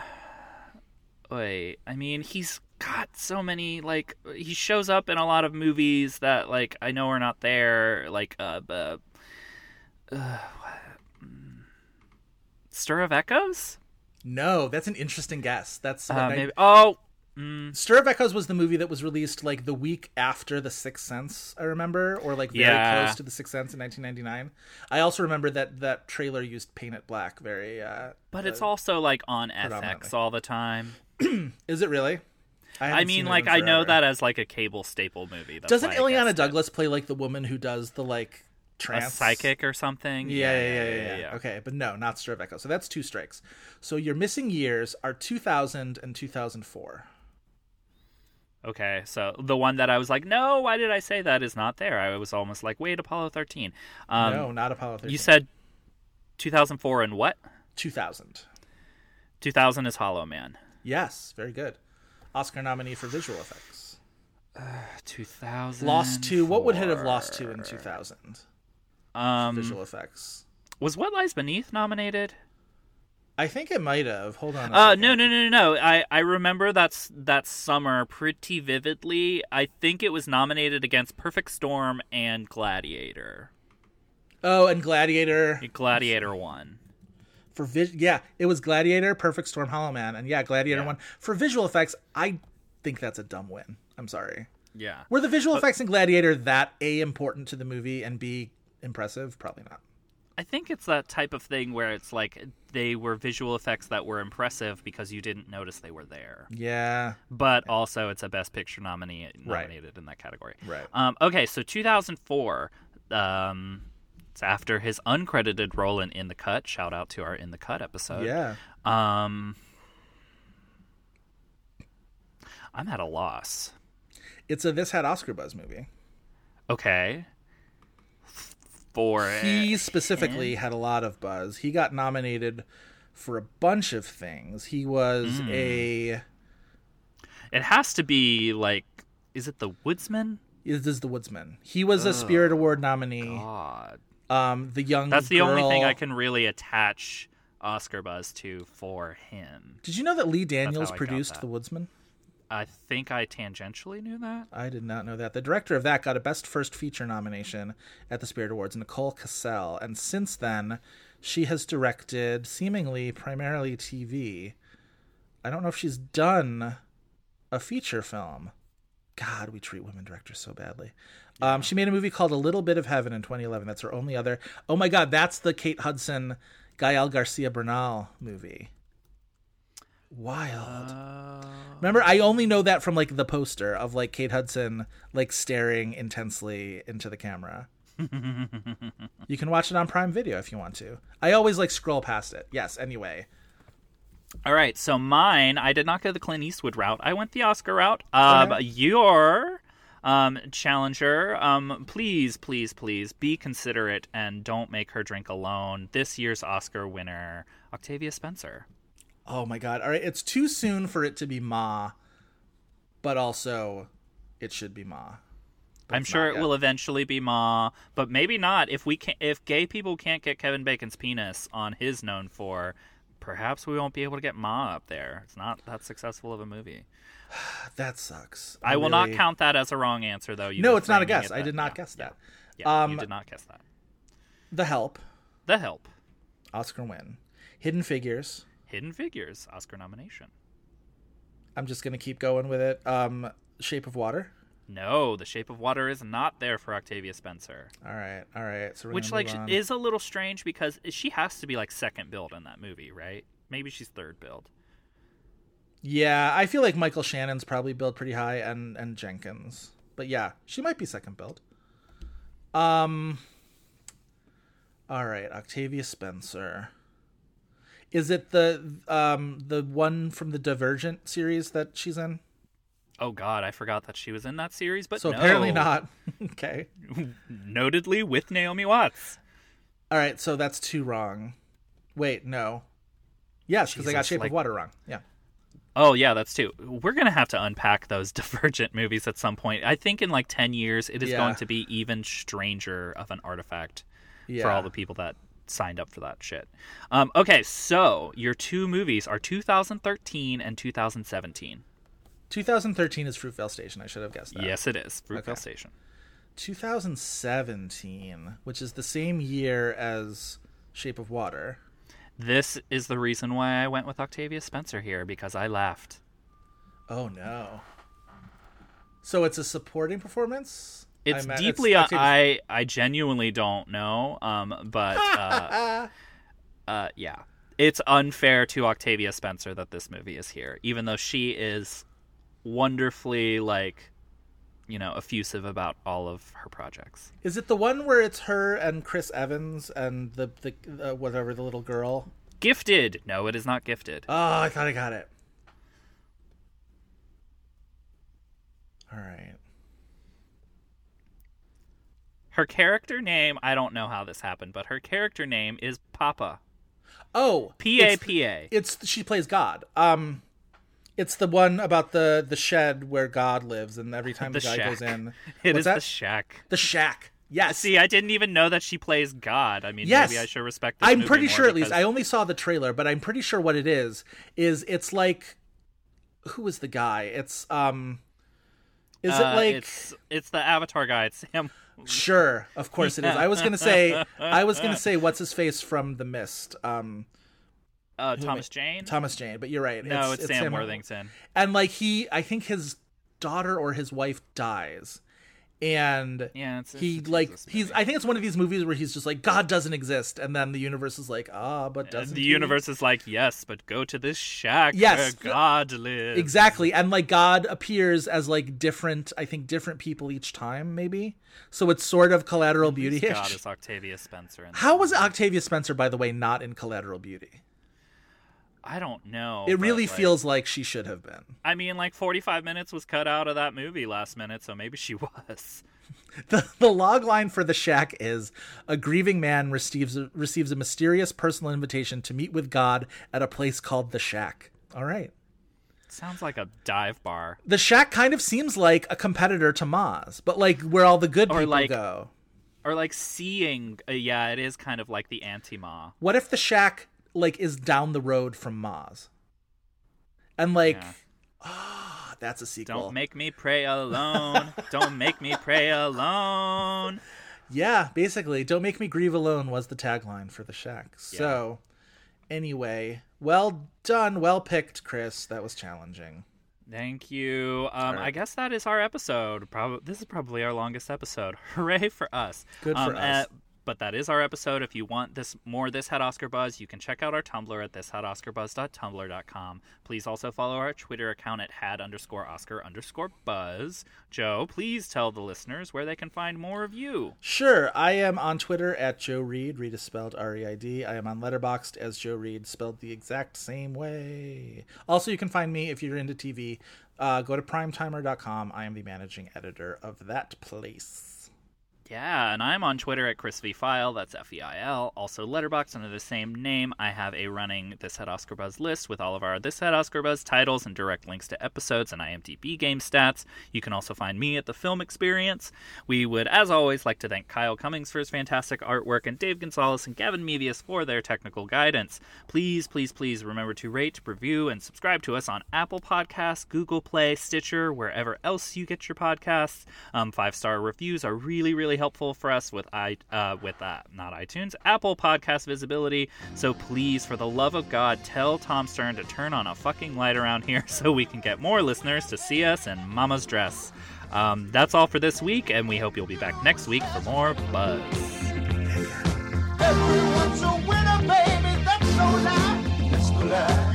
Speaker 7: Wait. I mean, he's got so many like he shows up in a lot of movies that like I know are not there. Like uh. uh, Stir of Echoes.
Speaker 8: No, that's an interesting guess. That's
Speaker 7: Uh,
Speaker 8: what I-
Speaker 7: Oh. Mm,
Speaker 8: Stir of Echoes was the movie that was released like the week after The Sixth Sense, I remember, or like very
Speaker 7: Yeah.
Speaker 8: close to The Sixth Sense in 1999. I also remember that that trailer used Paint It Black very. Uh,
Speaker 7: but it's
Speaker 8: uh,
Speaker 7: also like on FX all the time.
Speaker 8: Is it really?
Speaker 7: I,
Speaker 8: haven't
Speaker 7: mean, like I know that as like a cable staple movie. That's
Speaker 8: Doesn't Illeana
Speaker 7: guessed it.
Speaker 8: Douglas play like the woman who does the like
Speaker 7: a
Speaker 8: trance
Speaker 7: psychic or something?
Speaker 8: Yeah yeah yeah yeah, yeah, Okay, but no, not Stir of Echoes. So that's two strikes. So your missing years are 2000 and 2004.
Speaker 7: Okay, so the one that I was like, no, why did I say that is not there? I was almost like, wait, Apollo 13. Um,
Speaker 8: no, not Apollo 13.
Speaker 7: You said 2004 and what?
Speaker 8: 2000.
Speaker 7: 2000 is Hollow Man.
Speaker 8: Yes, very good. Oscar nominee for visual effects.
Speaker 7: 2000.
Speaker 8: Lost to what would it have lost to in 2000?
Speaker 7: Um,
Speaker 8: visual effects.
Speaker 7: Was What Lies Beneath nominated?
Speaker 8: I think it might have. Hold on.
Speaker 7: Uh, no, no, no, no, no. I, I remember that's that summer pretty vividly. I think it was nominated against Perfect Storm and Gladiator.
Speaker 8: Oh, and Gladiator
Speaker 7: Gladiator won.
Speaker 8: for vis- yeah, it was Gladiator, Perfect Storm, Hollow Man, and yeah, Gladiator
Speaker 7: Yeah.
Speaker 8: won for visual effects. I think that's a dumb win. I'm sorry.
Speaker 7: Yeah.
Speaker 8: Were the visual effects in Gladiator that a important to the movie and b impressive? Probably not.
Speaker 7: I think it's that type of thing where it's like they were visual effects that were impressive because you didn't notice they were there.
Speaker 8: Yeah.
Speaker 7: But also, it's a Best Picture nominee
Speaker 8: Right.
Speaker 7: nominated in that category.
Speaker 8: Right.
Speaker 7: Um, okay, so 2004. Um, it's after his uncredited role in In the Cut. Shout out to our In the Cut episode.
Speaker 8: Yeah.
Speaker 7: Um, I'm at a loss.
Speaker 8: It's a this had Oscar buzz movie.
Speaker 7: Okay. For
Speaker 8: He specifically had a lot of buzz. He got nominated for a bunch of things. He was
Speaker 7: Mm.
Speaker 8: a
Speaker 7: it has to be like, is it The Woodsman?
Speaker 8: This is the Woodsman. He was a Spirit Award nominee.
Speaker 7: God.
Speaker 8: Um, the young.
Speaker 7: That's the only thing I can really attach Oscar buzz to for him.
Speaker 8: Did you know that Lee Daniels
Speaker 7: how I got
Speaker 8: produced. The Woodsman?
Speaker 7: I think I tangentially knew that.
Speaker 8: I did not know that. The director of that got a Best First Feature nomination at the Spirit Awards, Nicole Kassell, and since then, she has directed seemingly primarily TV. I don't know if she's done a feature film. God, we treat women directors so badly. Um, she made a movie called A Little Bit of Heaven in 2011. That's her only other. Oh my God, that's the Kate Hudson, Gael Garcia Bernal movie. Wild. Remember, I only know that from like the poster of like Kate Hudson like staring intensely into the camera. you can watch it on Prime Video if you want to. I always like scroll past it. Yes. Anyway,
Speaker 7: All right, so mine, I did not go the Clint Eastwood route. I went the Oscar route. Um,
Speaker 8: Okay.
Speaker 7: Your um, challenger, um, please, please, please be considerate and don't make her drink alone. This year's Oscar winner, Octavia Spencer.
Speaker 8: Oh my God. All right, it's too soon for it to be Ma, but also it should be Ma. But
Speaker 7: I'm sure it
Speaker 8: yet.
Speaker 7: will eventually be Ma, but maybe not. If we can, if gay people can't get Kevin Bacon's penis on his known for, perhaps we won't be able to get Ma up there. It's not that successful of a movie.
Speaker 8: That sucks.
Speaker 7: I, will not count that as a wrong answer, though. You
Speaker 8: No, it's not a guess.
Speaker 7: it
Speaker 8: I did not
Speaker 7: yeah,
Speaker 8: guess that.
Speaker 7: Yeah,
Speaker 8: Um,
Speaker 7: you did not guess that.
Speaker 8: The Help,
Speaker 7: The Help,
Speaker 8: Oscar win. Hidden Figures.
Speaker 7: Hidden Figures, Oscar nomination.
Speaker 8: I'm just gonna keep going with it. Um, Shape of Water.
Speaker 7: No, The Shape of Water is not there for Octavia Spencer.
Speaker 8: All right, all right. So
Speaker 7: Which like
Speaker 8: on.
Speaker 7: is a little strange because she has to be like second build in that movie, right? Maybe she's third build.
Speaker 8: Yeah, I feel like Michael Shannon's probably built pretty high, and and Jenkins. But yeah, she might be second build. Um. All right, Octavia Spencer. Is it the um the one from the Divergent series that she's in?
Speaker 7: Oh God, I forgot that she was in that series, but
Speaker 8: So
Speaker 7: no.
Speaker 8: apparently not. okay.
Speaker 7: Notedly with Naomi Watts.
Speaker 8: All right, so that's two wrong. Wait, no. Yes, because I got Shape
Speaker 7: like-
Speaker 8: of Water wrong. Yeah.
Speaker 7: Oh yeah, that's two. We're gonna have to unpack those Divergent movies at some point. I think in like ten years, it is
Speaker 8: Yeah.
Speaker 7: going to be even stranger of an artifact for all the people that signed up for that shit. Um, okay, so your two movies are 2013 and 2017.
Speaker 8: 2013 is Fruitvale Station. I should have guessed that.
Speaker 7: Yes, it is Fruitvale
Speaker 8: Okay.
Speaker 7: Station.
Speaker 8: 2017, which is the same year as Shape of Water.
Speaker 7: This is the reason why I went with Octavia Spencer here because I laughed.
Speaker 8: Oh no. So it's a supporting performance?
Speaker 7: It's
Speaker 8: I meant-
Speaker 7: deeply uh,
Speaker 8: Octavia-
Speaker 7: I I genuinely don't know, um, but uh, uh, yeah, it's unfair to Octavia Spencer that this movie is here, even though she is wonderfully like, you know, effusive about all of her projects.
Speaker 8: Is it the one where it's her and Chris Evans and the the uh, whatever the little girl?
Speaker 7: Gifted? No, it is not gifted.
Speaker 8: Oh, I thought I got it. All right.
Speaker 7: Her character name, I don't know how this happened, but her character name is Papa.
Speaker 8: Oh,
Speaker 7: P A
Speaker 8: it's-
Speaker 7: P A.
Speaker 8: It's she plays God. Um, it's the one about the the shed where God lives, and every time the,
Speaker 7: The
Speaker 8: guy
Speaker 7: shack.
Speaker 8: goes in,
Speaker 7: it is
Speaker 8: that?
Speaker 7: the shack.
Speaker 8: The shack. Yes.
Speaker 7: See, I didn't even know that she plays God. I mean,
Speaker 8: yes.
Speaker 7: maybe I should respect.
Speaker 8: I'm pretty sure, at least. I only saw the trailer, but I'm pretty sure what it is is it's like, who is the guy? It's um, is it
Speaker 7: Uh,
Speaker 8: like?
Speaker 7: it's it's the Avatar guy? It's Sam.
Speaker 8: Sure, of course it is. I was gonna say, I was gonna say, what's his face from The Mist? Um,
Speaker 7: Uh, Thomas
Speaker 8: I-
Speaker 7: Jane.
Speaker 8: Thomas Jane, but you're right.
Speaker 7: No, it's Sam Worthington.
Speaker 8: And like he, I think his daughter or his wife dies, and
Speaker 7: Yeah, it's-
Speaker 8: he
Speaker 7: it's
Speaker 8: like he's. I think it's one of these movies where he's just like God doesn't exist, and then the universe is like ah, but doesn't
Speaker 7: the
Speaker 8: he?
Speaker 7: universe is like, yes, but go to this shack
Speaker 8: Yes.
Speaker 7: where God lives.
Speaker 8: Exactly. And like God appears as like different, I think different people each time, maybe. So it's sort of collateral beauty
Speaker 7: God is Octavia Spencer. In
Speaker 8: How was Octavia Spencer, by the way, not in collateral beauty?
Speaker 7: I don't know.
Speaker 8: it really
Speaker 7: like-
Speaker 8: feels like she should have been.
Speaker 7: I mean, like 45 minutes was cut out of that movie last minute, so maybe she was.
Speaker 8: The, the log line for the shack is a grieving man receives a, receives a mysterious personal invitation to meet with God at a place called the shack. All right.
Speaker 7: Sounds like a dive bar.
Speaker 8: The shack kind of seems like a competitor to Maz, but like where all the good
Speaker 7: Or
Speaker 8: people
Speaker 7: like-
Speaker 8: go.
Speaker 7: Or like seeing, uh, yeah, it is kind of like the anti-ma.
Speaker 8: What if the shack like is down the road from Maz? And like
Speaker 7: Yeah.
Speaker 8: ah, that's a sequel.
Speaker 7: Don't make me pray alone. Don't make me pray alone.
Speaker 8: Yeah, basically, "Don't make me grieve alone" was the tagline for the shack. So, anyway, well done, well picked, Chris. That was challenging.
Speaker 7: Thank you. Um,
Speaker 8: right.
Speaker 7: I guess that is our episode. Probably this is probably our longest episode. Hooray for us!
Speaker 8: Good for
Speaker 7: Um,
Speaker 8: us.
Speaker 7: uh, but that is our episode. If you want this more this had Oscar buzz, you can check out our Tumblr at thishadoscarbuzz.tumblr.com. Please also follow our Twitter account at had underscore Oscar underscore buzz. Joe, please tell the listeners where they can find more of you.
Speaker 8: Sure, I am on Twitter at Joe Reid. Reid is spelled R E I D. I am on Letterboxd as Joe Reid, spelled the exact same way. Also, you can find me if you're into TV. Uh, go to primetimer.com. I am the managing editor of that place.
Speaker 7: Yeah, and I'm on Twitter at Chris V Feil. That's F E I L. Also, Letterboxd under the same name. I have a running This Had Oscar Buzz list with all of our This Had Oscar Buzz titles and direct links to episodes and IMDb game stats. You can also find me at the Film Experience. We would, as always, like to thank Kyle Cummings for his fantastic artwork and Dave Gonzalez and Gavin Mevius for their technical guidance. Please, please, please remember to rate, review, and subscribe to us on Apple Podcasts, Google Play, Stitcher, wherever else you get your podcasts. Um, Five star reviews are really, really helpful for us with i uh, with uh, not iTunes, Apple Podcast visibility. So please, for the love of God, tell Tom Stern to turn on a fucking light around here so we can get more listeners to see us in Mama's dress. Um, that's all for this week, and we hope you'll be back next week for more buzz. Everyone's a winner, baby. That's. That's.